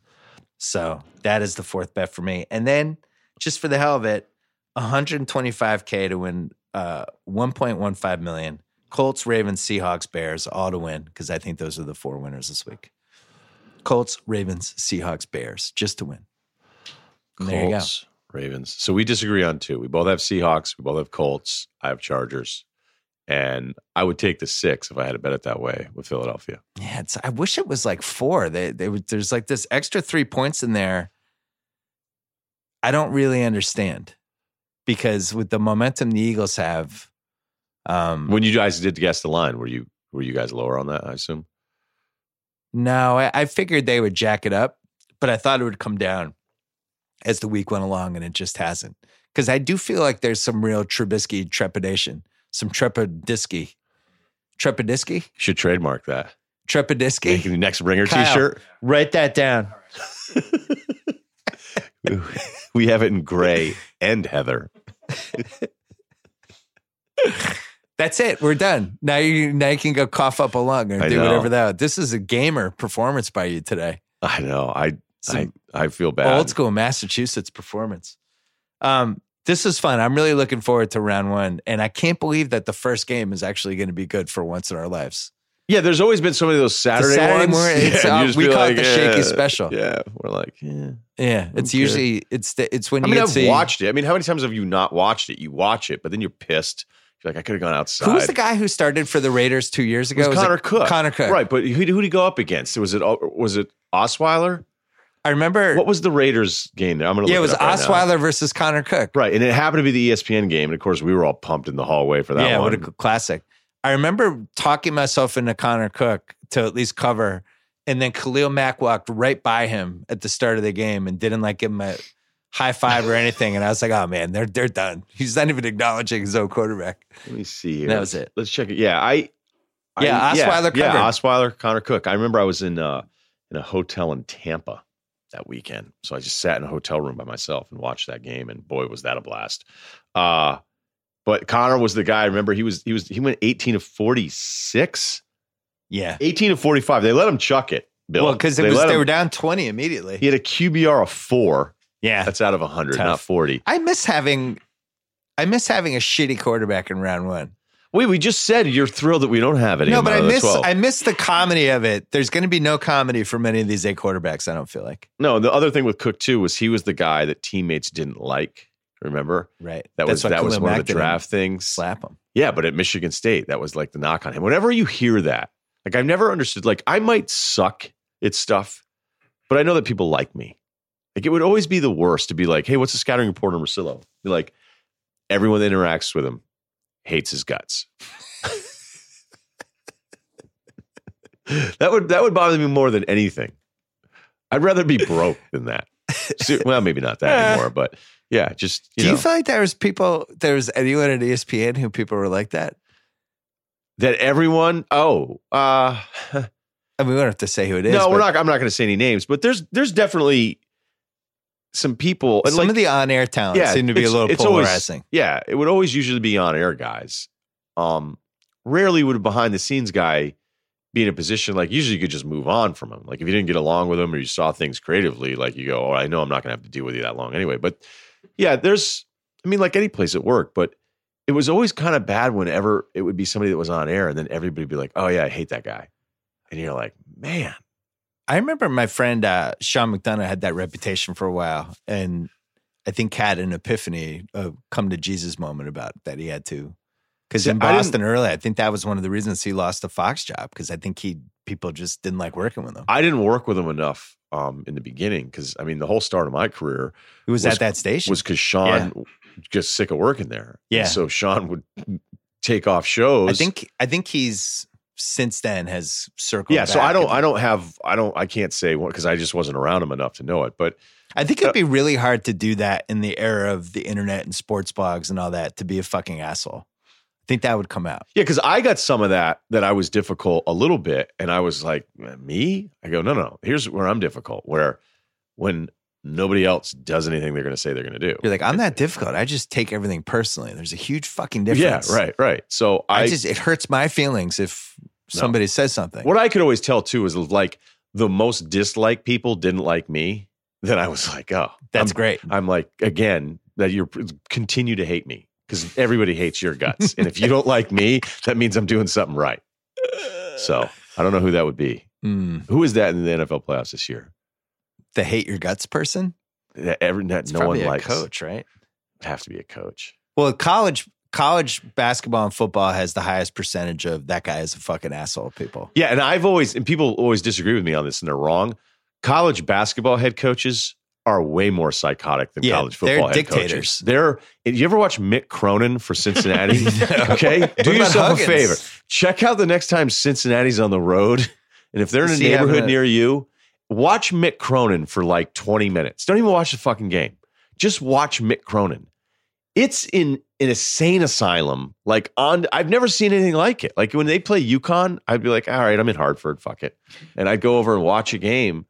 So that is the fourth bet for me. And then just for the hell of it, 125K to win uh, 1.15 million. Colts, Ravens, Seahawks, Bears, all to win because I think those are the four winners this week. Colts, Ravens, Seahawks, Bears, just to win. And there you go.
Colts, Ravens. So we disagree on two. We both have Seahawks. We both have Colts. I have Chargers. And I would take the six if I had to bet it that way with Philadelphia.
Yeah, it's, I wish it was like four. They, they would, there's like this extra three points in there. I don't really understand because with the momentum the Eagles have, um,
When you guys did guess the line, were you were you guys lower on that? I assume.
no, I, I figured they would jack it up, but I thought it would come down as the week went along, and it just hasn't. Because I do feel like there's some real Trubisky trepidation, some trepidisky, trepidisky,
You should trademark that.
trepidisky.
Making the next ringer
Kyle.
T-shirt.
Write that down.
we have it in gray and heather.
That's it. We're done. Now you now you can go cough up a lung or
I
do
know.
whatever that. This is a gamer performance by you today.
I know. I I,
Some
I feel bad.
old school Massachusetts performance. Um, this is fun. I'm really looking forward to round one, and I can't believe that the first game is actually going to be good for once in our lives.
Yeah, there's always been so many of those Saturday,
Saturday
ones.
morning, it's,
and
uh, we call it
like,
the shaky special.
Yeah, we're like, yeah.
Yeah, it's
Okay.
usually it's the, it's when
I
you
mean, I've watched it. I mean, how many times have you not watched it? You watch it, but then you're pissed. Like, I could have gone outside.
Who was the guy who started for the Raiders two years
It
ago?
was
Was
Connor
it
Cook.
Connor Cook.
Right, but who who did he go up against? Was it was it Osweiler?
I remember.
What was the Raiders game? there. I'm gonna
yeah, it was
right.
Osweiler versus Connor Cook.
Right, and it happened to be the ESPN game, and of course we were all pumped in the hallway for that
yeah,
one.
what a classic. I remember talking myself into Connor Cook to at least cover, and then Khalil Mack walked right by him at the start of the game and didn't like give him a high five or anything. And I was like, oh man, they're they're done. He's not even acknowledging his own quarterback.
Let me see here.
That was it.
Let's check it. Yeah, I. I-
Yeah, Osweiler
Yeah,
covered.
Osweiler, Connor Cook. I remember I was in uh, in a hotel in Tampa that weekend, so I just sat in a hotel room by myself and watched that game, and boy, was that a blast. Uh, but Connor was the guy. I remember he was he was he went eighteen of forty six.
Yeah.
18 of 45. They let him chuck it, Bill.
Well, because
They
was they
him-
were down twenty immediately.
He had a QBR of four.
Yeah.
That's out of 100,
Tough.
not 40.
I miss having I miss having a shitty quarterback in round one.
Wait, we just said you're thrilled that we don't have it
No, but I
out of the
miss
12.
I miss the comedy of it. There's going to be no comedy for many of these eight quarterbacks. I don't feel like.
No, the other thing with Cook too was he was the guy that teammates didn't like. Remember
Right.
that was
That's why
that was one
Mack
of the draft things.
Slap him.
Yeah, but at Michigan State, that was like the knock on him. Whenever you hear that, like I've never understood. Like I might suck at stuff, but I know that people like me. Like it would always be the worst to be like, "Hey, what's the scouting report on Russillo?" Be like, everyone that interacts with him hates his guts. that would that would bother me more than anything. I'd rather be broke than that. So- well, maybe not that anymore, but yeah, just you
Do
know,
you feel like there was people, there was anyone at ESPN who people were like that?
that everyone. Oh, uh,
I mean, we don't have to say who it is.
no, we're not. I'm not going to say any names, but there's there's definitely some people
Some
like
of the on-air talents
Yeah,
seem to be a little
it's always-
polarizing.
yeah, it would always usually be on air guys. Um, rarely would a behind the scenes guy be in a position like usually you could just move on from them. Like if you didn't get along with them or you saw things creatively, like you go, oh, I know I'm not going to have to deal with you that long anyway. But yeah, there's, I mean, like any place at work, but it was always kind of bad whenever it would be somebody that was on air and then everybody would be like, oh yeah, I hate that guy. And you're like, man,
I remember my friend uh, Sean McDonough had that reputation for a while, and I think had an epiphany, a come to Jesus moment about that he had to. Because in
I
Boston early, I think that was one of the reasons he lost the Fox job. Because I think he people just didn't like working with him.
I didn't work with him enough um, in the beginning because I mean the whole start of my career
He was,
was-
at that station.
was because Sean just sick of working there. And
Yeah.
so Sean would take off shows.
I think I think he's since then has circled.
Yeah. So I don't. I don't have. I don't. I can't say because I just wasn't around him enough to know it. But
I think it'd uh be really hard to do that in the era of the internet and sports blogs and all that to be a fucking asshole. I think that would come out.
yeah, because I got some of that that I was difficult a little bit, and I was like, me. I go, no, no. Here's where I'm difficult. Where when nobody else does anything they're going to say they're going to do.
You're like, I'm not difficult. I just take everything personally. There's a huge fucking difference. Yeah.
Right. Right. So
I,
I,
just it hurts my feelings if
No.
somebody says something.
What I could always tell too is like the most disliked people didn't like me. Then I was like, oh,
That's
I'm,
great.
I'm like again that you're continue to hate me because everybody hates your guts, and if you don't like me, that means I'm doing something right. So I don't know who that would be.
Mm,
Who is that in the NFL playoffs this year?
the hate your guts person.
That every that no one
a
likes.
coach, right?
Would have to be a coach.
Well, college college basketball and football has the highest percentage of that guy is a fucking asshole. People.
Yeah, and I've always and people always disagree with me on this, and they're wrong. College basketball head coaches are way more psychotic than
Yeah,
college football they're head
dictators.
coaches. They're. You ever watch Mick Cronin for Cincinnati? okay, do yourself
Huggins?
a favor. Check out the next time Cincinnati's on the road, and if they're in a
Is
neighborhood near you, watch Mick Cronin for like twenty minutes. Don't even watch the fucking game. Just watch Mick Cronin. It's in an insane asylum. Like on, I've never seen anything like it. Like when they play UConn, I'd be like, all right, I'm in Hartford, fuck it, and I'd go over and watch a game,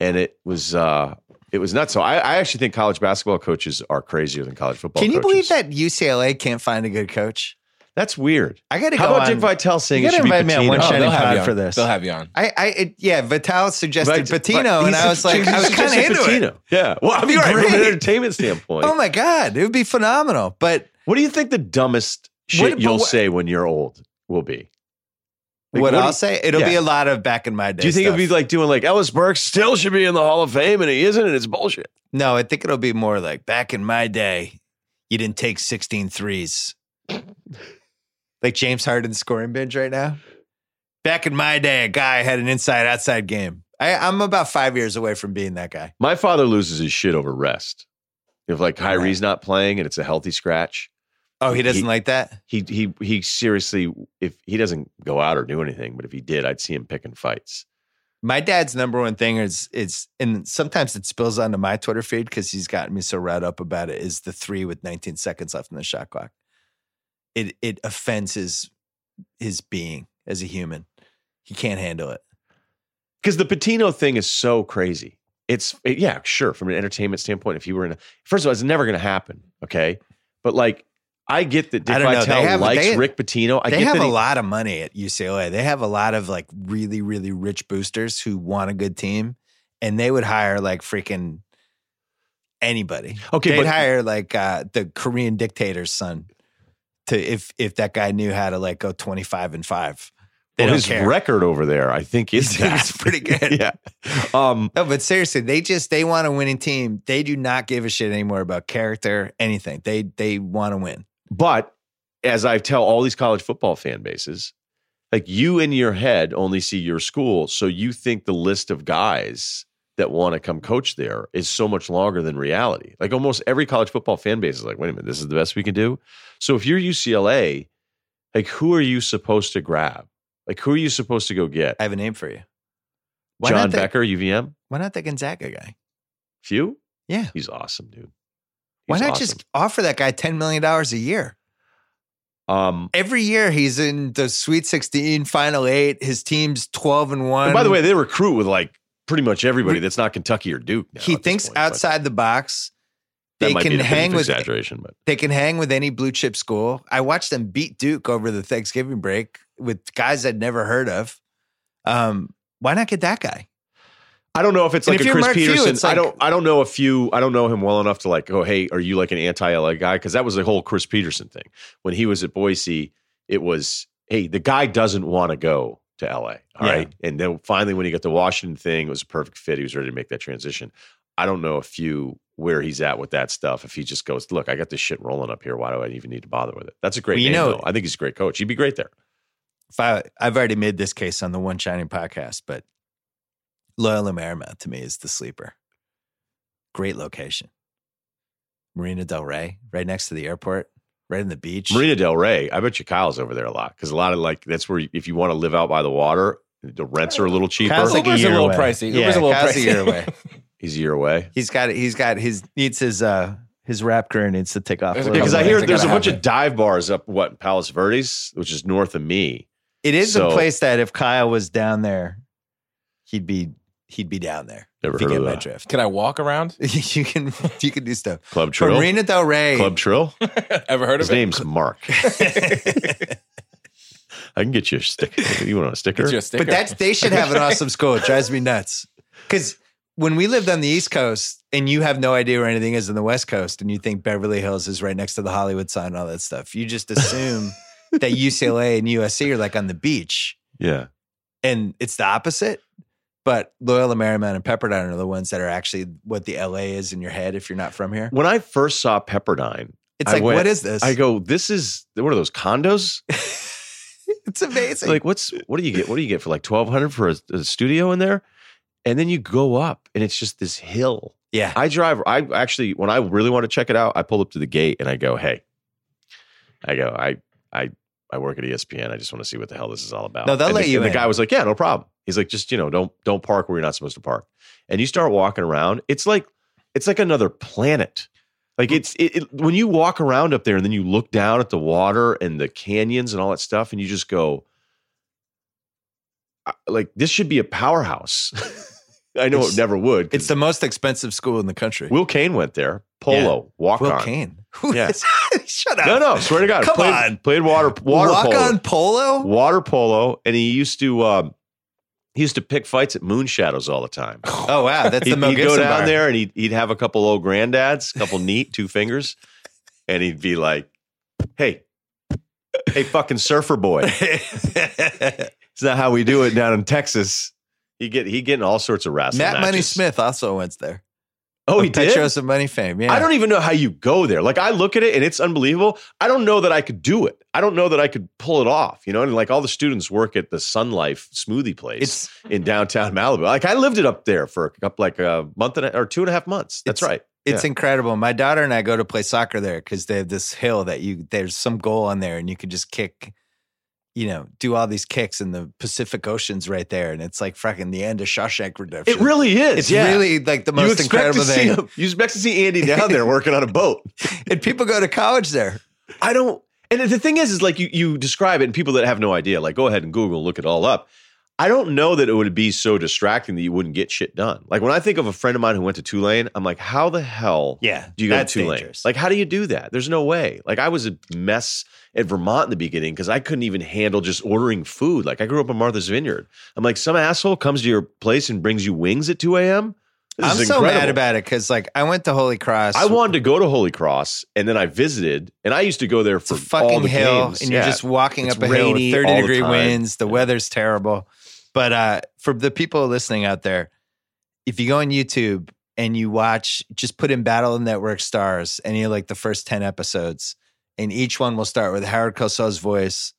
and it was uh it was nuts. So I, I actually think college basketball coaches are crazier than college football.
Can you
coaches.
believe that UCLA can't find a good coach?
That's weird.
I got to go.
How about
on.
Dick Vitale saying
You
it should be
invite me on one
Oh,
Shining
they'll have you
for this.
They'll have you on.
I, I, it, yeah, Vitale suggested
But-
Pitino,
but
and I was like, I was kind of into it.
Yeah. Well, I mean, right, from an entertainment standpoint.
Oh my god, it would be phenomenal. But
What do you think the dumbest shit
What-
you'll
what-
say when you're old will be? Like,
what,
do
I'll
you-
say, it'll be a lot of back in my day.
Do you think
stuff.
it'd be like doing like Ellis Burks still should be in the Hall of Fame and he isn't and it's bullshit?
No, I think it'll be more like back in my day, you didn't take 16 threes. Like James Harden's scoring binge right now. Back in my day, a guy had an inside outside game. I, I'm about five years away from being that guy.
My father loses his shit over rest. If like Kyrie's not playing and it's a healthy scratch,
Oh, he doesn't
He-
like that?
he he he seriously if he doesn't go out or do anything, but if he did, I'd see him picking fights.
My dad's number one thing is is and sometimes it spills onto my Twitter feed because he's gotten me so riled up about it. Is the three with 19 seconds left in the shot clock? It it offends his his being as a human. He can't handle it.
Because the Pitino thing is so crazy. It's it- yeah, sure. From an entertainment standpoint, if you were in a first of all, it's never going to happen. Okay, but like I get that Dick
I don't know. They
Vitale
have-
likes
they-
Rick Pitino. I
they
get
have
that
a lot of money at UCLA. They have a lot of like really really rich boosters who want a good team, and they would hire like freaking anybody.
Okay,
they'd
but-
hire like uh, the Korean dictator's son to if if that guy knew how to like go twenty five and five. They
well,
don't
his
care.
record over there, I think, is
It's pretty good.
yeah. Um,
No, but seriously, they just they want a winning team. They do not give a shit anymore about character, anything. They they want to win.
But as I tell all these college football fan bases, like you in your head only see your school, so you think the list of guys that want to come coach there is so much longer than reality. Like almost every college football fan base is like, wait a minute, this is the best we can do. So if you're UCLA, like who are you supposed to grab? Like who are you supposed to go get?
I have a name for you. Why
John
not the,
Becker, UVM?
Why not the Gonzaga guy?
Few?
Yeah.
He's awesome, dude.
Why not
awesome.
just offer that guy ten million dollars a year?
um
Every year he's in the Sweet Sixteen, Final Eight. His team's twelve and one.
and by the way, they recruit with like pretty much everybody that's not Kentucky or Duke.
he thinks
point,
outside the box.
that
They
might
can
be a bit of
hang with
exaggeration, but
they can hang with any blue chip school. I watched them beat Duke over the Thanksgiving break with guys I'd never heard of. Um, why not get that guy?
I don't know if it's
And
like
if
a Chris
Mark Few,
Peterson. I don't. I don't know if you. I don't know him well enough to like. Oh, hey, are you like an anti-LA guy? Because that was the whole Chris Peterson thing when he was at Boise. It was, hey, the guy doesn't want to go to LA. All
Yeah.
right, and then finally, when he got the Washington thing, it was a perfect fit. He was ready to make that transition. I don't know if you where he's at with that stuff. If he just goes, look, I got this shit rolling up here. Why do I even need to bother with it? That's a great
Well, you
name,
know-
though. I think he's a great coach. He'd be great there.
If I, I've already made this case on the One Shining podcast, but Loyola Marymount to me is the sleeper. Great location. Marina Del Rey, right next to the airport, right in the beach.
Marina Del Rey. I bet you Kyle's over there a lot because a lot of like that's where if you want to live out by the water, the rents are a little cheaper.
Kyle's like a
Uber's a
year
little
away.
pricey.
Yeah,
Uber's a little
Kyle's
pricey.
a year away.
He's a year away.
He's got he's got his needs his uh his rap career needs to take off.
There's
a
a
Because I hear there's a
gotta
bunch
happen.
of dive bars up what in Palos Verdes, which is north of me.
it is
so-
a place that if Kyle was down there, he'd be he'd be down there.
Never
if you
heard
get
of
my
that.
drift.
Can I walk around?
you can you can do stuff.
Club Trill.
Marina Del Rey.
Club Trill.
Ever heard
His
of it?
His name's Mark. I can get you a sticker. You want a sticker?
Get you a sticker.
But that's they should have an awesome school. It drives me nuts. Because when we lived on the East Coast and you have no idea where anything is in the West Coast and you think Beverly Hills is right next to the Hollywood sign and all that stuff, you just assume that UCLA and USC are like on the beach.
yeah.
And it's the opposite. But Loyola Marymount and Pepperdine are the ones that are actually what the LA is in your head if you're not from here.
When I first saw Pepperdine,
It's
I
like,
went-
what is this?
I go, "This is what are those condos?
it's amazing.
like, what's what do you get? What do you get for like twelve hundred for a, a studio in there?" And then you go up, and it's just this hill.
yeah.
I drive. I actually, when I really want to check it out, I pull up to the gate and I go, "Hey," I go, "I, I, I work at ESPN. I just want to see what the hell this is all about."
No, they'll
and
let
the,
you
the guy was like, "Yeah, no problem." He's like, "Just you know, don't don't park where you're not supposed to park." And you start walking around. It's like it's like another planet. Like it's it, it, when you walk around up there and then you look down at the water and the canyons and all that stuff, and you just go, like this should be a powerhouse. I know
It's-
it never would.
It's the most expensive school in the country.
Will Cain went there. Polo, walk
Will
on.
Cain. Who
Yeah.
is- Shut up.
No, no, swear to God.
Come
played,
on.
Played water water
Walk
polo.
on polo?
Water polo. And he used to um he used to pick fights at Moonshadows all the time.
Oh wow, that's the Mel
he'd go down there and he'd he'd have a couple old granddads, a couple neat, two fingers, and he'd be like, Hey, hey fucking surfer boy. It's not how we do it down in Texas. He get he getting all sorts of wrestling.
Matt Money. Smith also went there.
Oh, he did.
Petros of Money fame. Yeah,
I don't even know how you go there. Like I look at it and it's unbelievable. I don't know that I could do it. I don't know that I could pull it off. You know, and like all the students work at the Sun Life smoothie place
It's
in downtown Malibu. Like I lived it up there for a like a month and a, or two and a half months. That's right.
it's
Yeah.
incredible. My daughter and I go to play soccer there because they have this hill that you there's some goal on there and you can just kick, you know, do all these kicks in the Pacific Ocean's right there, and it's like fucking the end of Shawshank Redemption.
It really is.
it's
yeah.
really like the most incredible thing.
him. You expect to see Andy down there working on a boat.
And people go to college there.
I don't. And the thing is, is like you you describe it, and people that have no idea, like go ahead and Google, look it all up. I don't know that it would be so distracting that you wouldn't get shit done. Like when I think of a friend of mine who went to Tulane, I'm like, how the hell
Yeah,
do you go to Tulane?
dangerous.
Like, how do you do that? There's no way. Like, I was a mess at Vermont in the beginning because I couldn't even handle just ordering food. Like, I grew up in Martha's Vineyard. I'm like, some asshole comes to your place and brings you wings at 2 a.m. This
I'm
is
so mad about it because like I went to Holy Cross.
I wanted to go to Holy Cross, and then I visited, and I used to go there
It's
for
a fucking
all the
hill,
games.
and you're
Yeah.
just walking
It's
up a hill
rainy
30
all the
degree winds. The weather's terrible. But uh, for the people listening out there, if you go on YouTube and you watch, just put in Battle Network stars, any of like the first 10 episodes, and each one will start with Howard Cosell's voice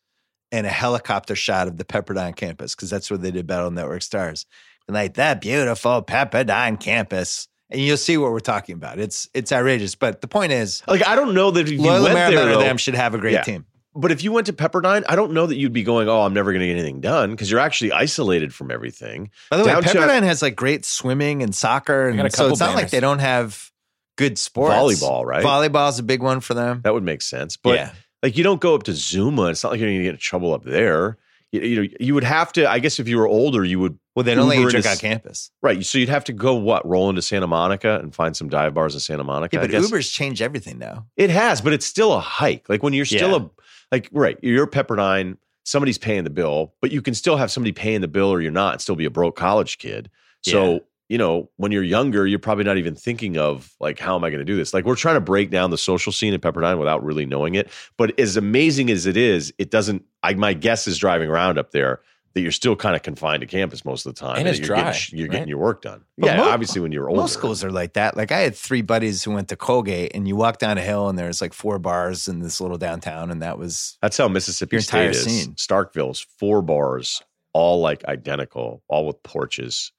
and a helicopter shot of the Pepperdine campus, because that's where they did Battle Network stars. And like that beautiful Pepperdine campus. And you'll see what we're talking about. It's it's outrageous. But the point is,
Like, I don't know that if you
Loyola
went
Marymount
though-
them should have a great
Yeah.
team.
But if you went to Pepperdine, I don't know that you'd be going, oh, I'm never going to get anything done because you're actually isolated from everything.
By the way,
Downtown-
Pepperdine has like great swimming and soccer, and so
couple
it's not like they don't have good sports.
Volleyball, right?
Volleyball's a big one for them.
That would make sense. But
yeah,
like, you don't go up to Zuma. It's not like you're going to get in trouble up there. You, you know, you would have to. I guess if you were older, you would
well, they don't let you
Uber
drink on campus.
right. So you'd have to go what roll into Santa Monica and find some dive bars in Santa Monica.
Yeah,
I
but
guess.
Uber's changed everything now.
It has, but it's still a hike. Like when you're still
Yeah.
a like right, you're Pepperdine. somebody's paying the bill, but you can still have somebody paying the bill or you're not and still be a broke college kid. So,
Yeah.
you know, when you're younger, you're probably not even thinking of like, how am I going to do this? Like, we're trying to break down the social scene in Pepperdine without really knowing it. But as amazing as it is, it doesn't, I, my guess is driving around up there that you're still kind of confined to campus most of the time.
And it's
you're
dry,
Getting, you're
right?
getting your work done.
But
yeah,
mo-
obviously when you're older.
Most schools are like that. Like I had three buddies who went to Colgate, and you walk down a hill, and there's like four bars in this little downtown, and that was
That's how Mississippi State is.
scene.
Starkville's four bars, all like identical, all with porches.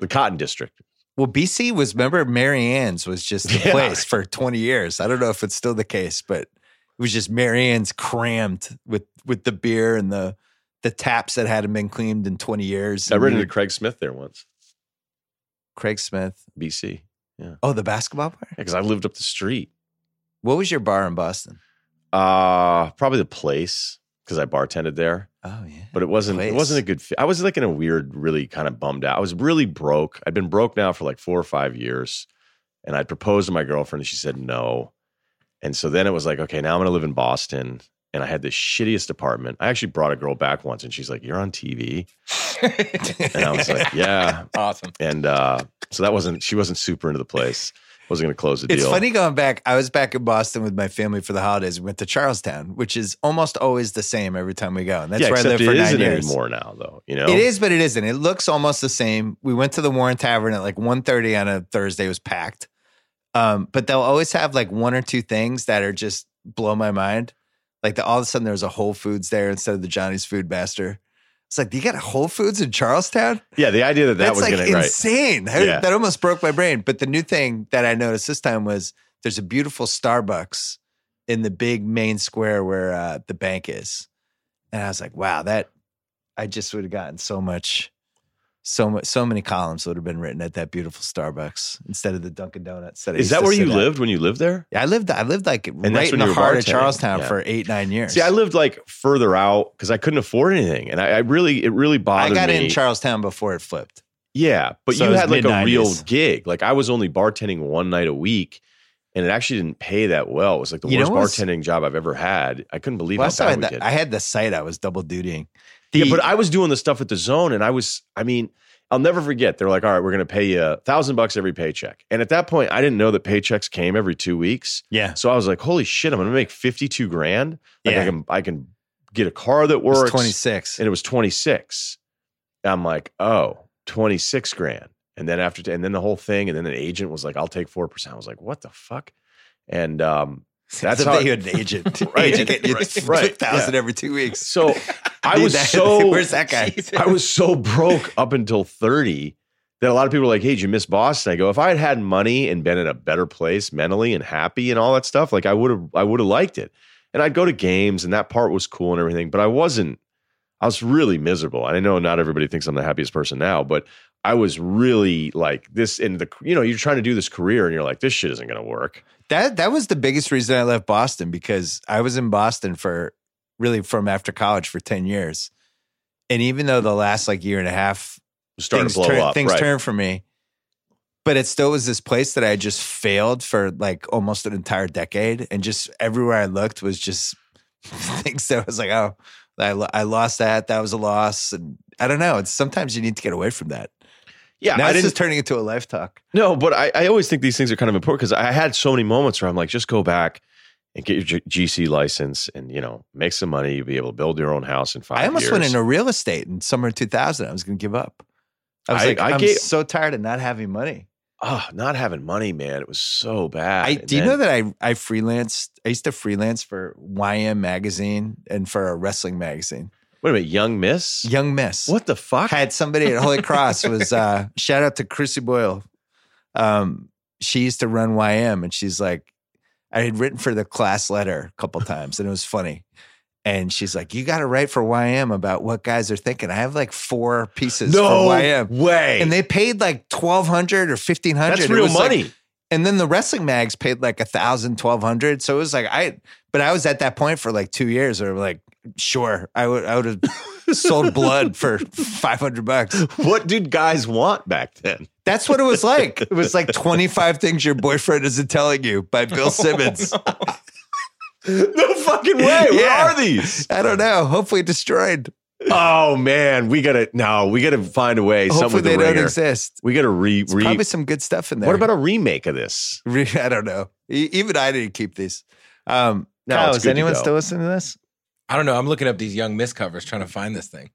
The Cotton District.
well. BC was remember Mary Ann's was just the
Yeah.
place for 20 years. I don't know if it's still the case, but it was just Mary Ann's crammed with with the beer and the the taps that hadn't been cleaned in 20 years.
I ran into Craig Smith there once,
Craig Smith.
BC. Yeah.
Oh, the basketball player.
Because I lived up the street.
What was your bar in Boston?
Uh probably the place because I bartended there.
Oh yeah.
But it wasn't it wasn't a good fit. I was like in a weird, really kind of bummed out. I was really broke. I'd been broke now for like four or five years. And I'd proposed to my girlfriend and she said no. And so then it was like, okay, now I'm gonna live in Boston. And I had the shittiest apartment. I actually brought a girl back once and she's like, You're on TV. And I was like, Yeah.
awesome.
And uh, so that wasn't she wasn't super into the place. Wasn't gonna close the deal.
It's funny going back. I was back in Boston with my family for the holidays. We went to Charlestown, which is almost always the same every time we go. And that's
yeah,
where I lived for
it
nine
isn't
years.
anymore now though. You know?
It is, but it isn't. It looks almost the same. We went to the Warren Tavern at like 1.30 on a Thursday. It was packed. Um, but they'll always have like one or two things that are just blow my mind. Like the, all of a sudden there's a Whole Foods there instead of the Johnnie's Foodmaster. It's like, do you got a Whole Foods in Charlestown?
Yeah, the idea that that
That's
was
like
gonna right.
insane. I-
Yeah.
That almost broke my brain. But the new thing that I noticed this time was there's a beautiful Starbucks in the big main square where uh, the bank is, and I was like, wow, that I just would have gotten so much, so much, so many columns would have been written at that beautiful Starbucks instead of the Dunkin' Donuts. That I
Is that where you
at.
lived when you lived there?
Yeah, I lived. I lived like
that's
right in the heart of. Charlestown
Yeah.
for eight, nine years.
See, I lived like further out because I couldn't afford anything, and I, I really, it really bothered.
I got
me.
in Charlestown before it flipped.
yeah, but
So
you had like a
mid-nineties.
real gig. Like I was only bartending one night a week, and it actually didn't pay that well. It was like the
You
worst bartending job I've ever had. I couldn't believe
Well, I,
how bad
had
we
the. I had the site. I was double dutying.
Yeah, but I was doing the stuff at the zone, and I was, I mean. I'll never forget. They're like, "All right, we're going to pay you a thousand bucks every paycheck." And at that point, I didn't know that paychecks came every two weeks.
yeah,
So I was like, "Holy shit! I'm going to make fifty two grand. Like
Yeah.
I can, I can get a car that
it was
works.
twenty six.
and it was 26. I'm like, oh, 26 grand. And then after, and then the whole thing, and then the agent was like, I'll take 4%. I was like, what the fuck? And um, That's how-
you had an agent.
Right,
agent
right, right,
thousand
yeah.
every two weeks.
so I was
that-
so,
Where's that guy?
I was so broke up until 30 that a lot of people are like, hey, did you miss Boston? I go, if I had had money and been in a better place mentally and happy and all that stuff, like I would have, I would have liked it. And I'd go to games and that part was cool and everything, but I wasn't, I was really miserable. I know not everybody thinks I'm the happiest person now, but I was really like this in the, you know, you're trying to do this career and you're like, this shit isn't going to work.
That that was the biggest reason I left Boston because I was in Boston for really from after college for ten years, and even though the last like year and a half
Starting
things
to blow
turn-
up.
things
right.
turned for me, but it still was this place that I just failed for like almost an entire decade, and just everywhere I looked was just things that I was like, oh, I I lost that, that was a loss, and I don't know. It's sometimes you need to get away from that.
yeah.
now
I
this is turning into a life talk.
No, but I, I always think these things are kind of important because I had so many moments where I'm like, just go back and get your GC license and you know make some money. You'll be able to build your own house in five.
I almost
years.
went into real estate in summer 2000. I was going to give up. I was
I-
like,
I
I'm
gave-
so tired of not having money.
oh, not having money, man. It was so bad.
I, do you know that I I freelanced? I used to freelance for YM magazine and for a wrestling magazine.
Wait a minute, Young Miss.
Young Miss.
What the fuck?
Had somebody at Holy Cross was uh, shout out to Chrissy Boyle. Um, she used to run YM, and she's like, I had written for the class letter a couple times, and it was funny. And she's like, "You got to write for YM about what guys are thinking." I have like four pieces
no
for YM.
way.
and they paid like twelve hundred or fifteen hundred.
that's real money.
and then the wrestling mags paid like a thousand, twelve hundred. So it was like I, but I was at that point for like two years. Or like, sure, I would, I would have sold blood for five hundred bucks.
what did guys want back then?
That's what it was like. It was like twenty five things your boyfriend isn't telling you by Bill Simmons.
no fucking way. Where are these?
I don't know. Hopefully destroyed.
Oh man, we gotta no, we gotta find a way. Something
Hopefully
with the
they don't
ringer.
exist.
We gotta re
There's
re.
probably some good stuff in there.
What about a remake of this?
Re- I don't know. Even I didn't keep these. Um,
No,
Kyle, is anyone still listening to this?
I don't know. I'm looking up these young miss covers trying to find this thing.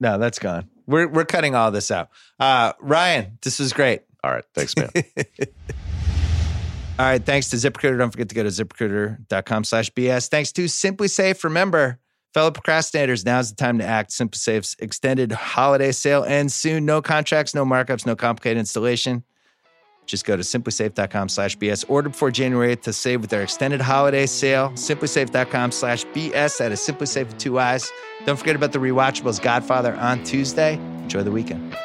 No, that's gone. We're we're cutting all this out. Uh, Ryen, this was great.
All right, thanks, man.
All right. Thanks to ZipRecruiter. Don't forget to go to ziprecruiter.com slash BS. Thanks to SimpliSafe. Remember, fellow procrastinators, now's the time to act. SimpliSafe's extended holiday sale ends soon. No contracts, no markups, no complicated installation. Just go to simplisafe.com slash BS. Order before January 8th to save with their extended holiday sale. Simplisafe.com slash BS. That is SimpliSafe with two eyes. Don't forget about the rewatchables Godfather on Tuesday. Enjoy the weekend.